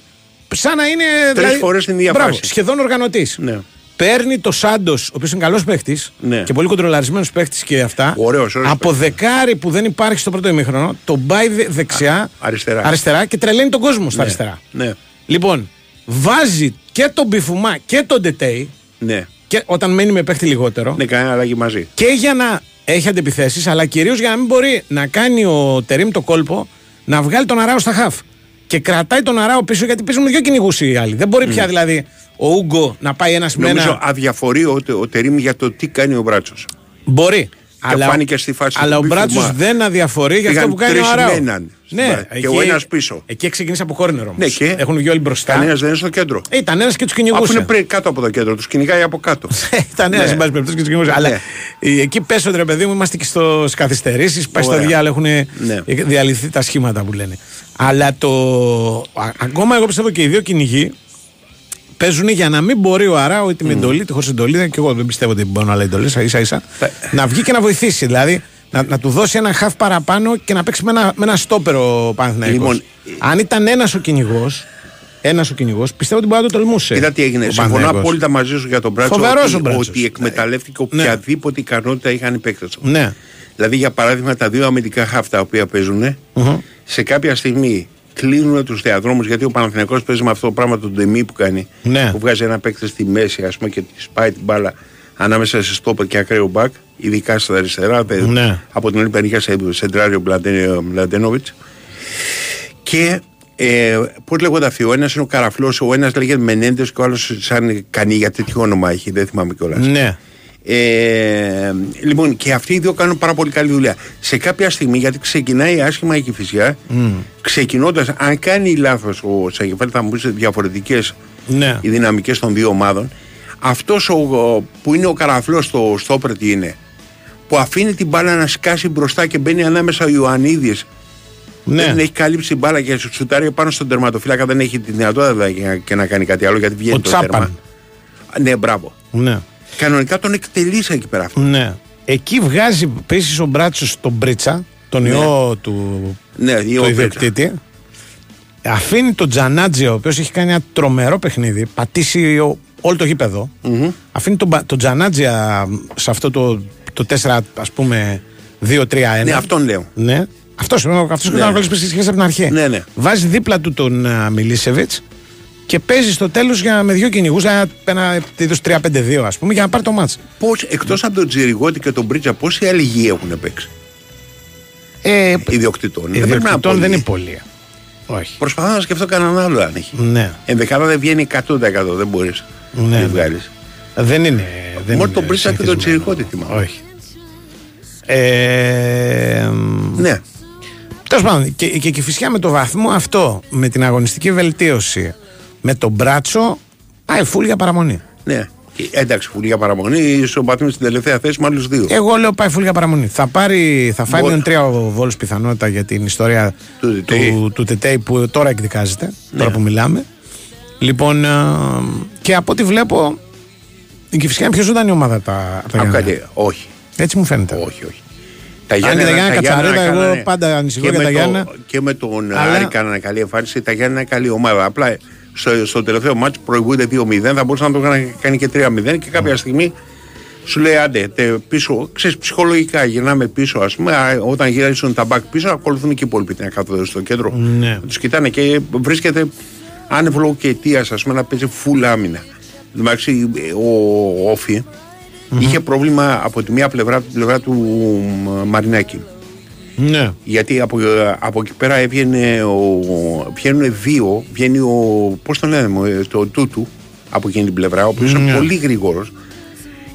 σαν να είναι. Τρεις δηλαδή, φορές την ίδια μπράβο, φάση. Σχεδόν οργανωτής. Ναι. Παίρνει το Σάντος, ο οποίος είναι καλός παίχτης Ναι. και πολύ κοντρολαρισμένος παίχτης και αυτά. Ωραίος, ωραίος από παίκτης. δεκάρι που δεν υπάρχει στο πρώτο ημίχρονο, τον πάει δε- δεξιά, αριστερά. αριστερά και τρελαίνει τον κόσμο στα Ναι. αριστερά. Ναι. Λοιπόν, βάζει και τον Μπιφουμά και τον Ντετέι, Ναι. και όταν μένει με παίχτη λιγότερο, Ναι, κανένα αλλαγή μαζί. και για να έχει αντιπιθέσεις, αλλά κυρίως για να μην μπορεί να κάνει ο Τερήμ το κόλπο να βγάλει τον Αράο στα χαφ. Και κρατάει τον Αράο πίσω γιατί παίζουν δύο κυνηγούς οι άλλοι. Δεν μπορεί πια δηλαδή ο Ούγκο να πάει ένας με Νομίζω ένα. αδιαφορεί ο, ο Τερήμ για το τι κάνει ο Μπράτσος. Μπορεί. Αλλά, φάνηκε στη φάση αλλά του ο Μπιφουμά. Μπράτσος δεν αδιαφορεί για αυτό Πήγαν που κάνει ο τρεις Αράο. με έναν στην Ναι, μπάλα και ο ένας πίσω. Εκεί ξεκίνησε από κόρνερ όμως. Ναι, και Έχουν βγει όλοι μπροστά. Κανένας δεν είναι στο κέντρο. Ε, ήταν ένας και τους Αφού κυνηγούσε. είναι πριν κάτω από το κέντρο, τους κυνηγάει από κάτω. Ήταν ένας, Ναι. εν πάση περιπτώσει, και τους κυνηγούσε. Αλλά Ναι. ε, εκεί πέσω, ρε παιδί μου, είμαστε και στις καθυστερήσεις. Πάει στο Ωραία. διάλογο, έχουν Ναι. διαλυθεί τα σχήματα που λένε. Αλλά το. α- ακόμα εγώ πιστεύω και οι δύο κυνηγοί παίζουν για να μην μπορεί ο Αράο είτε με εντολή είτε χωρί εντολή. Και εγώ δεν πιστεύω ότι μπορούν άλλα εντολή, ίσα ίσα. να βγει και να βοηθήσει. Δηλαδή να, να του δώσει ένα χαφ παραπάνω και να παίξει με ένα, με ένα στόπερο Παναθηναϊκός. Λοιπόν, Αν ήταν ένας ο κυνηγός, ένας ο κυνηγός, πιστεύω ότι μπορεί να το τολμούσε. Είδα τι έγινε. ο Συμφωνώ Παναθηναϊκός. απόλυτα μαζί σου για τον Μπράτσο. Φοβερός ότι, ο Μπράτσος. ότι εκμεταλλεύτηκε Ναι. οποιαδήποτε ικανότητα είχαν οι παίκτες του. Ναι. Δηλαδή, για παράδειγμα, τα δύο αμυντικά χαφ τα οποία παίζουν, σε κάποια στιγμή κλείνουν τους διαδρόμου γιατί ο Παναθηναϊκός παίζει με αυτό το πράγμα τον Ντεμί που κάνει. Ναι. Που βγάζει ένα παίκτη στη μέση ας πούμε, και τη σπάει την μπάλα ανάμεσα σε στόπερ και ακραίο μπακ, ειδικά στα αριστερά. δε- Ναι. Από την άλλη μεριά σε σεντράριο Μπλαντένοβιτς. Και ε, πώς λέγονται αυτοί, ο ένας είναι ο Καραφλός, ο ένας λέγεται Μενέντες και ο άλλος σαν κανεί για τέτοιο όνομα έχει, δεν θυμάμαι κιόλας. Ναι. Ε, λοιπόν, και αυτοί οι δύο κάνουν πάρα πολύ καλή δουλειά. Σε κάποια στιγμή, γιατί ξεκινάει άσχημα η κυφυσιά, mm. ξεκινώντας, αν κάνει λάθος ο Σαγεφέλ, θα μου πεις διαφορετικές Ναι. οι δυναμικές των δύο ομάδων. Αυτός που είναι ο καραφλός στο στόπερ, τι είναι, που αφήνει την μπάλα να σκάσει μπροστά και μπαίνει ανάμεσα ο Ιωαννίδης Ναι. Δεν έχει καλύψει την μπάλα και σουτάρει πάνω στον τερματοφύλακα. Δεν έχει τη δυνατότητα και να- και να κάνει κάτι άλλο γιατί βγαίνει Ο το Τσάπαν. τέρμα. Ναι, μπράβο. Ναι. Κανονικά τον εκτελείς εκεί πέρα αυτό. ναι. Εκεί βγάζει πέσεις ο Μπράτσος τον Μπρίτσα, τον ιό του, Ναι, του η όπερα. ιδιοκτήτη. Αφήνει τον Τζανάτζε, ο οποίος έχει κάνει ένα τρομερό παιχνίδι, πατήσει ο- όλο το γηπεδο Αφήνει τον, Μπα- τον Τζανάτζε α, σε αυτό το, το 4, ας πούμε, 2-3-1. Ναι, αυτόν λέω. Ναι. Αυτός αυτός Ναι. που ήταν ο goalkeeper της σχέση από την αρχή. Ναι, ναι. Βάζει δίπλα του τον Μιλίσεβιτς και παίζει στο τέλος με δύο κυνηγούς, ένα, ένα είδος 3-5-2, ας πούμε, για να πάρει το μάτς. Πώς, εκτός από τον Τζιριγότη και τον Μπρίτσα, πόσοι άλλοι γη έχουν παίξει; Ε, Ιδιοκτητών. οι Δεν πρέπει να διοκτητών δεν είναι είναι πολλοί. Όχι. Προσπαθώ να σκεφτώ κανέναν άλλο αν έχει. Ναι. Ενδεκάδα δεν βγαίνει 100%. Δεν μπορείς Ναι, να ναι. τη βγάλεις. Δεν είναι. Δεν Μόνο είναι τον Μπρίτσα και τον συνηθισμένο. Τζιριγότη θυμάμαι. Όχι. Ε, Ναι. Τέλος πάντων, και, και, και φυσικά με το βαθμό αυτό, με την αγωνιστική βελτίωση, με τον μπράτσο, πάει φουλ για παραμονή. ναι. Και, Εντάξει, φουλή για παραμονή, ισοπαθούν στην τελευταία θέση με άλλους δύο. Εγώ λέω πάει φουλ για παραμονή. Θα, πάρει, θα φάει Μπορεί. μείον τρία ο Βόλο πιθανότητα για την ιστορία Του Τετέι. του, του Τετέι που τώρα εκδικάζεται, Ναι. τώρα που μιλάμε. Λοιπόν, ε, και από ό,τι βλέπω, και φυσικά είναι πιο ζωντανή ομάδα τα, από τα Από Γιάννενα. κάτι. Όχι, Έτσι μου φαίνεται. όχι, όχι. Τα και τα Γιάννενα Κατσαρίδα, εγώ κάνανε- πάντα ανησυχώ και για με τα το- Γιάννενα. Και με τον Αλλά- Άρη κάνανε καλή εμφάνιση. Τα Γιάννενα είναι καλή ομάδα. Απλά στο, στο τελευταίο μάτσο προηγούνται 2-0. Θα μπορούσε να το κάνει, κάνει και 3-0 και κάποια στιγμή σου λέει άντε τε, πίσω. Ξέρεις, ψυχολογικά γυρνάμε πίσω. Ας πούμε, α, όταν γυρίσουν τα μπακ πίσω, ακολουθούν και οι υπόλοιποι την κάθοδο στο κέντρο. Ναι. Τους κοιτάνε και βρίσκεται άνευ λόγου και αιτίας, ας πούμε, να παίζει full άμυνα. Εντάξει, ο Όφη είχε πρόβλημα από τη μία πλευρά, την πλευρά του μ, Μαρινάκη. Ναι. Γιατί από, από εκεί πέρα έβγαινε ο, βγαίνουν δύο, βγαίνει ο, πώς τον λέμε, ε, το Τούτου από εκείνη την πλευρά, ο οποίος Ναι. είναι πολύ γρήγορος.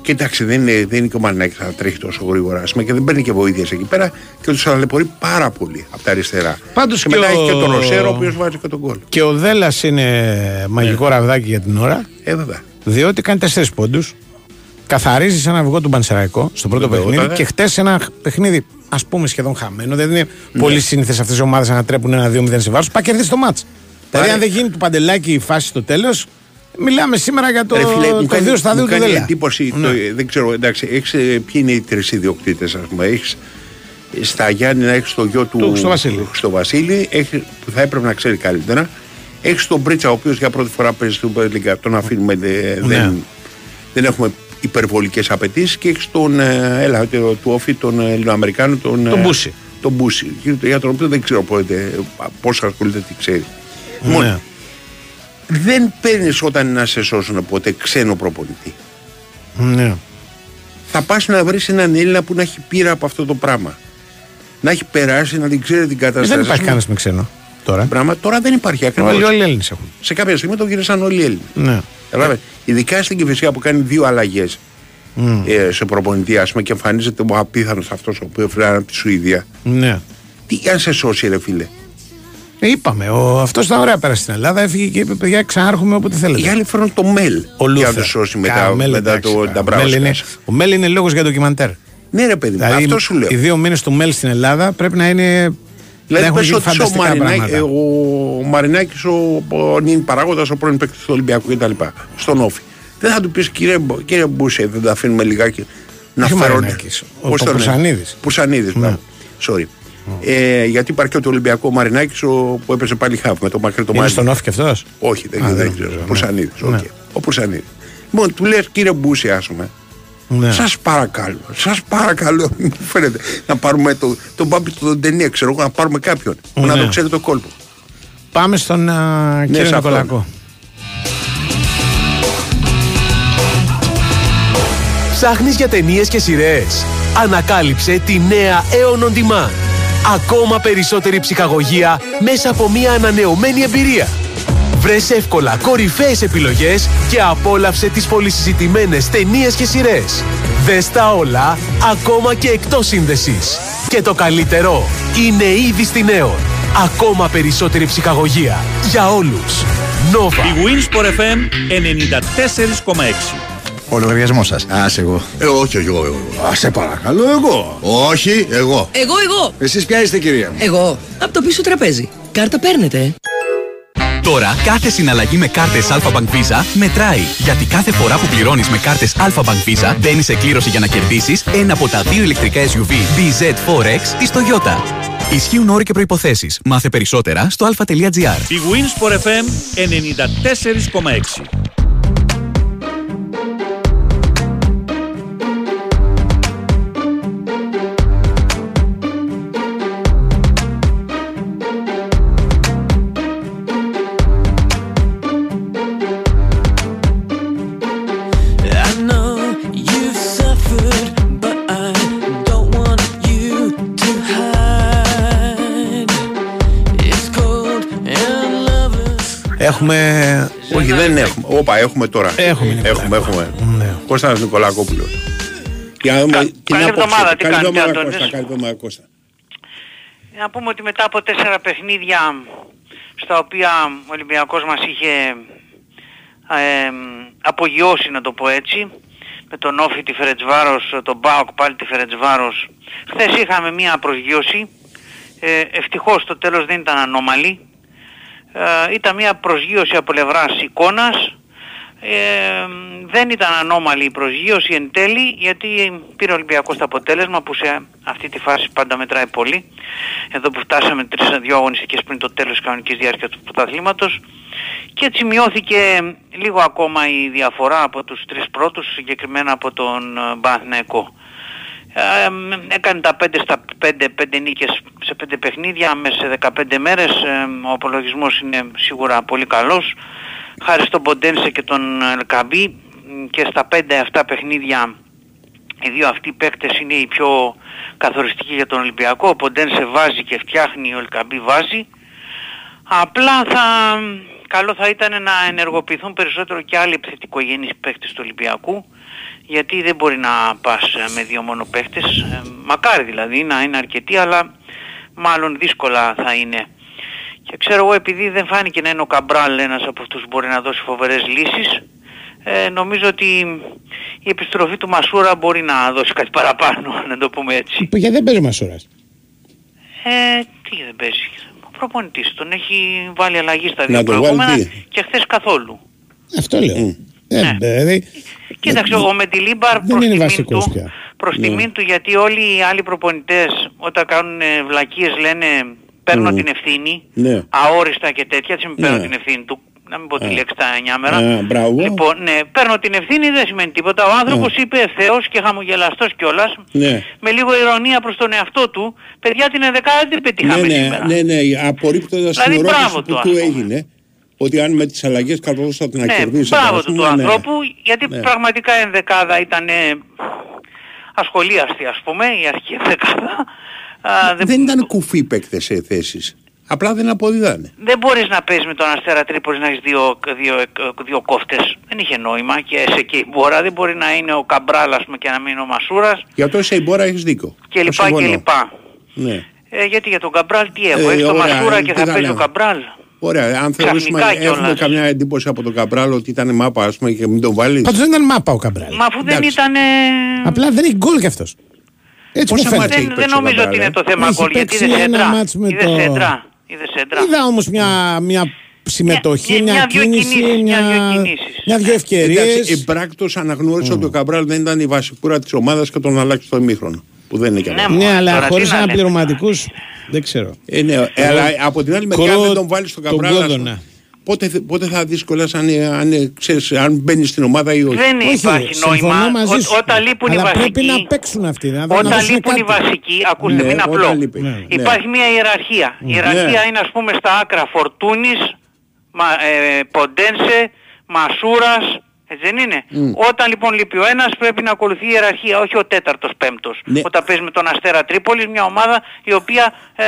Και εντάξει, δεν είναι, δεν είναι και ο Μαρινάκης να τρέχει τόσο γρήγορα, ας πούμε, και δεν παίρνει και βοήθειες εκεί πέρα και τους ταλαιπωρεί πάρα πολύ από τα αριστερά. Πάντως και, και μετά ο- έχει και τον Ροσέρο, ο οποίος βάζει και τον κόλ. Και ο Δέλλα είναι μαγικό ραβδάκι για την ώρα, Ε, βέβαια. διότι κάνει 4 πόντους. Καθαρίζει σε ένα αυγό του Πανσεραϊκό στο πρώτο Βεβαίως, παιχνίδι βέβαια. και χτες ένα παιχνίδι ας πούμε σχεδόν χαμένο. Δεν είναι πολύ σύνηθες αυτές οι ομάδες να τρέπουν ένα 2-0 σε βάρο. Πάει κερδίσει το μάτς. Δηλαδή, αν δεν γίνει του παντελάκι η φάση στο τέλος, μιλάμε σήμερα για το, Ρε φίλε, μου το κάνει, δύο στάδιο μου του κάνει Δέλλα. εντύπωση, Ναι. το, δεν ξέρω, εντάξει, έχεις, ε, ποιοι είναι οι τρεις ιδιοκτήτες, ας πούμε, έχεις στα Γιάννη έχεις το γιο του Του Χριστοβασίλη. Χριστοβασίλη, έχεις, που θα έπρεπε να ξέρει καλύτερα, έχεις τον Μπρίτσα, ο οποίος για πρώτη φορά παίζει στην Super League, τον αφήνουμε, δε- Ναι. δεν, δεν έχουμε υπερβολικές απαιτήσεις και έχεις τον, ε, έλα, το, του Όφη, τον Ελληνοαμερικάνο, τον, Τον ε, Μπούση. Τον Μπούση, για τον οποίο δεν ξέρω πότε, πώς ασχολείται, τι ξέρει. Λοιπόν, Ναι. δεν παίρνεις όταν είναι να σε σώσουν ποτέ ξένο προπονητή. Ναι. Θα πας να βρεις έναν Έλληνα που να έχει πείρα από αυτό το πράγμα. Να έχει περάσει, να την ξέρει την Ε, κατάσταση. Δεν Ας υπάρχει πούμε, κανένας με ξένο τώρα. Πράγμα τώρα δεν υπάρχει ακριβώς. Όλοι, όλοι οι Έλληνες έχουν. Σε κάποια στιγμή το γύρισαν όλοι οι Έλληνες. Ναι. Κατάλαβε. Ειδικά στην Κυφυσιά που κάνει δύο αλλαγές ε, σε προπονητή, ας πούμε, και εμφανίζεται ο απίθανος αυτός ο οποίος έφερε από τη Σουηδία. ναι. Τι αν σε σώσει, ρε φίλε. Ε, είπαμε, ο, αυτός ήταν ωραία πέρα στην Ελλάδα. Έφυγε και είπε: Παιδιά, ξανάρχομαι όποτε θέλετε. Οι άλλοι φέρνουν το Μέλ Ο για να Λούθερ. το σώσει Κα, μετά, ο Μέλ, μετά εντάξει, το κα, ο Μέλ Νταμπράουσκα. είναι- Ο Μέλ είναι λόγος για ντοκιμαντέρ. Ναι, ρε παιδί μου, Δηλαδή, αυτό σου λέω. οι δύο μήνες του Μέλ στην Ελλάδα πρέπει να είναι. Να Δηλαδή, έχουν πες γίνει ότι ο, φανταστικά Μαρινάκη, πράγματα. ε, ο Μαρινάκης, ο, ο νυν παράγοντας, ο πρώην παίκτης του Ολυμπιακού κτλ. Στον Όφη. Δεν θα του πεις κύριε, Μπο- κύριε Μπούσε, δεν τα αφήνουμε λιγάκι να Όχι ο φέρονται. Μαρινάκης, ο Πώς τον λένε; Πουρσανίδης. Πουρσανίδης, μπράβο. Sorry. Ε, γιατί υπάρχει και το Ολυμπιακό ο Μαρινάκης ο, που έπαιζε πάλι χαβ με το μακρύ το Είναι μάτι. στον όφη και αυτός; Όχι, δεν, Α, δεν, δεν ξέρω. ξέρω, ναι. Πουρσανίδης, Ναι. οκ. Ο Πουρσανίδης. Λοιπόν, του λες κύριε Μπούσε, ας πούμε, Ναι. Σας παρακαλώ, σας παρακαλώ, μου φαίνεται να πάρουμε το, τον Μπάμπη του Ντενία, ξέρω εγώ, να πάρουμε κάποιον που να Ναι. το ξέρει το κόλπο. Πάμε στον α, κύριο σε αυτόν. Νικολακό. Ψάχνεις για ταινίες και σειρές. Ανακάλυψε τη νέα Aeon On Demand. Ακόμα περισσότερη ψυχαγωγία μέσα από μια ανανεωμένη εμπειρία. Βρες εύκολα κορυφαίες επιλογές και απόλαυσε τις πολυσυζητημένες ταινίες και σειρές. Δες τα όλα, ακόμα και εκτός σύνδεσης. Και το καλύτερο, είναι ήδη στην Aeon. Ακόμα περισσότερη ψυχαγωγία. Για όλους. Nova. Η Winsport FM 94,6. Ο λογαριασμός σας. Α, εγώ. Ε, όχι, εγώ, εγώ. Α, σε παρακαλώ, εγώ. Όχι, εγώ. Εγώ, εγώ. Εσείς ποια είστε, κυρία μου; Εγώ. Από το πίσω τραπέζι. Κάρτα παίρνετε. Ε; Τώρα κάθε συναλλαγή με κάρτες Alpha Bank Visa μετράει. Γιατί κάθε φορά που πληρώνεις με κάρτες Alpha Bank Visa μπαίνεις σε κλήρωση για να κερδίσεις ένα από τα δύο ηλεκτρικά SUV BZ4X της Toyota. Ισχύουν όροι και προϋποθέσεις. Μάθε περισσότερα στο alpha.gr. Η Winsport FM 94,6. Έχουμε. Όχι, δεν έχουμε. Όπα, έχουμε τώρα. Έχουμε, Νικολάκο. Έχουμε, έχουμε. Ναι. Κώστας Νικολακόπουλος. Για να δούμε την καλή άποψη. εβδομάδα, τι Καλή κάνετε, εβδομάδα, Αντώνης; Κώστα. Καλή εβδομάδα, Κώστα. Να πούμε ότι μετά από τέσσερα παιχνίδια στα οποία ο Ολυμπιακός μας είχε ε, απογειώσει να το πω έτσι με τον Όφη τη Φερετσβάρος, τον Μπάοκ πάλι τη Φερετσβάρος χθες είχαμε μία προσγείωση ε, ευτυχώς το τέλος δεν ήταν ανώμαλη ε, ήταν μία προσγείωση από πλευράς εικόνας. Ε, δεν ήταν ανώμαλη η προσγείωση εν τέλει γιατί πήρε ο Ολυμπιακός το αποτέλεσμα που σε αυτή τη φάση πάντα μετράει πολύ. Εδώ που φτάσαμε τρεις δύο αγωνιστικές πριν το τέλος της κανονικής διάρκειας του πρωταθλήματος. Και έτσι μειώθηκε λίγο ακόμα η διαφορά από τους τρεις πρώτους συγκεκριμένα από τον ε, Παναθηναϊκό. ε, έκανε τα 5 στα 5, 5 νίκες σε 5 παιχνίδια μέσα σε 15 μέρες. Ε, ο απολογισμός είναι σίγουρα πολύ καλός. Χάρη στον Ποντένσε και τον Ελκαμπή μ, και στα 5 αυτά παιχνίδια οι δύο αυτοί παίκτες είναι οι πιο καθοριστικοί για τον Ολυμπιακό. Ο Ποντένσε βάζει και φτιάχνει ο Ελκαμπή βάζει. Απλά θα καλό θα ήταν να ενεργοποιηθούν περισσότερο και άλλοι επιθετικογενείς παίκτες του Ολυμπιακού γιατί δεν μπορεί να πας ε, με δύο μόνο παίκτες ε, μακάρι δηλαδή να είναι αρκετοί αλλά μάλλον δύσκολα θα είναι και ξέρω εγώ επειδή δεν φάνηκε να είναι ο Καμπράλ ένας από αυτούς που μπορεί να δώσει φοβερές λύσεις ε, νομίζω ότι η επιστροφή του Μασούρα μπορεί να δώσει κάτι παραπάνω να το πούμε έτσι Που γιατί δεν παίζει ο Μασούρας; ε, τι δεν παίζει ο προπονητής τον έχει βάλει αλλαγή στα δύο Να τον βάλει προηγούμενα τι; και χθες καθόλου Αυτό λέω. Ε, Ναι. δηλαδή, Κοίταξε, ο Μεντιλίμπαρ δεν προς είναι τιμήν βασικός του, πια. προς Ναι. τιμήν του γιατί όλοι οι άλλοι προπονητές όταν κάνουν ε, βλακίες λένε παίρνω Mm. την ευθύνη, Ναι. αόριστα και τέτοια, έτσι μην παίρνω Ναι. την ευθύνη του, να μην πω τη Α. λέξη τα εννιάμερα. Α, μπράβο. Λοιπόν, ναι, παίρνω την ευθύνη δεν σημαίνει τίποτα. Ο άνθρωπος είπε ευθέως και χαμογελαστός κιόλας, Ναι. με λίγο ηρωνία προς τον εαυτό του, παιδιά την ενδεκάδα δεν την πετύχαμε Ναι, ναι, σήμερα. ναι, ναι, απορρίπτοντας Δηλαδή, την μπράβο ερώτηση του, που ας του πούμε. έγινε ότι αν με τις αλλαγές καθώς θα την Ναι, ακερδίσει. μπράβο του του ανθρώπου, γιατί Ναι. πραγματικά η ενδεκάδα ήταν ε, ασχολίαστη ας πούμε, η αρχή ενδεκάδα. Α, δεν, Δεν ήταν κουφοί παίκτες σε θέσεις. Απλά δεν αποδιδάνε. δεν μπορείς να παίζεις με τον Αστέρα Τρίπολης να έχεις δύο, δύο, δύο κόφτες. Δεν είχε νόημα και σε και η Μπόρα δεν μπορεί να είναι ο Καμπράλ ας πούμε και να μην είναι ο Μασούρας Για το σε εμπόρα έχεις δίκιο. και Το λοιπά και συμφωνώ. λοιπά. Ναι. Ε, γιατί για τον Καμπράλ τι έχω, Ε, έχεις τον ωραία, Μασούρα ε, και τι θα θα παίζει ο λέω. Καμπράλ. Ωραία, αν θεωρήσουμε, Ξαφνικά έχουμε κιόλας. καμιά εντύπωση από τον Καμπράλ ότι ήταν μάπα ας πούμε και μην τον βάλεις. πάντως δεν ήταν μάπα ο Καμπράλ. Μα αφού δεν Εντάξει. ήταν... ε, Απλά δεν έχει γκολ κι αυτός. Έτσι Πόσα μου μάτια φαίνεται. έχει δεν, δεν παίξει ο νομίζω Καμπράλ, ότι είναι ε; το θέμα Έχει γκολ, γιατί παίξει είδες ένα σέντρα. μάτς με Είδες το- σέντρα. Είδες σέντρα. Είδα όμως μια, μια συμμετοχή, Μια- μια, μια-δυο κίνηση, κινήσεις, μια, μια-δυο κινήσεις. μια-δυο Εντάξει, ευκαιρίες. εμπράκτος αναγνώρισε ότι ο Καμπράλ δεν ήταν η βασικούρα της ομάδας και τον αλλάξει στο ημίχρονο. Που δεν είναι και Ναι, αυτό. Ναι, αλλά Τώρα τι χωρίς να λέμε. αναπληρωματικούς δεν ξέρω. Ε, ναι, ε, αλλά από την άλλη μεριά Κρό- αν δεν τον βάλεις στον τον Καμπράλ. ας πούμε, Κόδωνα. Πότε, θε- πότε θα δεις κιόλας αν, ε, αν, ε, ξέρεις, αν μπαίνεις στην ομάδα ή όχι; Δεν Όχι, υπάρχει συμφωνώ νόημα. μαζί Ό- σου. όταν λείπουν οι Αλλά βασικοί. πρέπει να παίξουν αυτοί. Να, να Όταν δώσουν λείπουν οι κάτι. βασικοί, ακούστε, Ναι, μην όταν απλό. λείπει. Ναι. Υπάρχει μια ιεραρχία. Η ιεραρχία είναι ας πούμε στα άκρα Φορτούνης, μα, ε, Ποντένσε, Μασούρας, έτσι δεν είναι. Όταν λοιπόν λείπει ο ένας πρέπει να ακολουθεί η ιεραρχία, όχι ο τέταρτος πέμπτος. Ναι. Όταν παίζει με τον Αστέρα Τρίπολης, μια ομάδα η οποία ε,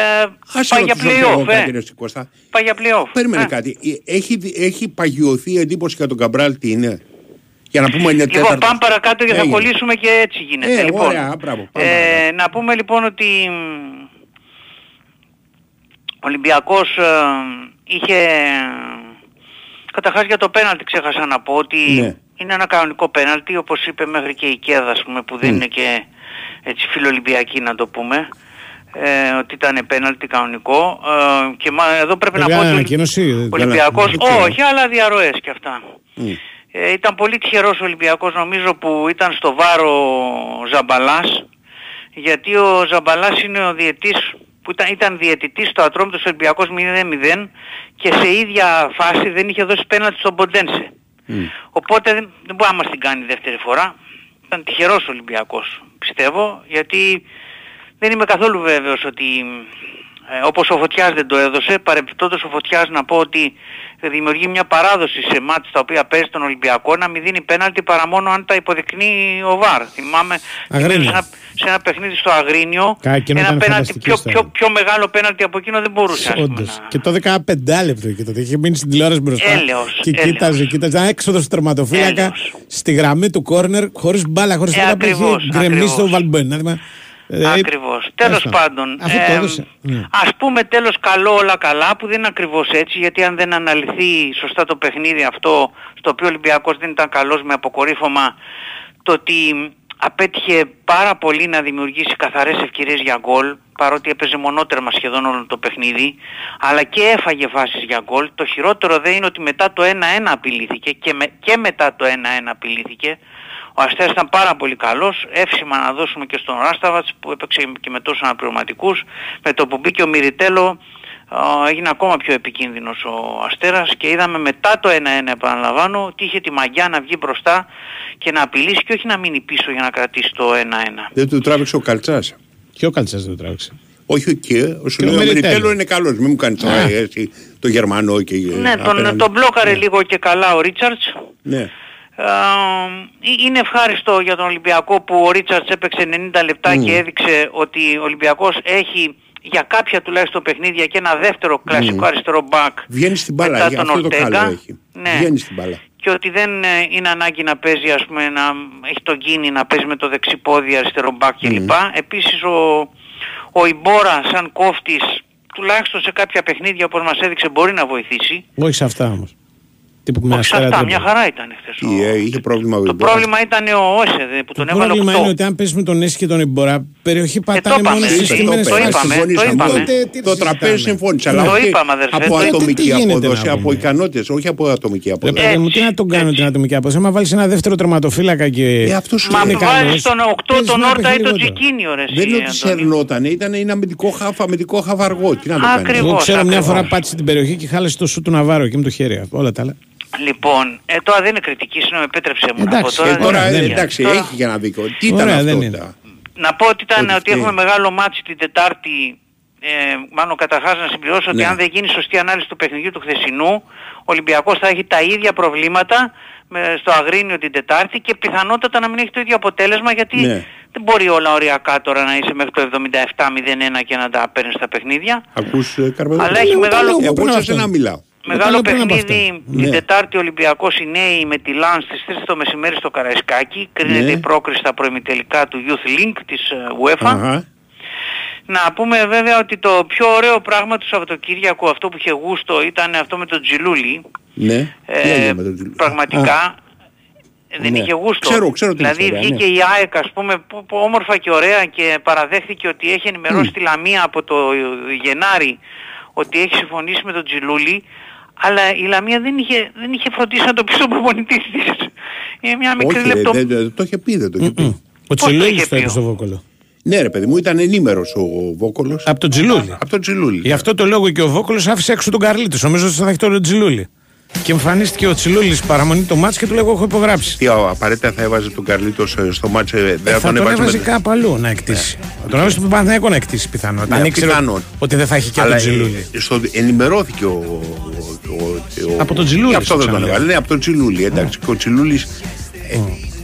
Άσε πάει να για τους ρωτήσω εγώ play-off. κάτι, Ε. ρε Κώστα. Πάει για play-off. Περίμενε Ε. κάτι. Ε, Έχει, έχει παγιωθεί η εντύπωση για τον Καμπράλ τι είναι; Για να πούμε είναι Λοιπόν, τέταρτος. πάμε παρακάτω και θα Έγινε. κολλήσουμε και έτσι γίνεται. Ε, λοιπόν, ωραία, μπράβο, πάμε ε, παρακάτω. να πούμε λοιπόν ότι μ, ο Ολυμπιακός ε, είχε... Καταρχάς για το πέναλτι ξέχασα να πω ότι Ναι. είναι ένα κανονικό πέναλτι, όπως είπε μέχρι και η Κέδα, ας πούμε, που δεν είναι και έτσι φιλολυμπιακή να το πούμε, ε, ότι ήταν πέναλτι κανονικό. Ε, και μα, εδώ πρέπει να πω Βέβαια, ότι ανακοίνωση, ο δεν- Ολυμπιακός, δεν ξέρω. όχι, αλλά διαρροές και αυτά. Ε, ήταν πολύ τυχερός ο Ολυμπιακός νομίζω που ήταν στο βάρο Ζαμπαλάς γιατί ο Ζαμπαλάς είναι ο διετής που ήταν, ήταν διαιτητής στο Ατρόμητος Ολυμπιακός 0-0 και σε ίδια φάση δεν είχε δώσει πέναλτι στον Ποντένσε. Οπότε δεν, δεν μπορεί να μας την κάνει δεύτερη φορά. Ήταν τυχερός ο Ολυμπιακός πιστεύω γιατί δεν είμαι καθόλου βέβαιος ότι ε, όπως ο Φωτιάς δεν το έδωσε, παρεμπιπτόντως ο Φωτιάς να πω ότι δημιουργεί μια παράδοση σε μάτς τα οποία παίζει τον Ολυμπιακό να μην δίνει πέναλτι παρά μόνο αν τα υποδεικνύει ο ΒΑΡ. Θυμάμαι Αγρίνιο. σε ένα, σε ένα παιχνίδι στο Αγρίνιο Κα- εκείνο ένα ήταν πέναλτι φανταστική πιο, ιστορία. πιο, πιο μεγάλο πέναλτι από εκείνο δεν μπορούσε. ας πούμε, Όντως. Και το 15 λεπτό και τότε είχε μείνει στην τηλεόραση μπροστά. Έλεος, και έλεος. κοίταζε, κοίταζε. Ένα έξοδο του τερματοφύλακα στη γραμμή του κόρνερ χωρίς μπάλα, χωρίς Ε, τίποτα που είχε ακριβώς, γκρεμίσει ακριβώς. το Βαλμπέν. Ε, Ακριβώς. Τέλος άστο. πάντων, Αφού το εμ, έδωσε. Ναι. ας πούμε τέλος καλό όλα καλά που δεν είναι ακριβώς έτσι γιατί αν δεν αναλυθεί σωστά το παιχνίδι αυτό στο οποίο ο Ολυμπιακός δεν ήταν καλός με αποκορύφωμα το ότι απέτυχε πάρα πολύ να δημιουργήσει καθαρές ευκαιρίες για γκολ παρότι έπαιζε μονότερμα σχεδόν όλο το παιχνίδι αλλά και έφαγε φάσεις για γκολ το χειρότερο δεν είναι ότι μετά το 1-1 απειλήθηκε και, με, και μετά το 1-1 απειλήθηκε ο Αστέρας ήταν πάρα πολύ καλός, εύσημα να δώσουμε και στον Ράσταβατς που έπαιξε και με τόσους αναπληρωματικούς. Με το που μπήκε ο Μυριτέλο α, έγινε ακόμα πιο επικίνδυνος ο Αστέρας και είδαμε μετά το 1-1 επαναλαμβάνω ότι είχε τη μαγιά να βγει μπροστά και να απειλήσει και όχι να μείνει πίσω για να κρατήσει το 1-1. Δεν του τράβηξε ο Καλτσάς. Και ο Καλτσάς δεν το τράβηξε. Όχι και ο σου Και ο λέει ο Μεριτέλο. Μεριτέλο είναι καλός. Μην μου κάνεις τώρα Α. έτσι το Γερμανό και Ναι, τον, απέναντι. τον μπλόκαρε λίγο και καλά ο Ρίτσαρτς. Ναι. Ε, είναι ευχάριστο για τον Ολυμπιακό που ο Ρίτσαρτς έπαιξε 90 λεπτά Μμ. και έδειξε ότι ο Ολυμπιακός έχει για κάποια τουλάχιστον παιχνίδια και ένα δεύτερο κλασικό Μμ. αριστερό μπακ Βγαίνει στην μπάλα. μετά γι' τον Αυτό το Ορτέγκα. καλό έχει. Ναι. Βγαίνει στην μπάλα. και ότι δεν ε, είναι ανάγκη να παίζει ας πούμε να έχει τον κίνη να παίζει με το δεξί πόδι αριστερό μπακ κλπ. Επίσης ο, ο Ιμπόρα σαν κόφτης τουλάχιστον σε κάποια παιχνίδια όπως μας έδειξε μπορεί να βοηθήσει. Όχι σε αυτά όμως. Τύπου με Όχι σε αστέρα αυτά, τρίπολη. μια χαρά ήταν χθες. Τι, ε, είχε πρόβλημα ο Το Ιμπόρας. πρόβλημα ήταν ο Όσε δε, που τον Το έβαλε πρόβλημα 8. είναι ότι αν πέσει με τον Έσχη και τον Ιμπορά, περιοχή το πατάνε είπαμε, μόνο εσύ, στις το στιγμένες είπαμε, φάσεις. το συμφωνήσαμε. είπαμε. Τότε τι Το τραπέζι συζητάμε. συμφώνησε. Ναι. Αλλά Το όχι είπαμε, αδερφέ, από το είπαμε. Τι ατομική γίνεται απόδοση, να από πούμε. ικανότητες, όχι από ατομική Ρε απόδοση. παιδί μου, τι να τον κάνω την ατομική απόδοση; Άμα βάλεις ένα δεύτερο τερματοφύλακα και. Ε, αυτός σου Μα είναι αν καλός, βάλεις τον 8 παίζεις τον να Όρτα παίζει ή τον λιγότερο. Τζικίνιο ρε Δεν είναι ότι εσύ, σε Αντώνη. ερνόταν, ήταν ένα αμυντικό χαφ, αμυντικό χαφ αργό. Τι να το κάνεις; Ακριβώς. Εγώ ξέρω μια ακριβώς. φορά πάτησε την περιοχή και χάλασε το σου του Ναβάρο εκεί με το χέρι. Όλα τα άλλα. Λοιπόν, ε, τώρα δεν είναι κριτική, συγγνώμη, επέτρεψε μου να πω Εντάξει, τώρα. ε, δεν Τώρα δεν ε, είναι. εντάξει, Τώρα- έχει για να δίκιο. Τι ήταν Ωραία, αυτό. δεν είναι. τα- Να πω ότι, ήταν, Ότι ότι φταίει. έχουμε μεγάλο μάτσι την Τετάρτη. Ε, μάλλον καταρχάς να συμπληρώσω ότι Ναι. αν δεν γίνει σωστή ανάλυση του παιχνιδιού του χθεσινού, ο Ολυμπιακός θα έχει τα ίδια προβλήματα με, στο Αγρίνιο την Τετάρτη και πιθανότατα να μην έχει το ίδιο αποτέλεσμα γιατί Ναι. δεν μπορεί όλα οριακά τώρα να είσαι μέχρι το 77-01 και να τα παίρνεις τα παιχνίδια. Ακούς ε, Καρπεδό. Αλλά έχει Εγώ μεγάλο- το λέω Εγώ πριν σε αυτό. να μιλάω. Μεγάλο λέω πριν από παιχνίδι αυτά. την Ναι. Τετάρτη Ολυμπιακός οι νέοι με τη Λαν στις 3 το μεσημέρι στο Καραϊσκάκι. Κρίνεται Ναι. η πρόκριση στα προημιτελικά του Youth Link της ε, UEFA. Αχα. Να πούμε βέβαια ότι το πιο ωραίο πράγμα του Σαββατοκύριακου αυτό που είχε γούστο ήταν αυτό με τον Τζιλούλη. Ναι. Ε, Τι έγινε με τον Τζιλ- πραγματικά ε, δεν Ναι. είχε γούστο. Ξέρω, ξέρω την δηλαδή ιστορία, βγήκε ναι. η ΑΕΚ ας πούμε που, που όμορφα και ωραία και παραδέχθηκε ότι έχει ενημερώσει τη Λαμία από το Γενάρη ότι έχει συμφωνήσει με τον Τζιλούλη αλλά η Λαμία δεν είχε, δεν είχε φροντίσει να το πει στον προπονητή της. Είναι μια μικρή Όχι, ρε, λεπτό... δεν- δεν- το είχε πει, δεν το είχε πει. Ο το Τσιλούλη είχε το πει είπε ο- στο Βόκολο. Ναι, ρε παιδί μου, ήταν ενήμερος ο Βόκολος. Από τον Τζιλούλη. Από τον Τζιλούλη. Γι' αυτό το λόγο και ο Βόκολος άφησε έξω τον Καρλίτος. Νομίζω ότι θα έχει τον Τζιλούλη. Και εμφανίστηκε ο Τσιλούλης παραμονή το μάτς και του λέγω: Έχω υπογράψει. Τι α, απαραίτητα θα έβαζε τον Καρλίτος ε, στο μάτσε, δεν Ε, θα θα τον τον έβαζε έβαζε με- κάπου αλλού να εκτίσει. Θα τον έβαζε στον Παναθηναϊκό να εκτίσει πιθανότατα. Ναι, Αν ήξερε πιθανόν. ότι δεν θα έχει και Αλλά τον Τζιλούλη. ε, στο, ενημερώθηκε ο, ο, ο, ο- Από τον Τζιλούλη, Αυτό στο δεν τον ξαναλέω. έβαλε. Ναι, από τον Τζιλούλη. Εντάξει, και ο Τζιλούλης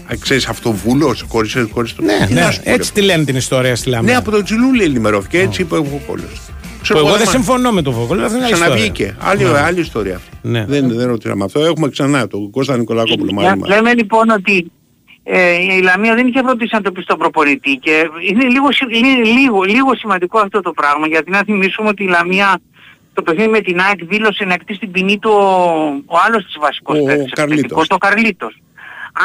ε, ξέρεις αυτοβούλος, χωρίς, χωρίς το... Ναι, Τι ναι, να σου πω, έτσι τη λένε την ιστορία στη Λαμία. Ναι, από τον Τζιλούλη ενημερώθηκε, έτσι είπε ο Βόκολος. Που εγώ δεν συμφωνώ με τον Βόκολο, αυτό είναι άλλη ιστορία. Ξαναβγήκε. Άλλη, Ναι. άλλη ιστορία αυτή. Ναι. Δεν, δεν ρωτήσαμε αυτό. Έχουμε ξανά τον Κώστα Νικολακόπουλο μαζί Λέ- μας. Λέμε λοιπόν ότι ε, η Λαμία δεν είχε φροντίσει να το πει στον προπονητή και είναι λίγο, συ- λί- λίγο, λίγο σημαντικό αυτό το πράγμα γιατί να θυμίσουμε ότι η Λαμία το παιχνίδι με την ΑΕΚ δήλωσε να εκτίσει την ποινή του ο, ο άλλος της βασικός Ο παίκτης Καρλίτος. επιθετικός, ο Καρλίτος.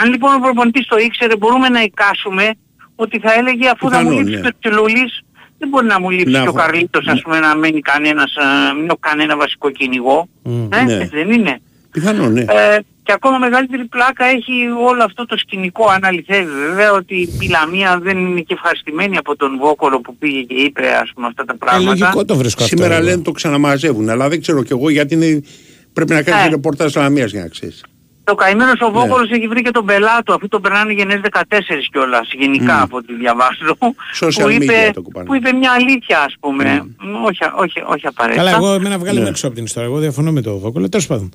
Αν λοιπόν ο προπονητής το ήξερε μπορούμε να εικάσουμε ότι θα έλεγε αφού θα μου Πιθανόν, λείψει ναι. το Τσιλούλης δεν μπορεί να μου λείψει Να και ο βα- Καρλίτος ας πούμε να μένει κανένας, α, μην έχω κανένα βασικό κυνηγό. Ε, ναι. έτσι δεν είναι. Πιθανόν, ναι. Ε, και ακόμα μεγαλύτερη πλάκα έχει όλο αυτό το σκηνικό αν αληθεύει βέβαια ότι η Λαμία δεν είναι και ευχαριστημένη από τον Βόκολο που πήγε και είπε ας πούμε αυτά τα πράγματα. το βρίσκω αυτό. Σήμερα εγώ. λένε το ξαναμαζεύουν, αλλά δεν ξέρω κι εγώ γιατί είναι... πρέπει να κάνεις Ε. ρεπορτάζ Λαμίας για να ξέρεις. Το καημένος Ναι. ο Βόκολος έχει βρει και τον πελάτο, αφού τον περνάνε γενές 14 κιόλας, γενικά Μμ. από ό,τι διαβάζω, Social που, media είπε, το κουπάνε. που είπε μια αλήθεια ας πούμε, όχι, όχι, όχι απαραίτητα. Καλά, εγώ εμένα βγάλε Ναι. με έξω από την ιστορία. Εγώ διαφωνώ με το Βόκολο. Τέλος πάντων.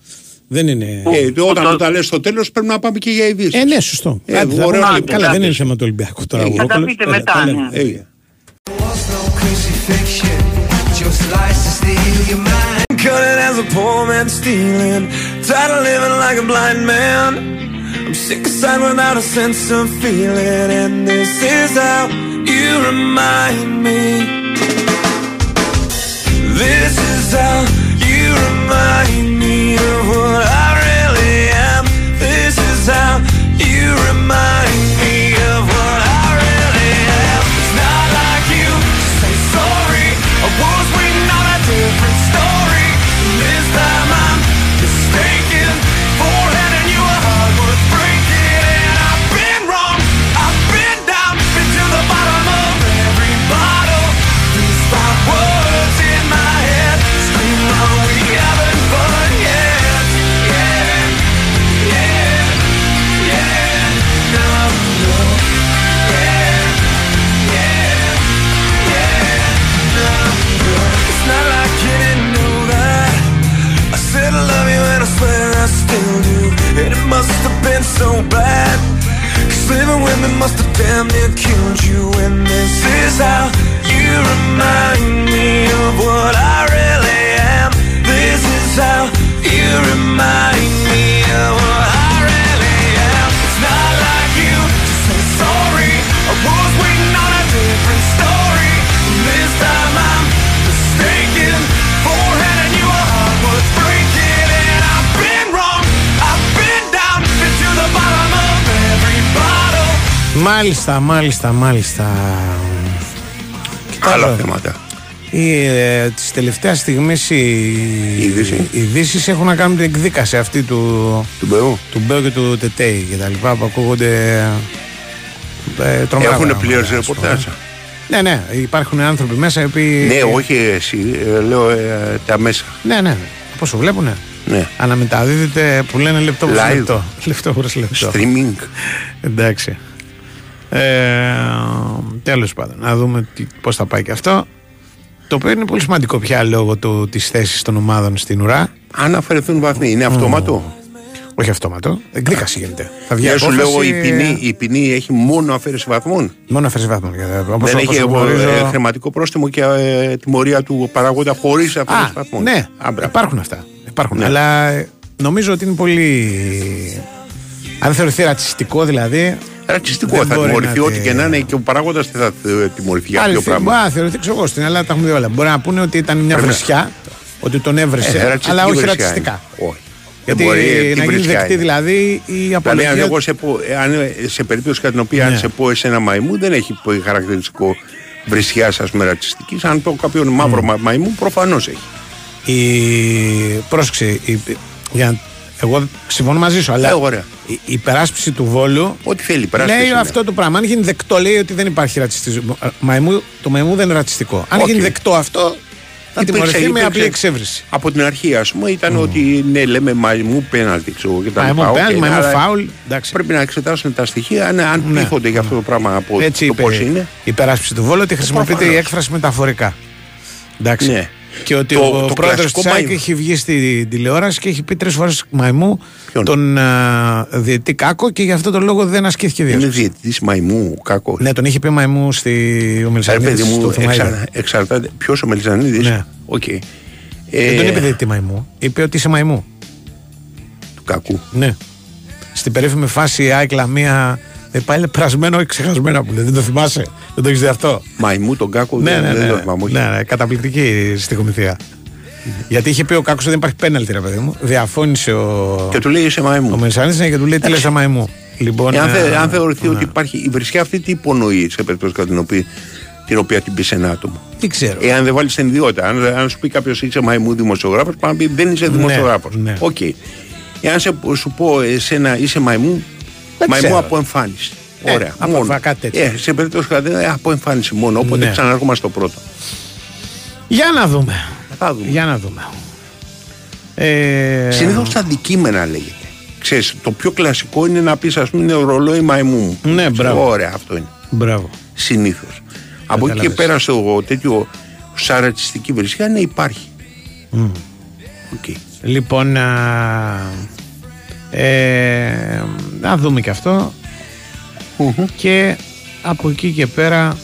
Δεν είναι. Ε, όταν το τα λες στο τέλος πρέπει να πάμε και για ειδήσεις. Ε, ναι, σωστό. Ε, Άντε, θα ωραίο πούμε- λοιπόν. Καλά, δεν είναι θέμα του Ολυμπιακού τώρα. Ε, ο θα τα Βόκολος. πείτε Έλα, μετά, τα ναι. λέμε. Ε, Cutting as a poor man stealing, tired of living like a blind man. I'm sick aside without a sense of feeling, and this is how you remind me. This is how you remind me of what I Μάλιστα, μάλιστα, μάλιστα. Άλλα Κοιτάξτε, θέματα. οι, ε, τις τελευταίες στιγμές οι είδηση. οι ειδήσεις έχουν να κάνουν την εκδίκαση αυτή του, Του Μπεού. του Μπέου και του Τετέι και τα λοιπά που ακούγονται ε, τρομερά Έχουν πράγματα, πλήρως ας πούμε. ρεπορτάζ; Ναι, ναι, υπάρχουν άνθρωποι μέσα οι οποίοι... Ναι, όχι εσύ, ε, λέω ε, τα μέσα. Ναι, ναι, πώς το βλέπουνε. Ναι. Αναμεταδίδεται που λένε λεπτό προς Live. λεπτό. Λεπτό προς λεπτό. Streaming. Εντάξει. Ε, τέλος πάντων, να δούμε τι, πώς θα πάει και αυτό. Το οποίο είναι πολύ σημαντικό πια λόγω του, της θέσης των ομάδων στην ουρά. Αν αφαιρεθούν βαθμοί, είναι αυτόματο; Όχι αυτόματο, εκδίκαση γίνεται. Θα βγει Για σου απόφαση, λέω, η ποινή, η ποινή έχει μόνο αφαίρεση βαθμών. Μόνο αφαίρεση βαθμών. γιατί Όπως, Δεν όπως έχει γνωρίζω- ε, χρηματικό πρόστιμο και ε, τιμωρία του παραγόντα χωρίς αφαίρεση Α, βαθμών. ναι, Α, μπράβο. υπάρχουν αυτά. Υπάρχουν. Ναι. Αλλά ε, νομίζω ότι είναι πολύ. Αν θεωρηθεί ρατσιστικό δηλαδή. Ρατσιστικό δεν θα μπορεί τιμωρηθεί να ό,τι τη- και να είναι και ο παράγοντας δεν θα ε, τιμωρηθεί για Άλλη αυτό το θε- πράγμα. Μπορεί να θεωρηθεί, ξέρω εγώ, στην Ελλάδα τα έχουμε δει όλα. Μπορεί να πούνε ότι ήταν μια Πρέπει να- βρισιά, ότι τον έβρεσε, Ε, ρατσιστική αλλά όχι βρισιά ρατσιστικά. είναι. Όχι. Γιατί Δεν μπορεί, τι να γίνει βρισιά δεκτή είναι. δηλαδή η Δηλαδή, αν απολογία. εγώ σε, πω, ε, αν, ε, σε περίπτωση κατά την οποία αν Ναι. σε πω εσένα μαϊμού δεν έχει πω χαρακτηριστικό βρισιά, ας πούμε, ρατσιστικής. Αν πω κάποιον μαύρο μα- μαϊμού, προφανώς έχει. Η... Πρόσεξε, η... για... εγώ συμφωνώ μαζί σου, αλλά Ε, ωραία. Η η υπεράσπιση του Βόλου Ό,τι θέλει, υπεράσπιση λέει είναι. αυτό το πράγμα. Αν γίνει δεκτό, λέει ότι δεν υπάρχει ρατσισμός. Ε, Μαϊμού, το μαϊμού δεν είναι ρατσιστικό. Αν Όχι. γίνει δεκτό αυτό, θα Υπήρξε- τιμωρηθεί με υπήρξε- απλή εξύβριση. Από την αρχή, ας πούμε, ήταν ότι ναι, λέμε μαϊμού πέναλτι, ξέρω εγώ, και τα Μαϊμού λοιπά. πέναλτι, Οκ, μαϊμού αλλά φάουλ, εντάξει. Πρέπει να εξετάσουν τα στοιχεία αν, αν Ναι. πείθονται για αυτό το πράγμα από Έτσι το είπε πώς είναι. η υπεράσπιση του Βόλου ότι χρησιμοποιείται η Προφανώς. έκφραση μεταφορικά. Εντάξει. Ναι. Και ότι Το- ο, το πρόεδρος κλασικό τη ΑΕΚ μαϊμού. έχει βγει στη τηλεόραση και έχει πει τρεις φορές μαϊμού Ποιον; τον α, διαιτητή Κάκο και γι' αυτό το λόγο δεν ασκήθηκε Είναι διάσωση. διαιτητής μαϊμού, κακό. Ναι, τον είχε πει μαϊμού στη ο Ρε Μελισανίδης παιδί μου, στο Θωμαίδα. εξα, εξαρτάται. Ποιος ο Μελισανίδης; Ναι. Οκ. Δεν Ε, τον είπε διαιτητή μαϊμού. Είπε ότι είσαι μαϊμού. Του κακού. Ναι. Στην περίφημη φάση η ΑΕΚ Λαμία. Ε, πάλι περασμένο ή ξεχασμένα που λέει. Δεν το θυμάσαι. Δεν το έχεις δει αυτό; Μαϊμού τον κάκο Ναι, δεν, ναι, δεν ναι. το θυμάμαι. όχι. ναι, ναι, καταπληκτική στοιχομηθεία. Γιατί είχε πει ο Κάκος ότι δεν υπάρχει πέναλτι, ρε παιδί μου. Διαφώνησε ο. Και του λέει είσαι Ο μαϊμού. Μενσάνης ναι, και του λέει τι λες, αμαϊμού. Λοιπόν, Εάν, θε- ε, αν θεωρηθεί ναι. ότι υπάρχει η βρισιά αυτή, τι υπονοεί σε περίπτωση κατά την οποία, την οποία την πεις σε ένα άτομο; Τι ξέρω. Εάν δεν βάλεις την ιδιότητα, αν, αν σου πει κάποιος είσαι μαϊμού δημοσιογράφος, πάει να πει δεν είσαι Ναι, δημοσιογράφος. ναι. Οκ. Εάν σε, σου πω εσένα είσαι μαϊμού, Δεν μαϊμού ξέρω. από εμφάνιση. Ε, Ωραία. από μόνο. εμφα- κάτι τέτοιο. Ε, σε περίπτωση κατά την από εμφάνιση μόνο. Οπότε Ναι. ξαναρχόμαστε στο πρώτο. Για να δούμε. Θα δούμε. Για να δούμε. Ε, Συνήθως τα αντικείμενα λέγεται. Ξέρεις, το πιο κλασικό είναι να πεις, ας πούμε, είναι ρολόι μαϊμού μου. Ναι, μπράβο. Ωραία, αυτό είναι. Μπράβο. Συνήθως. Από εκεί και Κατάλαβες. πέρα στο τέτοιο σαρατσιστική βρισιά, ναι, υπάρχει. Μμ. Οκ. Λοιπόν, α, ε, να δούμε και αυτό. Και από εκεί και πέρα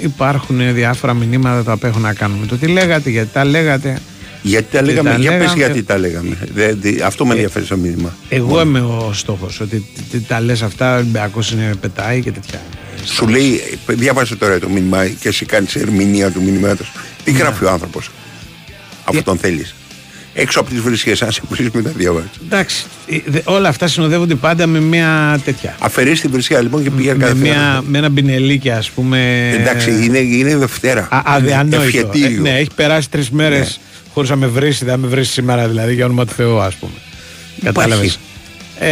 υπάρχουν διάφορα μηνύματα τα οποία έχουν να κάνουν με το τι λέγατε, γιατί τα λέγατε. Γιατί τα Τι λέγαμε, τα για πες λέγαμε. γιατί τα λέγαμε. Δε- δε- αυτό με ενδιαφέρει στο μήνυμα. Εγώ είμαι ο στόχος, ότι τι- τι τα λες αυτά, ο Ολυμπιακός είναι πετάει και τέτοια. Σου λέει, ε, διάβασε τώρα το μήνυμα και εσύ κάνει ερμηνεία του μηνύματος. Τι γράφει ο άνθρωπος, αφού τον θέλεις. Έξω από τις βρισχέ, αν σε βρει με τα διαβάζει. Εντάξει, ε, δε- όλα αυτά συνοδεύονται πάντα με μια τέτοια. Αφαιρείς τη βρισιά λοιπόν και πήγαινε Με, κάθε μια, φορά. με ένα μπινελίκι, ας πούμε. Εντάξει, είναι, είναι Δευτέρα. Α, αδιανόητο. Ευχετήριο. Ε, ναι, έχει περάσει τρεις μέρες Ναι. χωρίς να με βρεις, δεν θα με βρεις σήμερα δηλαδή για όνομα του Θεού, ας πούμε. Κατάλαβες. Ε,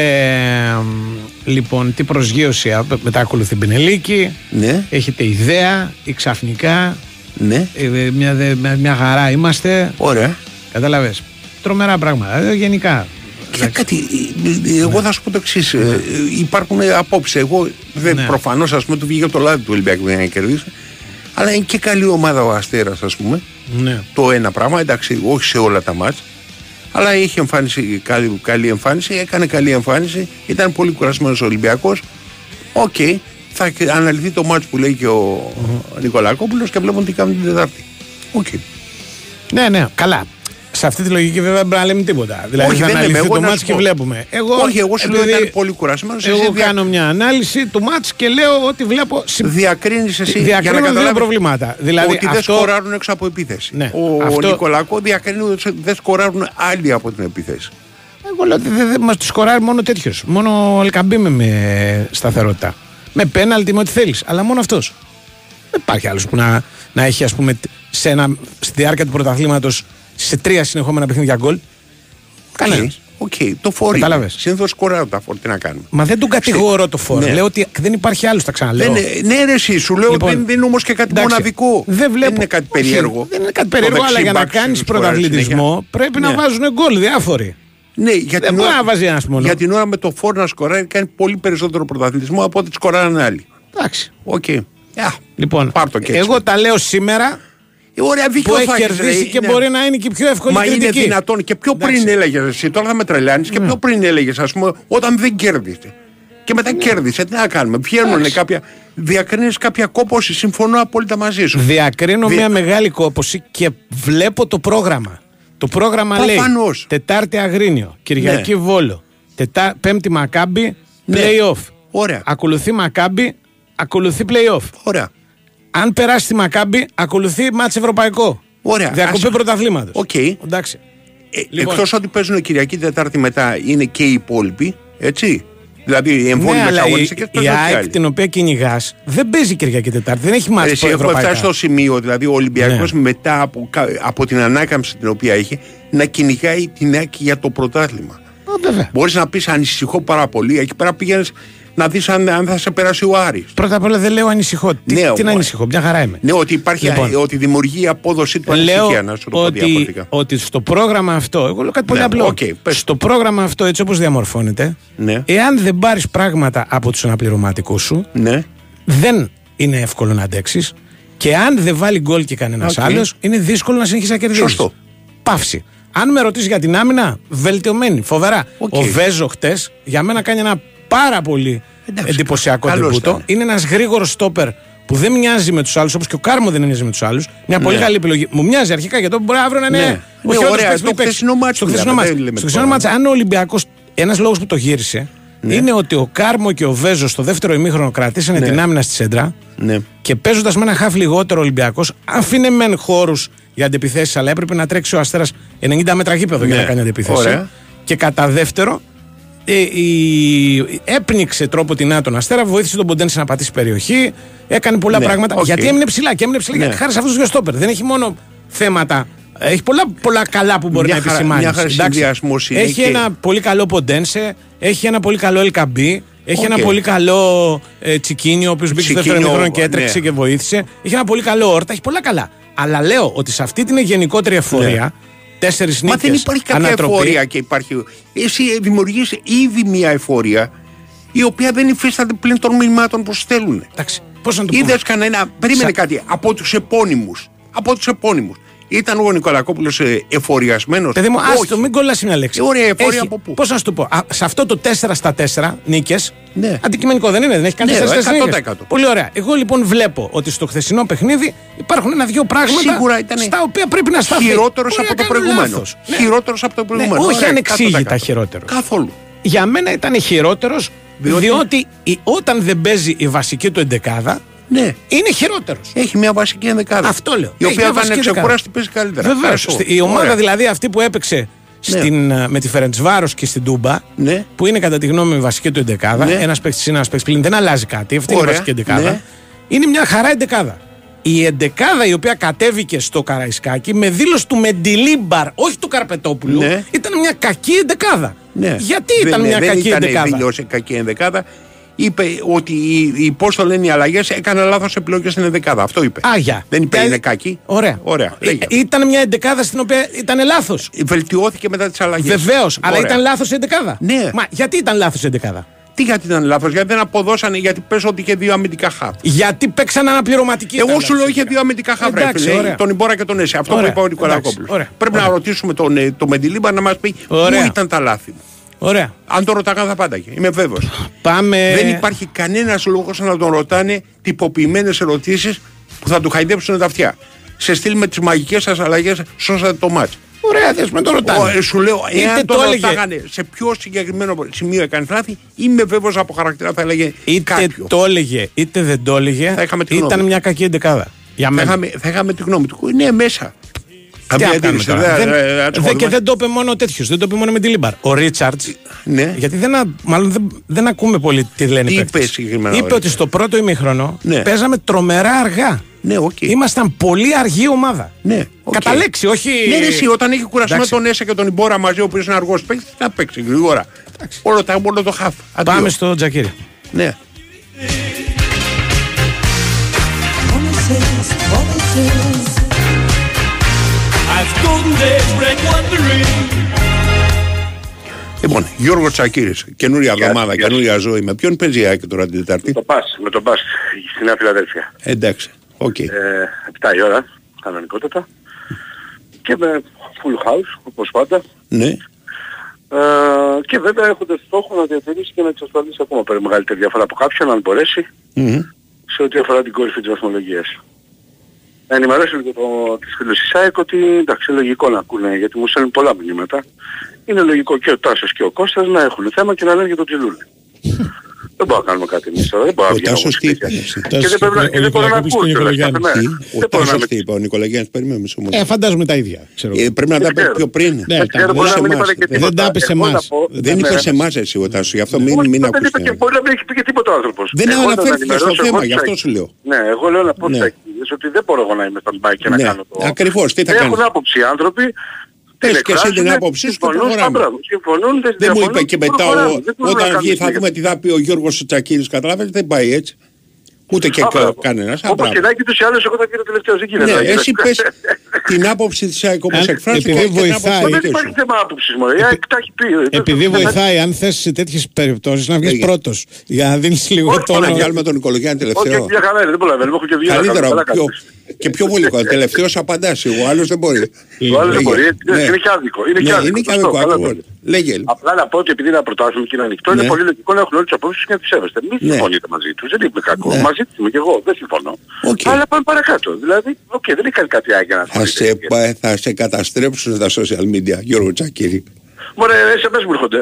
μ, λοιπόν, τι προσγείωση, α, μετά ακολουθεί Μπινελίκη. Ναι. Έχετε ιδέα ή ξαφνικά. Ναι. Ε, μια, δε- μια, μια χαρά είμαστε. Ωραία. Κατάλαβε. Τρομερά πράγματα. Ε, γενικά. Και κάτι, ε, ε, εγώ θα σου πω το εξής. υπάρχουν απόψε. Εγώ δεν Ναι. προφανώς ας πούμε του βγήκε από το λάδι του Ολυμπιακού για να κερδίσει. Αλλά είναι και καλή ομάδα ο Αστέρας, ας πούμε. Ναι. Το ένα πράγμα, εντάξει, όχι σε όλα τα μάτς αλλά είχε εμφάνιση, καλή, καλή εμφάνιση, έκανε καλή εμφάνιση, ήταν πολύ κουρασμένος ο Ολυμπιακός. Οκ, θα αναλυθεί το ματς που λέει και ο Νικολακόπουλος και βλέπουμε τι κάνουν την Τετάρτη. Οκ. Ναι, ναι, καλά. Σε αυτή τη λογική βέβαια δεν πρέπει να λέμε τίποτα. Δηλαδή Όχι, θα δεν λέμε, αναλυθεί εγώ το να ματς σου και πω. βλέπουμε. Εγώ, Όχι, εγώ σου λέω επειδή ήταν πολύ κουρασμένος. Εγώ εσύ δια- κάνω μια ανάλυση του ματς και λέω ότι βλέπω. συμ- Διακρίνεις εσύ για Διακρίνω να δύο καταλάβεις προβλήματα. Δηλαδή ότι δεν αυτό- σκοράρουν έξω από επίθεση. Ναι, Ο αυτό- Νικολακό- διακρίνει ότι δεν σκοράρουν άλλοι από την επίθεση. Εγώ λέω ότι δεν μας τους σκοράρει μόνο τέτοιος. Μόνο ο Ελκαμπή με, με σταθερότητα. Με πέναλτι, με ό,τι θέλεις. Αλλά μόνο αυτός. Δεν υπάρχει άλλος που να, να έχει, ας πούμε, σε ένα, στη διάρκεια του πρωταθλήματος σε τρία συνεχόμενα παιχνίδια γκολ. Κανένας. Οκ, το φόρι. Κατάλαβες. Συνήθως σκοράρουν τα φόρι. Τι να κάνουμε. Μα δεν τον κατηγορώ το φόρο. Ναι. Λέω ότι δεν υπάρχει άλλος, τα ξαναλέω. Δεν είναι- ναι, ρε, εσύ, σου λέω Λοιπόν, δεν, δεν είναι όμως και κάτι εντάξει, μοναδικό. Δεν, βλέπω, είναι κάτι όχι, περίεργο. δεν είναι κάτι Το περίεργο, αλλά για να δεξιμπάκ κάνεις σου σκοράρει πρωταθλητισμό συνέχεια. πρέπει Ναι. να βάζουν γκολ διάφοροι. Ναι, για Δεν την, μπορεί ώρα, να βάζει ένας μόνο. για την ώρα με το φόρ να σκοράρει κάνει πολύ περισσότερο πρωταθλητισμό από ό,τι σκοράραν άλλοι. Εντάξει. OK. Yeah. Λοιπόν, Πάρ' το και έτσι. εγώ τα λέω σήμερα Ε, Ωραία, δίκιο που έχει θα έχεις, κερδίσει ρε, και ναι. μπορεί να είναι και η πιο εύκολη Μα κριτική. είναι δυνατόν και πιο πριν Εντάξει. έλεγες εσύ, τώρα θα με τρελάνεις και πιο πριν έλεγες, ας πούμε, όταν δεν κέρδισε. Και μετά κέρδισε, τι να κάνουμε. Βγαίνουν Ναι. Εντάξει. κάποια. Διακρίνεις κάποια κόπωση, συμφωνώ απόλυτα μαζί σου. Διακρίνω Δι- μια μεγάλη κόπωση και βλέπω το πρόγραμμα. Το πρόγραμμα Προφανώς. λέει Τετάρτη Αγρίνιο, Κυριακή Βόλο, τετά... Πέμπτη Μακάμπι, Ναι. play-off. Ωραία. Ακολουθεί Μακάμπι, ακολουθεί play-off. Ωραία. Αν περάσει τη Μακάμπι, ακολουθεί μάτς ευρωπαϊκό. Ωραία. Διακοπή Ας- πρωταθλήματος. Οκ. Εντάξει. Ε, Λοιπόν. Εκτός ότι παίζουν Κυριακή Τετάρτη μετά είναι και οι υπόλοιποι, έτσι. Δηλαδή οι εμβόλιμοι Ναι, αλλά η, αγωνιστικές η παίζουν και ΑΕΚ άλλοι. την οποία κυνηγάς δεν παίζει Κυριακή Τετάρτη. Δεν έχει μάτς Εσύ έχουμε ευρωπαϊκά. φτάσει στο σημείο, δηλαδή ο Ολυμπιακός Ναι. μετά από, κα- από την ανάκαμψη την οποία είχε, να κυνηγάει την ΑΕΚ για το πρωτάθλημα. βέβαια. Μπορείς να πεις ανησυχώ πάρα πολύ, εκεί πέρα πήγαινες να δεις αν, αν θα σε περάσει ο Άρης. Πρώτα απ' όλα δεν λέω ανησυχώ. Τι, Ναι, τι να ωραία. ανησυχώ, μια χαρά είμαι. Ναι, ότι υπάρχει, Λοιπόν. ότι δημιουργεί η απόδοση του Λέω ανησυχία, να σου το πω ότι, διαφορετικά. ότι στο πρόγραμμα αυτό, εγώ λέω κάτι πολύ Ναι, απλό. οκ, πες. στο πρόγραμμα αυτό, έτσι όπως διαμορφώνεται, Ναι. εάν δεν πάρεις πράγματα από τους αναπληρωματικούς σου, Ναι. δεν είναι εύκολο να αντέξεις. Και αν δεν βάλει γκολ και κανένας Οκ. άλλος, είναι δύσκολο να συνεχίσεις να κερδίσεις. Σωστό. Παύση. Αν με ρωτήσεις για την άμυνα, βελτιωμένη, φοβερά. Οκ. Ο Βέζος χτες για μένα κάνει ένα πάρα πολύ Εντάξει, εντυπωσιακό καλός ντεμπούτο. ήταν. Είναι ένας γρήγορος στόπερ που δεν μοιάζει με τους άλλους, όπως και ο Κάρμο δεν μοιάζει με τους άλλους. Μια πολύ Ναι. καλή επιλογή. Μου μοιάζει αρχικά γιατί μπορεί αύριο να είναι. Ναι. ο Ναι, χειρότερος ωραία, παίκτης που το έχει παίξει. χθεσινό μάτς Στο μιλάμε, χθεσινό μάτς. δεν λέμε Στο χθεσινό τώρα. μάτς, αν ο Ολυμπιακός. Ένας λόγος που το γύρισε Ναι. είναι ότι ο Κάρμο και ο Βέζος στο δεύτερο ημίχρονο κρατήσανε Ναι. την άμυνα στη σέντρα Ναι. και παίζοντας με ένα χάφ λιγότερο Ολυμπιακός, άφηνε μεν χώρους για αντεπιθέσεις, αλλά έπρεπε να τρέξει ο Αστέρας 90 μέτρα γήπεδο για Ναι. να κάνει αντεπίθεση. Ωραία. Και κατά δεύτερο, ε, η, έπνιξε τρόπο την τον Αστέρα, βοήθησε τον Ποντένσε να πατήσει περιοχή, έκανε πολλά Ναι, πράγματα. οκ. Γιατί έμεινε ψηλά και έμεινε ψηλά Ναι. χάρη σε αυτούς τους δύο στόπερ. Δεν έχει μόνο θέματα. Έχει πολλά, πολλά καλά που μπορεί Μια να χαρά- επισημάνεις. μια χαρά συνδυασμός είναι Έχει και- ένα πολύ καλό Ποντένσε, έχει ένα πολύ καλό Ελκαμπή, έχει Οκ. ένα πολύ καλό ε, Τσικίνιο, ο οποίος μπήκε στο δεύτερο Τσικίνιο, ημίχρονο και ναι. έτρεξε και βοήθησε. Έχει ένα πολύ καλό Όρτα, έχει πολλά καλά. Αλλά λέω ότι σε αυτή την γενικότερη ευφορία, τέσσερις νίκες. Ναι. Μα δεν υπάρχει κάποια ευφορία και υπάρχει. Εσύ δημιουργείς ήδη μια ευφορία η οποία δεν υφίσταται πλην των μηνυμάτων που στέλνουν. Εντάξει, πώς να το Είδες πούμε; κανένα. Περίμενε Σα- κάτι. Από τους επώνυμους. Από τους επώνυμους. Ήταν ο Νικολακόπουλος εφοριασμένος. Παιδί μου, άστο, μην κολλάσει μια λέξη. Ε, ωραία, εφορία Έχει- από πού; Πώς να σου το πω; Α, σε αυτό το 4 στα 4 νίκες. Ναι. Αντικειμενικό δεν είναι, δεν έχει κάνει Ναι, 4 στα 4 νίκες. 100%. Πολύ ωραία. Εγώ λοιπόν βλέπω ότι στο χθεσινό παιχνίδι υπάρχουν ένα-δυο πράγματα Σίγουρα ήταν στα οποία πρέπει να σταθεί. χειρότερος Μπορεί από να το κάνει προηγούμενο. λάθος. Ναι. Χειρότερος από το προηγούμενο. Ναι, όχι Ωραία, ανεξήγητα 100%. χειρότερος. Καθόλου. Για μένα ήταν χειρότερος διότι, Διότι- η- όταν δεν παίζει η βασική του εντεκάδα Ναι. είναι χειρότερος. Έχει μια βασική ενδεκάδα. Αυτό λέω. Η Έχει οποία μια όταν βασική είναι δεκάδα. ξεκούραστη παίζει καλύτερα. Βεβαίως. Ευχαριστώ. Η ομάδα Ωραία. δηλαδή αυτή που έπαιξε στην, ε, με τη Φερεντσβάρος και στην Τούμπα, Ναι. που είναι κατά τη γνώμη μου η βασική του εντεκάδα, Ναι. ένας παίκτης είναι ένας παίκτης πλήν, δεν αλλάζει κάτι. Αυτή είναι η Ωραία. βασική εντεκάδα. Ναι. Είναι μια χαρά εντεκάδα. Η εντεκάδα η οποία κατέβηκε στο Καραϊσκάκι με δήλωση του Μεντιλίμπαρ, όχι του Καρπετόπουλου, Ναι. ήταν μια κακή εντεκάδα. Ναι. Γιατί Δεν- ήταν ναι, μια δεν κακή ήταν εντεκάδα; δήλωσε κακή ενδεκάδα. Είπε ότι οι, οι πώς το λένε οι αλλαγές έκανε λάθος επιλογέ στην ενδεκάδα. Αυτό είπε. Άγια. Δεν είπε Και- είναι κακή. Ωραία. Ωραία. Ε, λέγε. ήταν μια εντεκάδα στην οποία ήταν λάθος. Βελτιώθηκε μετά τις αλλαγές. Βεβαίως, αλλά ήταν λάθος η εντεκάδα. Ναι. Μα γιατί ήταν λάθος η εντεκάδα. Τι γιατί ήταν λάθος, γιατί δεν αποδώσανε, γιατί πες ότι είχε δύο αμυντικά χαφ. Γιατί παίξαν αναπληρωματική. Εγώ ήταν σου λέω λάθος η είχε δύο αμυντικά χαφ. ρε Εντάξει, φίλε, ωραία. Τον Ιμπόρα και τον Έση. Αυτό Ωραία. που είπα ο Νικολακόπουλο. Εντάξει, ωραία. Πρέπει Ωραία. να ρωτήσουμε τον, ε, τον Μεντιλίμπα να μας πει Ωραία. πού ήταν τα λάθη μου. Ωραία. Αν τον ρωτάγανε θα πάνταγε. Είμαι βέβαιος. Πάμε. Δεν υπάρχει κανένας λόγος να τον ρωτάνε τυποποιημένες ερωτήσεις που θα του χαϊδέψουν τα αυτιά. Σε στυλ με τις μαγικές σας αλλαγές σώσατε το μάτς. Ωραία, δεν με το ρωτάνε. Ε, σου λέω, Είτε εάν το τον έλεγε- ρωτάγανε σε ποιο συγκεκριμένο σημείο έκανε λάθη, είμαι βέβαιος από χαρακτήρα θα έλεγε Είτε κάποιο. το έλεγε είτε δεν το έλεγε, Θα είχαμε τη ήταν γνώμη. μια κακή εντεκάδα. Για θα, μένα. είχαμε, θα είχαμε τη γνώμη του. Είναι μέσα. Τι Καμία να κάνουμε αντίρρηση. τώρα; Δεν- Δεν- ε, δε- ασχολούμαι. και δεν το είπε μόνο τέτοιος, δεν το είπε μόνο με τη Λίμπαρ. Ο Ρίτσαρτς. Ναι. Γιατί δεν, α- μάλλον δεν, δεν ακούμε πολύ τι λένε οι Τι παίκτες. είπε συγκεκριμένα ο Είπε ότι Ρίτσαρτς; στο πρώτο ημίχρονο Ναι. παίζαμε τρομερά αργά. Ναι, οκ. Ήμασταν πολύ αργή ομάδα. Ναι, οκ. Κατά λέξη, όχι. Ναι, ρε, εσύ, όταν έχει κουρασμένο Εντάξει. τον Έσα και τον Ιμπόρα μαζί, ο οποίος είναι αργός παίκτης, θα παίξει γρήγορα. Όλο, τα, όλο το χαφ. Αντίο. Πάμε στο Τζακίρι. Ναι. As Λοιπόν, Γιώργος Τσακύρης, καινούρια Γεια, εβδομάδα, γεια. καινούρια ζωή. Με ποιον παίζει η ΑΕΚ τώρα την Τετάρτη; Το πας, με τον ΠΑΣ στη Νέα Φιλαδέλφια. Εντάξει, οκ. Ε, 7 η ώρα, κανονικότατα. Και με full house, όπως πάντα. Ναι, Ε, και βέβαια έχοντας στόχο να διατηρήσει και να εξασφαλίσει ακόμα πολύ μεγαλύτερη διαφορά από κάποιον, αν μπορέσει, Μμμ. σε ό,τι αφορά την κόρυφη της βαθμολογίας. Να ενημερώσω λίγο το, τις φίλους της ΑΕΚ ότι εντάξει λογικό να ακούνε γιατί μου στέλνουν πολλά μηνύματα. Είναι λογικό και ο Τάσος και ο Κώστας να έχουν θέμα και να λένε για τον Τζιλούλη. δεν μπορούμε να κάνουμε κάτι εμείς τώρα. Δεν μπορούμε Ο να βγαίνουμε Τάσος από τι σπίτια. είπε, εσύ. Και δεν πρέπει να- και δεν μπορώ να Νικολακόπουλος ακούω και ο κιόλας κάθε Νικολογιάννης. μέρα. Τι, ο Δεν μπορώ να Τάσος με- τι είπε, ο Νικολαγιάννης, περίμενε όμως. Ε, φαντάζομαι τα ίδια. Ξέρω. Ε, πρέπει να τα Δεν πει ξέρω. πιο πριν. Ναι, Δεν τα- ξέρω, μπορεί σε να μην εμάς. είπατε και Δεν τίποτα. τα είπε σε Εγώ να εμάς. πω- Δεν Ναι. είπε σε εμάς εσύ ο Τάσος, γι' αυτό μην, Όχι, μην δεν ακούς. είπε και μπορεί να μην έχει πει και τίποτα ο άνθρωπος. Δεν Εγώ να αναφέρθηκε στο ενημερώσω θέμα, εγώ γι' αυτό τους σου λέω. Ναι, εγώ λέω να πω Ναι. Στους αεκτήδες ότι δεν μπορώ εγώ να είμαι στον μπάι και να Ναι, κάνω το... ακριβώς, τι θα Δεν κάνεις; Έχουν άποψη οι άνθρωποι. Πες την και εσύ την εκφράζουν, άποψή σου και συμφωνούν, προχωράμε. α, μπράβο, Συμφωνούν, δεν Δεν μου διαφωνούν είπε και και μετά, προχωράμε. ο- Δεν μπορούμε να όταν βγει, κάνουμε θα δούμε τι θα πει ο Γιώργος Τσακύρης, καταλάβετε, δεν πάει έτσι. Ούτε και Α, μπράβο. κανένας. Α, Όπως μπράβο. και να έχει τους άλλους, εγώ θα γίνω τελευταίος. Εκεί δεν Ναι, θα γίνω. εσύ πες την άποψη της ΑΕΚ όπως Αν- εκφράζεται επειδή και την άποψη βοηθάει- του Δεν δικαίου υπάρχει σου. θέμα άποψης μου. Η ΑΕΚ τα έχει πει. Επειδή Δεν- βοηθάει, αν θες σε τέτοιες περιπτώσεις να βγεις Λέγε. πρώτος. Για να δίνεις λίγο Όχι, τόνο. Να βγάλουμε τον Νικολογιάννη Όχι, τελευταίο. μια χαρά είναι, δεν προλαβαίνω. Έχω και δύο Καλύτερα, καλά πιο, κάνεις. και πιο βολικό. Τελευταίος απαντάς, ο άλλος δεν μπορεί. Ο άλλος δεν Λέγε. μπορεί. Ναι. Είναι και άδικο. Είναι και Ναι, άδικο. Είναι και Σωστό, άδικο, καλά ακριβώς. το λέτε. Λέγε. Απλά να πω ότι επειδή είναι ένα πρωτάθλημα και είναι ανοιχτό, Ναι. είναι πολύ λογικό να έχουν όλες τις απόψεις και να τις σέβεστε. Μην Ναι. συμφωνείτε μαζί τους, δεν είναι κακός. Ναι. Μαζί τους είμαι και εγώ, δεν συμφωνώ. Οκ. Αλλά πάμε παρακάτω. Δηλαδή, οκ, δεν έχει κάνει κάτι άγια να Θα σε, πα- θα σε καταστρέψουν τα social media, Γιώργο Τσακύρη. Μωρέ, SMS μου έρχονται.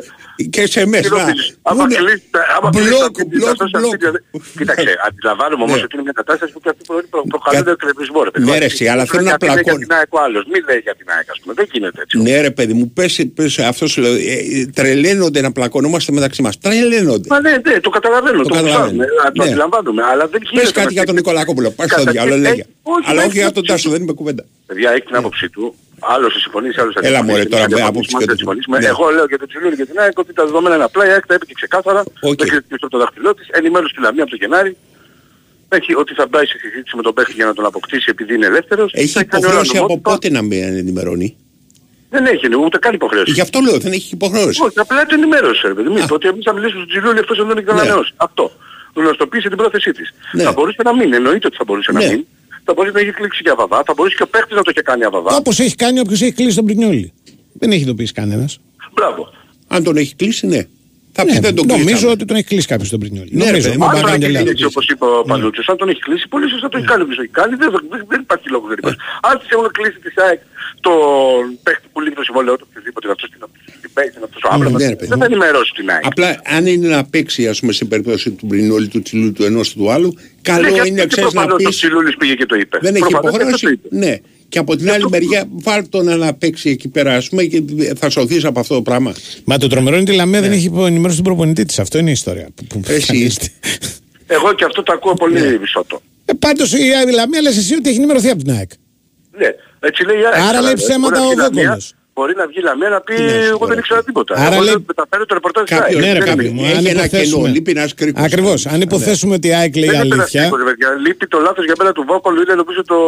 Και SMS, Τι να. νομίζεις, Άμα Πούνε- κλείσει τα- άμα κλείσει τα Μπλοκ, βίντεο, μπλοκ, τα social μπλοκ. media, Κοίταξε, αντιλαμβάνομαι όμως Ναι. ότι είναι μια κατάσταση που και αυτοί προ- προ- προκαλούν εκνευρισμό. ρε παιδί. Ναι, ρε, εσύ, αλλά Πρέπει θέλω να πει λέει για πλακώνει. την ΑΕΚ ο άλλος. Μην λέει για την ΑΕΚ, ας πούμε. Δεν γίνεται έτσι. Ναι ρε παιδί μου, πες, πες αυτός σου λέω, ε, ε, τρελαίνονται να πλακωνόμαστε μεταξύ μας. Τρελαίνονται. Μα ναι, ναι, το καταλαβαίνω, Το το, καταλαβαίνω. καταλαβαίνω. το Ναι. αντιλαμβάνομαι, αλλά δεν γίνεται. Πες κάτι να- για τον Νικολακόπουλο, πας στο Καταρχήν, διάλογο, λέγε. έχει- όχι, Αλλά έχει όχι για τον άποψη Τάσο, του. δεν είμαι κουβέντα. Παιδιά, έχει την άποψή του. Άλλος θα συμφωνήσει, άλλος θα Έλα, συμφωνήσει. μωρέ, τώρα, Δεν με θα άποψη συμφωνήσουμε, και δεν το- συμφωνήσουμε. ναι. Εγώ λέω για τον Τσιλούλη και την ΑΕΚ ότι τα δεδομένα είναι απλά. Η ΑΕΚ τα είπε και ξεκάθαρα. Οκ. Δεν κρύφτηκε στο δάχτυλό της. Ενημέρωσε τη Λαμία από το Γενάρη. Έχει ότι θα πάει σε συζήτηση με τον παίχτη για να τον αποκτήσει επειδή είναι ελεύθερος. Έχει Θα κάνει όλα υποχρέωση από νομότυπα. πότε να με ενημερώνει; Δεν έχει, ούτε καν υποχρέωση. Γι' αυτό λέω, δεν έχει υποχρέωση. Όχι, απλά το ενημέρωσε, ρε παιδί μου. Είπε ότι εμείς θα μιλήσουμε στον Τσιλούλη εκτός αν δεν έχει Ναι. ανανεώσει. Αυτό. Γνωστοποίησε την πρόθεσή της. Ναι. Θα μπορούσε να μην, εννοείται ότι θα μπορούσε να Ναι. μην. Θα μπορούσε να έχει κλείξει για βαβά, θα μπορούσε και ο παίχτης να το είχε κάνει αβαβά. Όπως έχει κάνει όποιος έχει κλείσει τον Πρινιόλη. Δεν έχει ειδοποιήσει κανένας. Μπράβο. Αν τον έχει κλείσει, ναι. Θα πει Ναι, δεν τον νομίζω κλείσαμε. ότι τον έχει κλείσει κάποιος τον Πρινιόλη. Ναι, ρε νομίζω. παιδί Μου μου, Αν τον παράγει έχει Ελλάδα. κλείσει όπως είπε ο Παλούτσος, αν τον έχει κλείσει, πολύ σωστά το έχει κάνει όποιος το έχει κάνει, δεν, δεν, δεν υπάρχει λόγος δεν υπάρχει. Αν της έχουν κλείσει τη ΣΑΕΚ τον παίχτη που λύγει το συμβόλαιο του, οποιοδήποτε είναι αυτός, την παίχτη, είναι αυτός ο Άμπραμπατ, ναι, ρε παιδί δεν μου. θα ενημερώσει την ΑΕΚ. Απλά αν είναι να παίξει, ας πούμε, στην περίπτωση του Μπρινόλη, του Τσιλού, του ενός του άλλου, καλό Ναι, είναι, και ξέρεις, να προφανώς ο πεις, Τσιλούλης πήγε και το είπε. δεν έχει Προφανώς και το υποχρέωση. είπε. Ναι. Και από την άλλη μεριά, βάλ τον να παίξει εκεί πέρα, ας πούμε, και θα σωθείς από αυτό το πράγμα. Μα το τρομερό είναι ότι η Λαμία δεν έχει ενημερώσει τον προπονητή της. Αυτό είναι η ιστορία. που- που- Ναι. Εσύ. εμφανίζεται. Εγώ και αυτό το ακούω πολύ Ναι. μισότο. Ε, Πάντως η Λαμία λες εσύ ότι έχει ενημερωθεί από την ΑΕΚ. Ναι, έτσι λέει η ΑΕΚ. Άρα Καλά, λέει ε, ψέματα μπορεί να ο βγει η Λαμία- Βόκολος. Μπορεί να βγει η Λαμία να πει Ναι, εγώ τώρα. δεν ήξερα τίποτα. Άρα Εγώ λέει- δεν μεταφέρω το ρεπορτάζ της Κάποιος- ΑΕΚ. Ναι, ρε Δεν κάποιο είναι. μου. Έχει Αν ένα υποθέσουμε. κενό, λείπει ένας κρίκος. Ακριβώς. Αν υποθέσουμε ότι η ΑΕΚ λέει Δεν είναι αλήθεια. περαστικός, ρε παιδιά. Λείπει το λάθος για μένα του Βόκολου, είναι νομίζω το,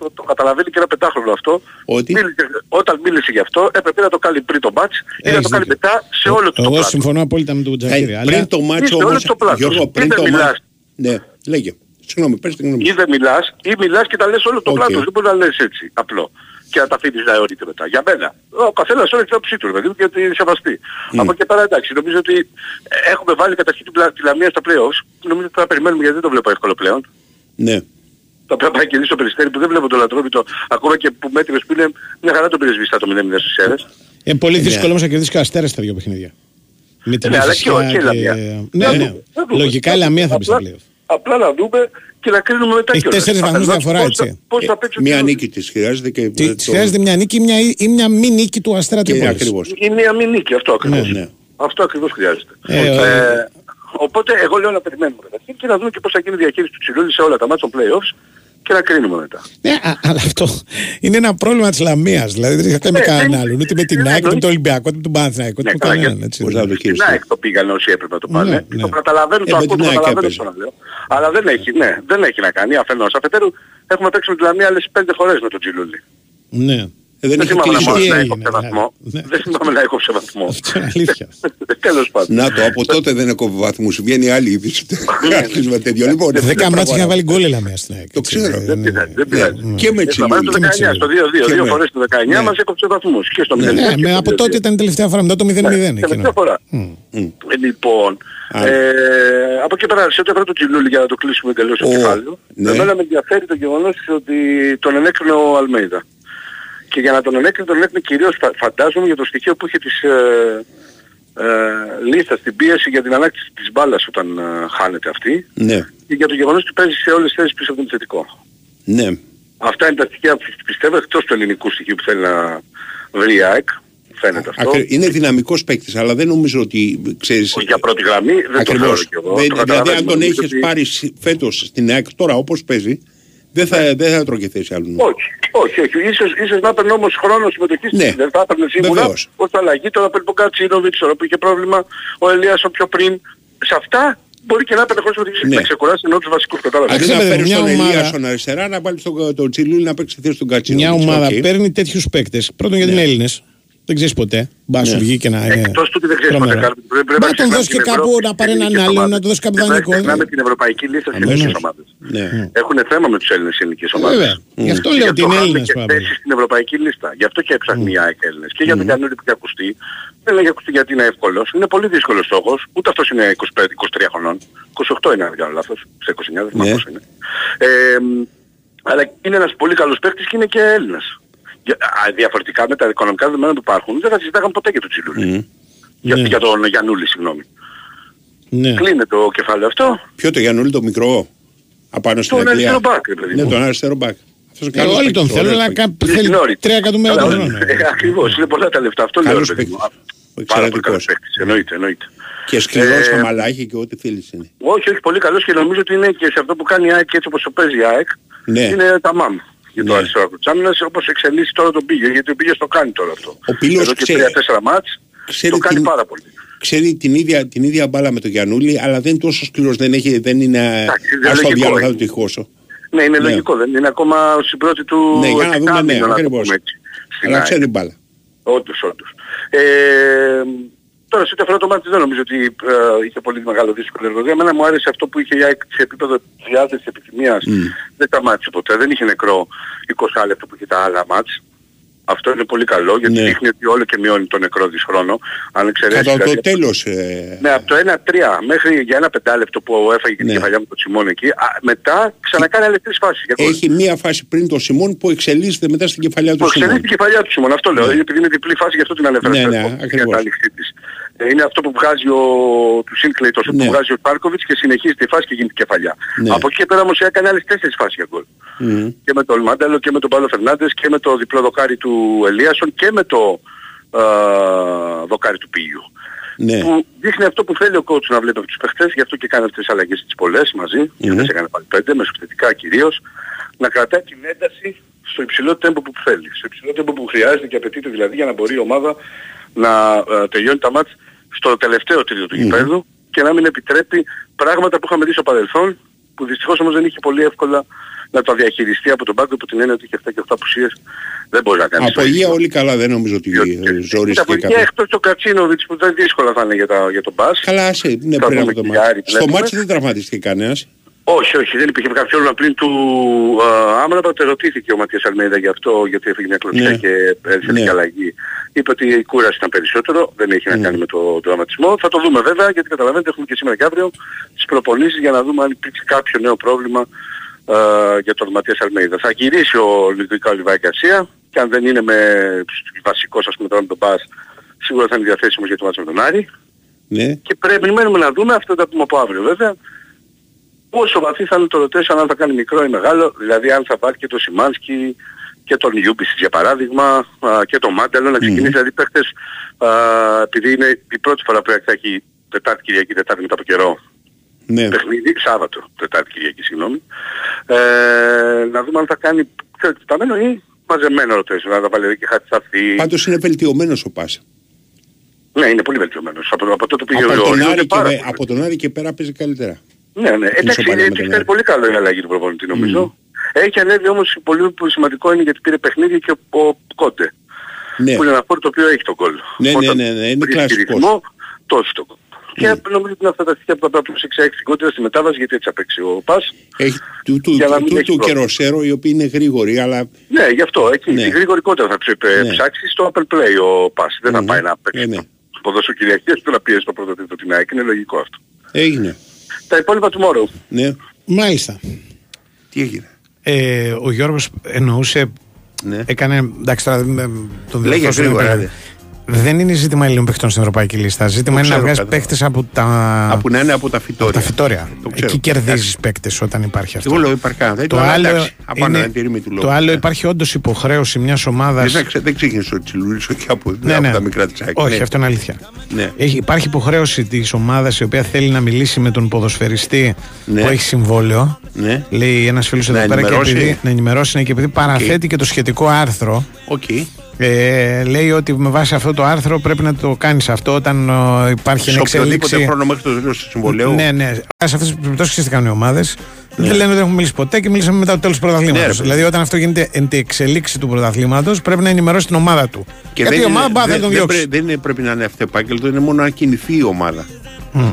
το, το καταλαβαίνει και ένα πεντάχρονο αυτό. Ότι; Μίλησε- όταν μίλησε γι' αυτό έπρεπε να το κάνει πριν το ματς ή να Έχεις το κάνει δίκιο. μετά σε όλο το Εγώ πλάτο. συμφωνώ απόλυτα με τον Ε, Τζακίρη. Αλλά Πριν το μάτσο Είστε όλοι όμως, στο πλάτος. Γιώργο, πριν Είτε το μιλάς. μάτσο. Ναι, λέγε. Συγγνώμη, πες την γνώμη. Ή δεν μιλάς, ή μιλάς και τα λες όλο το Οκ. πλάτος. Δεν μπορείς να λες έτσι, απλό. Και να τα αφήνεις να αιωρείται μετά. Για μένα. Ο καθένας όλη την άποψή του, ρε παιδί μου, και τη σεβαστή. Από εκεί πέρα εντάξει, νομίζω ότι ε, έχουμε βάλει καταρχήν την πλα- τη Λαμία στα playoffs. Νομίζω ότι θα περιμένουμε γιατί δεν το βλέπω εύκολο πλέον. Ναι. Το πρέπει να κερδίσει το περιστέρι που δεν βλέπω το λατρόμητο. Ακόμα και που μέτρες που είναι μια χαρά το πήρες βιστά το 0-0 στις αίρες. είναι πολύ Ναι. δύσκολο όμως να κερδίσει και ο Αστέρας στα δύο παιχνίδια. Με την Ναι, αλλά Εφησιά και ο- και η Λαμία. Ναι, Να ναι. δούμε, να δούμε. Λογικά η Λαμία θα μπει στα Απλά- playoff. Απλά να δούμε και να κρίνουμε μετά Έχει κιόλας. τέσσερις βαθμούς Αφενός διαφορά, πώς έτσι. θα- Πώς θα παίξει ο Μια Τσιλούλης. νίκη της χρειάζεται και... Τι το- της χρειάζεται μια νίκη ή μια, ή μια μη νίκη του Αστέρα Και Τρίπολης. ακριβώς. Ή μια μη νίκη, αυτό ακριβώς. Ναι, ναι. Αυτό ακριβώς χρειάζεται. Ε, Ε, ο- οπότε εγώ λέω να περιμένουμε καταρχήν και να δούμε και πώς θα γίνει η διαχείριση του Τσιλούλη σε όλα τα μάτια των playoffs και να κρίνουμε μετά. Ναι, α- αλλά αυτό είναι ένα πρόβλημα της Λαμίας. Δηλαδή δεν είχαμε Ναι, κανέναν δεν- άλλον. Ούτε με την ναι, ΑΕΚ, ούτε με εννοείται. τον Ολυμπιακό, ούτε με τον Παναθηναϊκό, ούτε Ναι, με καλά, κανέναν. και- έτσι. Πώς να το Στην χειριστεί. ΑΕΚ το πήγανε όσοι έπρεπε να το πάνε. Ναι, ναι. Το καταλαβαίνω, Ε, το με ακούω, την το ΑΕΚ καταλαβαίνω έπαιζε. αυτό να λέω. Αλλά δεν έχει, ναι, δεν έχει να κάνει αφενός. Αφετέρου έχουμε παίξει με τη Λαμία άλλες πέντε φορές με τον Τζιλούλη. Ναι. Ε, Δεν Δεν έχει θυμάμαι να κλείσει. μόλις να έγινε, έκοψε δηλαδή. βαθμό. Ναι. Δεν θυμάμαι να έκοψε βαθμό. Αυτό είναι αλήθεια. Τέλος πάντων. Να το, από τότε δεν έκοβε βαθμούς. Βγαίνει άλλη είδηση. Άρχισε με τέτοιο. Λοιπόν, Δέκα μάτια είχα βάλει γκολ η Λαμία στην ΑΕΚ. Το έτσι. ξέρω. Ε, Δεν ναι. πειράζει, δεν πειράζει. Και με Ε, Τσιλούλη. σταμάτησε το Και με 19, στο 2-2. Και Δύο με- φορές το 19 Ναι. μας έκοψε βαθμούς. Και στο 0 Ναι, με- από τότε ήταν η τελευταία φορά, μετά το 0-0. εκείνο. Τελευταία φορά. Ε, Λοιπόν, Άρα. ε, από εκεί πέρα, σε ό,τι αφορά το Τσιλούλη για να το κλείσουμε εντελώς το Ο, κεφάλαιο, ναι. εμένα με ενδιαφέρει το γεγονός ότι τον ενέκρινε ο Αλμέιδα. Και για να τον ενέκρινε, τον ενέκρινε κυρίως φα- φαντάζομαι για το στοιχείο που είχε της ε, ε, λίστας, την πίεση για την ανάκτηση της μπάλας όταν ε, χάνεται αυτή Ναι, και για το γεγονός ότι παίζει σε όλες τις θέσεις πίσω από τον θετικό. ναι. Αυτά είναι τα στοιχεία που πιστεύω εκτός του ελληνικού στοιχείου που θέλει να βρει η ΑΕΚ. Φαίνεται αυτό. Ακρι- Είναι δυναμικός παίκτης, αλλά δεν νομίζω ότι ξέρεις... Όχι για πρώτη γραμμή, δεν το θεωρώ Ακριβώς. κι εγώ. Δεν- Το δηλαδή καταλαβαίνω. αν τον Νομίζω είχες ότι- πάρει σ- φέτος στην ΑΕΚ τώρα όπως παίζει, δεν θα, δεν θα τρώγε θέση άλλου. Όχι, όχι, όχι. Ίσως, ίσως να έπαιρνε όμως χρόνο συμμετοχής Ναι. δεν θα έπαιρνε σίγουρα Βεβαίως. ως αλλαγή τώρα που ο Κατσίνοβιτς τώρα που είχε πρόβλημα ο Ελίασον πιο πριν. Σε αυτά μπορεί και να έπαιρνε χρόνο συμμετοχής Ναι. να ξεκουράσει ενώ τους βασικούς κατάλαβες. Αντί να Ξέρετε, φέρεις μια τον ομάδα- Ελίασον αριστερά, να βάλεις τον, τον Τσιλούλη να παίξει τη θέση του Κατσίνο. Μια ομάδα παίρνει τέτοιους παίκτες. Πρώτον γιατί είναι Έλληνες. Δεν ξέρεις ποτέ. Μπα σου Ναι. βγει και να είναι. Εκτός του ότι δεν ξέρεις τρομερό. ποτέ κάτι. Πρέπει- πρέπει Μπα να τον ξεχνάμε δώσεις και την κάπου Ευρώπη, να πάρει έναν ελληνικές άλλο, ομάδες. να του δώσεις κάποιο Και πρέπει να δανεικό. ξεχνάμε την ευρωπαϊκή λίστα στις Αμέσως. ελληνικές ομάδες. Ναι. Έχουν θέμα με τους Έλληνες ελληνικές ομάδες. Βέβαια. Γι' αυτό Και λέω γι' ότι είναι χάνουν Έλληνες. και θέσεις στην ευρωπαϊκή λίστα. Γι' αυτό και έψαχνε η ΑΕΚ Έλληνες. Και για τον Κανούλη που είχε ακουστεί. Δεν λέγει ακουστεί γιατί είναι εύκολος. Είναι πολύ δύσκολος στόχος. Ούτε αυτός είναι 25-23 χρονών. 28 είναι αν δεν κάνω λάθος. Σε 29 δεν θυμάμαι Ναι. πόσο είναι. Ε, μ, αλλά είναι ένας πολύ καλός παίκτης και είναι και Έλληνας. Για- α, διαφορετικά με τα οικονομικά δεδομένα που υπάρχουν δεν θα συζητάγαμε ποτέ για τον Τσιλούρη. Για, Ναι. για τον Γιαννούλη, συγγνώμη. Ναι. Κλείνει το κεφάλαιο αυτό. Ποιο το Γιαννούλη το μικρό. Απάνω στην Τον Αγγλία; αριστερό μπακ, ρε παιδί Ναι, μου. τον αριστερό μπακ. Αυτός ο Ε, καλός όλοι παίκτης, τον θέλουν, ωραίος αλλά παίκτης. κα- θέλει Λινόριτ. 3 εκατομμύρια Καλά, το χρόνο. ε, Ακριβώς, είναι πολλά τα λεφτά. Αυτό λέω. Καλός ρε παιδί μου. παίκτης. Α, Πάρα πολύ καλός Εξαιρετικός. παίκτης, εννοείται, εννοείται. Και σκληρός Ε, αμαλάχη και ό,τι θέλεις είναι. Όχι, όχι, πολύ καλός και νομίζω ότι είναι και σε αυτό που κάνει η ΑΕΚ και έτσι όπως το παίζει η ΑΕΚ. Ναι. Είναι τα μάμ για το Ναι. αριστερό άκρο της άμυνας όπως εξελίσσει τώρα τον Πίγιο. Γιατί ο Πίγιος το κάνει τώρα αυτό. Ο Πίλος Εδώ και ξέρει- 3-4 μάτς ξέρει το κάνει την- πάρα πολύ. Ξέρει την ίδια, την ίδια μπάλα με τον Γιαννούλη, αλλά δεν είναι τόσο σκληρός, δεν, έχει, δεν είναι Εντάξει, δεν ας το λογικό διάλογο θα είναι. το τυχώσω. Ναι, είναι Ναι. λογικό. Δεν είναι ακόμα στην πρώτη του Ναι, για να δούμε, ναι, εξάμηνο, το ακριβώς. πούμε έτσι, στην Αλλά ΑΕΚ. ξέρει μπάλα. Όντως, όντως. Ε, τώρα, σε ό,τι αφορά το μάτι δεν νομίζω ότι ε, είχε πολύ μεγάλο δύσκολο εργοδία. Εμένα μου άρεσε αυτό που είχε η ΑΕΚ σε επίπεδο διάθεσης επιθυμίας. Δεν τα μάτσε ποτέ. Δεν είχε νεκρό 20 λεπτό που είχε τα άλλα μάτς. Αυτό είναι πολύ καλό γιατί Ναι. δείχνει ότι όλο και μειώνει το νεκρό της χρόνο. Αν εξαιρέσεις Κατά το δηλαδή, τέλος, ε, ναι, από το 1-3 μέχρι για ένα πεντάλεπτο που έφαγε και την Ναι. κεφαλιά με τον Σιμών εκεί, α, μετά ξανακάνει άλλες τρεις φάσεις. για γκολ. έχει μία φάση πριν το Σιμών που εξελίσσεται μετά στην κεφαλιά του Που εξελίσσει Σιμών. την κεφαλιά του Σιμών, αυτό λέω. Επειδή είναι διπλή φάση, γι' αυτό την ανέφερα. Ναι, στο ναι, τέλος, για ακριβώς. Την άνοιξή της. Ε, Είναι αυτό που βγάζει ο του Σίνκλεϊ, το σουτ Ναι. που βγάζει ο Πάρκοβιτς και συνεχίζει τη φάση και γίνει κεφαλιά. Ναι. Από εκεί και πέρα όμως έκανε άλλες τέσσερις φάσεις για γκολ. Μμμ. Και με τον Μάνταλο και με τον Πάλο Φερνάντες και με το διπλό δοκάρι του Ελίασον και με το ε, δοκάρι του Πίγιου. Ναι. Που δείχνει αυτό που θέλει ο coach να βλέπει από τους παιχτές, γι' αυτό και κάνει αυτές τις αλλαγές τις πολλές μαζί, και Μμμ. δεν έκανε πάλι πέντε, μεσοπαιδευτικά κυρίως, να κρατάει την ένταση στο υψηλό τέμπο που θέλει. Στο υψηλό τέμπο που χρειάζεται και απαιτείται δηλαδή για να μπορεί η ομάδα να ε, τελειώνει τα μάτς στο τελευταίο τρίτο του γηπέδου και να μην επιτρέπει πράγματα που είχαμε δει στο παρελθόν που δυστυχώς όμως δεν είχε πολύ εύκολα να τα διαχειριστεί από τον πάγκο που την έννοια ότι είχε 7 και 8 απουσίες δεν μπορεί να κάνεις. Από υγεία όλοι καλά, δεν νομίζω ότι Τα ζωρίστηκε πολιτικά κάποιο. εκτός το Κατσίνοβιτς που δεν δύσκολα θα είναι για, τα, για τον Μπάς. Καλά, άσε, ναι, Θα πριν δούμε από το και μάτι. Άρη Στο βλέπουμε. μάτι δεν τραυματίστηκε κανένας. Όχι, όχι, δεν υπήρχε κάποιο πρόβλημα πριν του uh, Άμραμπατ. Ερωτήθηκε ο Ματίας Αλμέιδα γι' αυτό, γιατί έφυγε μια κλωτσιά Ναι. και έρθει Ναι. ναι. αλλαγή. Είπε ότι η κούραση ήταν περισσότερο, δεν έχει να κάνει με το δραματισμό. Θα το δούμε βέβαια, γιατί καταλαβαίνετε έχουμε και σήμερα και αύριο τις προπονήσεις για να δούμε αν υπήρξε κάποιο νέο πρόβλημα ε, για τον Ματίας Αλμέιδα. Θα γυρίσει ο Λιδικά Ολιβάη Γκαρσία και αν δεν είναι με βασικός ας πούμε τώρα με τον Μπάς, σίγουρα θα είναι διαθέσιμος για το μάτσο με τον Άρη. Ναι. Και πρέπει περιμένουμε να δούμε, αυτό θα τα πούμε από αύριο βέβαια, πόσο βαθύς θα είναι το rotation, αν θα κάνει μικρό ή μεγάλο, δηλαδή αν θα πάρει και το Σιμάνσκι και τον Ιούμπισιτς για παράδειγμα α, και τον Μάνταλο να ξεκινήσει, δηλαδή παίχτες, α, επειδή είναι η πρώτη φορά που θα έχει Τετάρτη Κυριακή, Τετάρτη μετά από καιρό Ναι. παιχνίδι, Σάββατο, Τετάρτη Κυριακή, συγγνώμη, ε, να δούμε αν θα κάνει εκτεταμένο ή μαζεμένο rotation, να τα βάλει και Χατσαφή. Πάντως είναι βελτιωμένος ο Πάσα. Ναι, είναι πολύ βελτιωμένος. Από, από τότε πήγε Από ο τον, Ριό, Άρη και, πάρα με- πολύ. από τον Άρη και πέρα παίζει καλύτερα. Ναι, ναι. Εντάξει, ισοπαλία είναι, με της τον φέρει Άρη. πολύ καλό η αλλαγή του προπονητή νομίζω. Έχει ανέβει όμως πολύ πολύ σημαντικό είναι γιατί πήρε παιχνίδι και ο, ο Κόντε. Ναι. Που είναι ένα φόρο το οποίο έχει τον κόλλο. Ναι, ναι, ναι, ναι, είναι κλασικός. Το έχει τον κόλλο. Και νομίζω ότι είναι αυτά τα στοιχεία που θα πρέπει να προσέξει την κόντρα στη μετάβαση γιατί έτσι απέξει ο Πας. Έχει του, του, Για να του, μην του, έχει του και πρόβλημα. Ροσέρο οι οποίοι είναι γρήγοροι, αλλά Ναι, γι' αυτό. Εκεί Ναι. τη γρήγορη κόντρα θα ψε- Ναι. ψάξει στο Apple Play ο Πας. Δεν θα πάει να παίξει Ε, ναι. το ποδόσφαιρο Κυριακής του να πιέσει το πρώτο τρίτο την ΑΕΚ. Είναι λογικό αυτό. έγινε. Τα υπόλοιπα tomorrow. Ναι. Μάλιστα. Τι έγινε; Ε, ο Γιώργος εννοούσε. Ναι. Έκανε. Εντάξει, τώρα ε, τον Λέγε διορθώσω, γρήγορα, δεν ρε. Δεν είναι ζήτημα Ελλήνων παιχτών στην Ευρωπαϊκή Λίστα. Ζήτημα είναι να ξέρω, βγάζει κατάλαβα. παίχτες από τα. Από να είναι από τα φυτόρια. τα φυτόρια. Το ξέρω. Εκεί κερδίζεις παίκτες όταν υπάρχει αυτό. Εγώ λέω υπαρκά. Δεν Το αλλά άλλο, εντάξει, απάνω είναι, είναι τη ρύμη του λόγου. το άλλο υπάρχει όντως υποχρέωση μιας ομάδας. Δεν, ξε- δεν ξεκίνησε ο Τσιλούλης όχι από, Ναι, από ναι. τα μικρά της ΑΕΚ. Όχι, ναι. αυτό είναι αλήθεια. Ναι. Έχει, υπάρχει υποχρέωση της ομάδας η οποία θέλει να μιλήσει με τον ποδοσφαιριστή Ναι. που έχει συμβόλαιο. Ναι. Λέει ένας φίλος Να εδώ πέρα και ενημερώσει. επειδή, να ενημερώσει ναι, και επειδή παραθέτει και το σχετικό άρθρο. Οκ. Ε, λέει ότι με βάση αυτό το άρθρο πρέπει να το κάνεις αυτό όταν ε, υπάρχει Σε οποιοδήποτε εξέλιξη. χρόνο μέχρι το τέλος του συμβολαίου. Ναι, ναι. Σε αυτές τις περιπτώσεις ξέρεις τι κάνουν οι ομάδες. Δεν λένε ότι δεν έχουμε μιλήσει ποτέ και μιλήσαμε μετά το τέλος του πρωταθλήματος. Ναι, ρε, παιδί. δηλαδή, όταν αυτό γίνεται εν τη εξελίξη του πρωταθλήματος, πρέπει να ενημερώσει την ομάδα του. Γιατί η δεν ομάδα είναι- μπορεί να δεν- τον δεν διώξει. πρέ- Δεν είναι- πρέπει να είναι αυτεπάγγελτο, είναι μόνο να κινηθεί η ομάδα.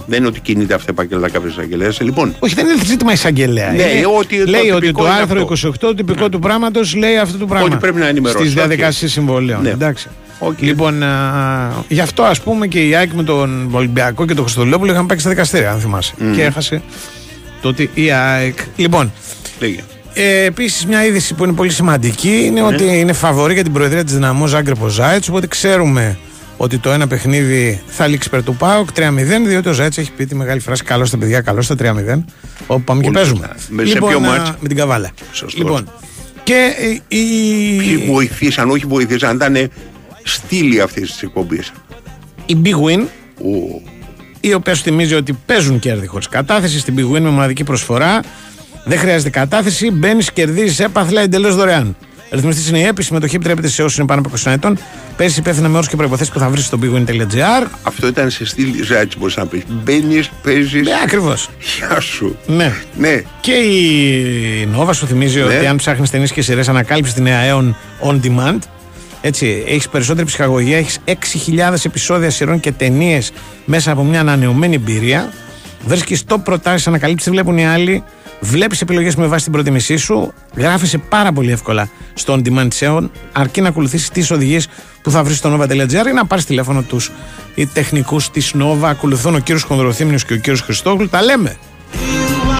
Δεν είναι ότι κινείται αυτεπάγγελτα κάποιος εισαγγελέας. Λοιπόν, Όχι, δεν είναι ζήτημα εισαγγελέα. Ναι, Είναι- ότι το λέει ότι τυπικό το είναι άρθρο αυτό. 28 του τυπικό του πράγματος λέει αυτό το πράγμα. Ότι πρέπει να ενημερώσει. Στις Οκ. διαδικασίες συμβολαίων. Ναι. Εντάξει. Λοιπόν, α, γι' αυτό ας πούμε και η ΑΕΚ με τον Ολυμπιακό και τον Χριστοδουλόπουλο είχαν παίξει στα δικαστήρια, αν θυμάσαι. Μμμ. Και έχασε τότε η ΑΕΚ. Λοιπόν, λέγε. Ε, Επίσης, μια είδηση που είναι πολύ σημαντική είναι Ναι. ότι είναι φαβορή για την προεδρία της Δυναμό Ζάγκρεπο Ζάιτ. Οπότε ξέρουμε ότι το ένα παιχνίδι θα λήξει περ του Πάοκ 3-0, διότι ο Ζάιτ έχει πει τη μεγάλη φράση: Καλώς τα παιδιά, καλώς τα 3-0. Όπου πάμε και Πολύ παίζουμε. σωστά. Με- σε ποιο α, μάτς; Με την Καβάλα. Σωστός. Λοιπόν, και ε, η. Ποιοι βοηθήσαν, όχι βοηθήσαν, ήταν στήλοι αυτή τη εκπομπή. η Big Win, η οποία σου θυμίζει ότι παίζουν κέρδη χωρίς κατάθεση στην Big Win με μοναδική προσφορά. Δεν χρειάζεται κατάθεση, μπαίνεις, κερδίζεις έπαθλα εντελώς δωρεάν. Ρυθμιστής είναι η ΕΠΗ, συμμετοχή επιτρέπεται σε όσους είναι πάνω από 20 ετών. Παίζει υπεύθυνα με όρους και προποθέσει που θα βρεις στο bigwin.gr. Αυτό ήταν σε στήλη ζάτσι, μπορείς να πεις. Μπαίνεις, παίζεις. Ναι, ακριβώς. Γεια σου. Ναι. Ναι. Και η Nova σου θυμίζει Ναι. ότι αν ψάχνεις ταινίες και σειρές, ανακάλυψε τη νέα Aeon On Demand. Έτσι, έχεις περισσότερη ψυχαγωγία, έχεις 6.000 επεισόδια σειρών και ταινίες μέσα από μια ανανεωμένη εμπειρία. Βρίσκεις top προτάσεις, ανακαλύψεις, τι βλέπουν οι άλλοι. Βλέπεις επιλογές με βάση την προτιμησή σου. Γράφεσαι πάρα πολύ εύκολα στο On Demand της Aeon, αρκεί να ακολουθήσεις τις οδηγίες που θα βρεις στο nova.gr ή να πάρεις τηλέφωνο τους οι τεχνικούς της Nova. Ακολουθούν ο κύριος Χονδροθύμνιος και ο κύριος Χριστόγλου. Τα λέμε.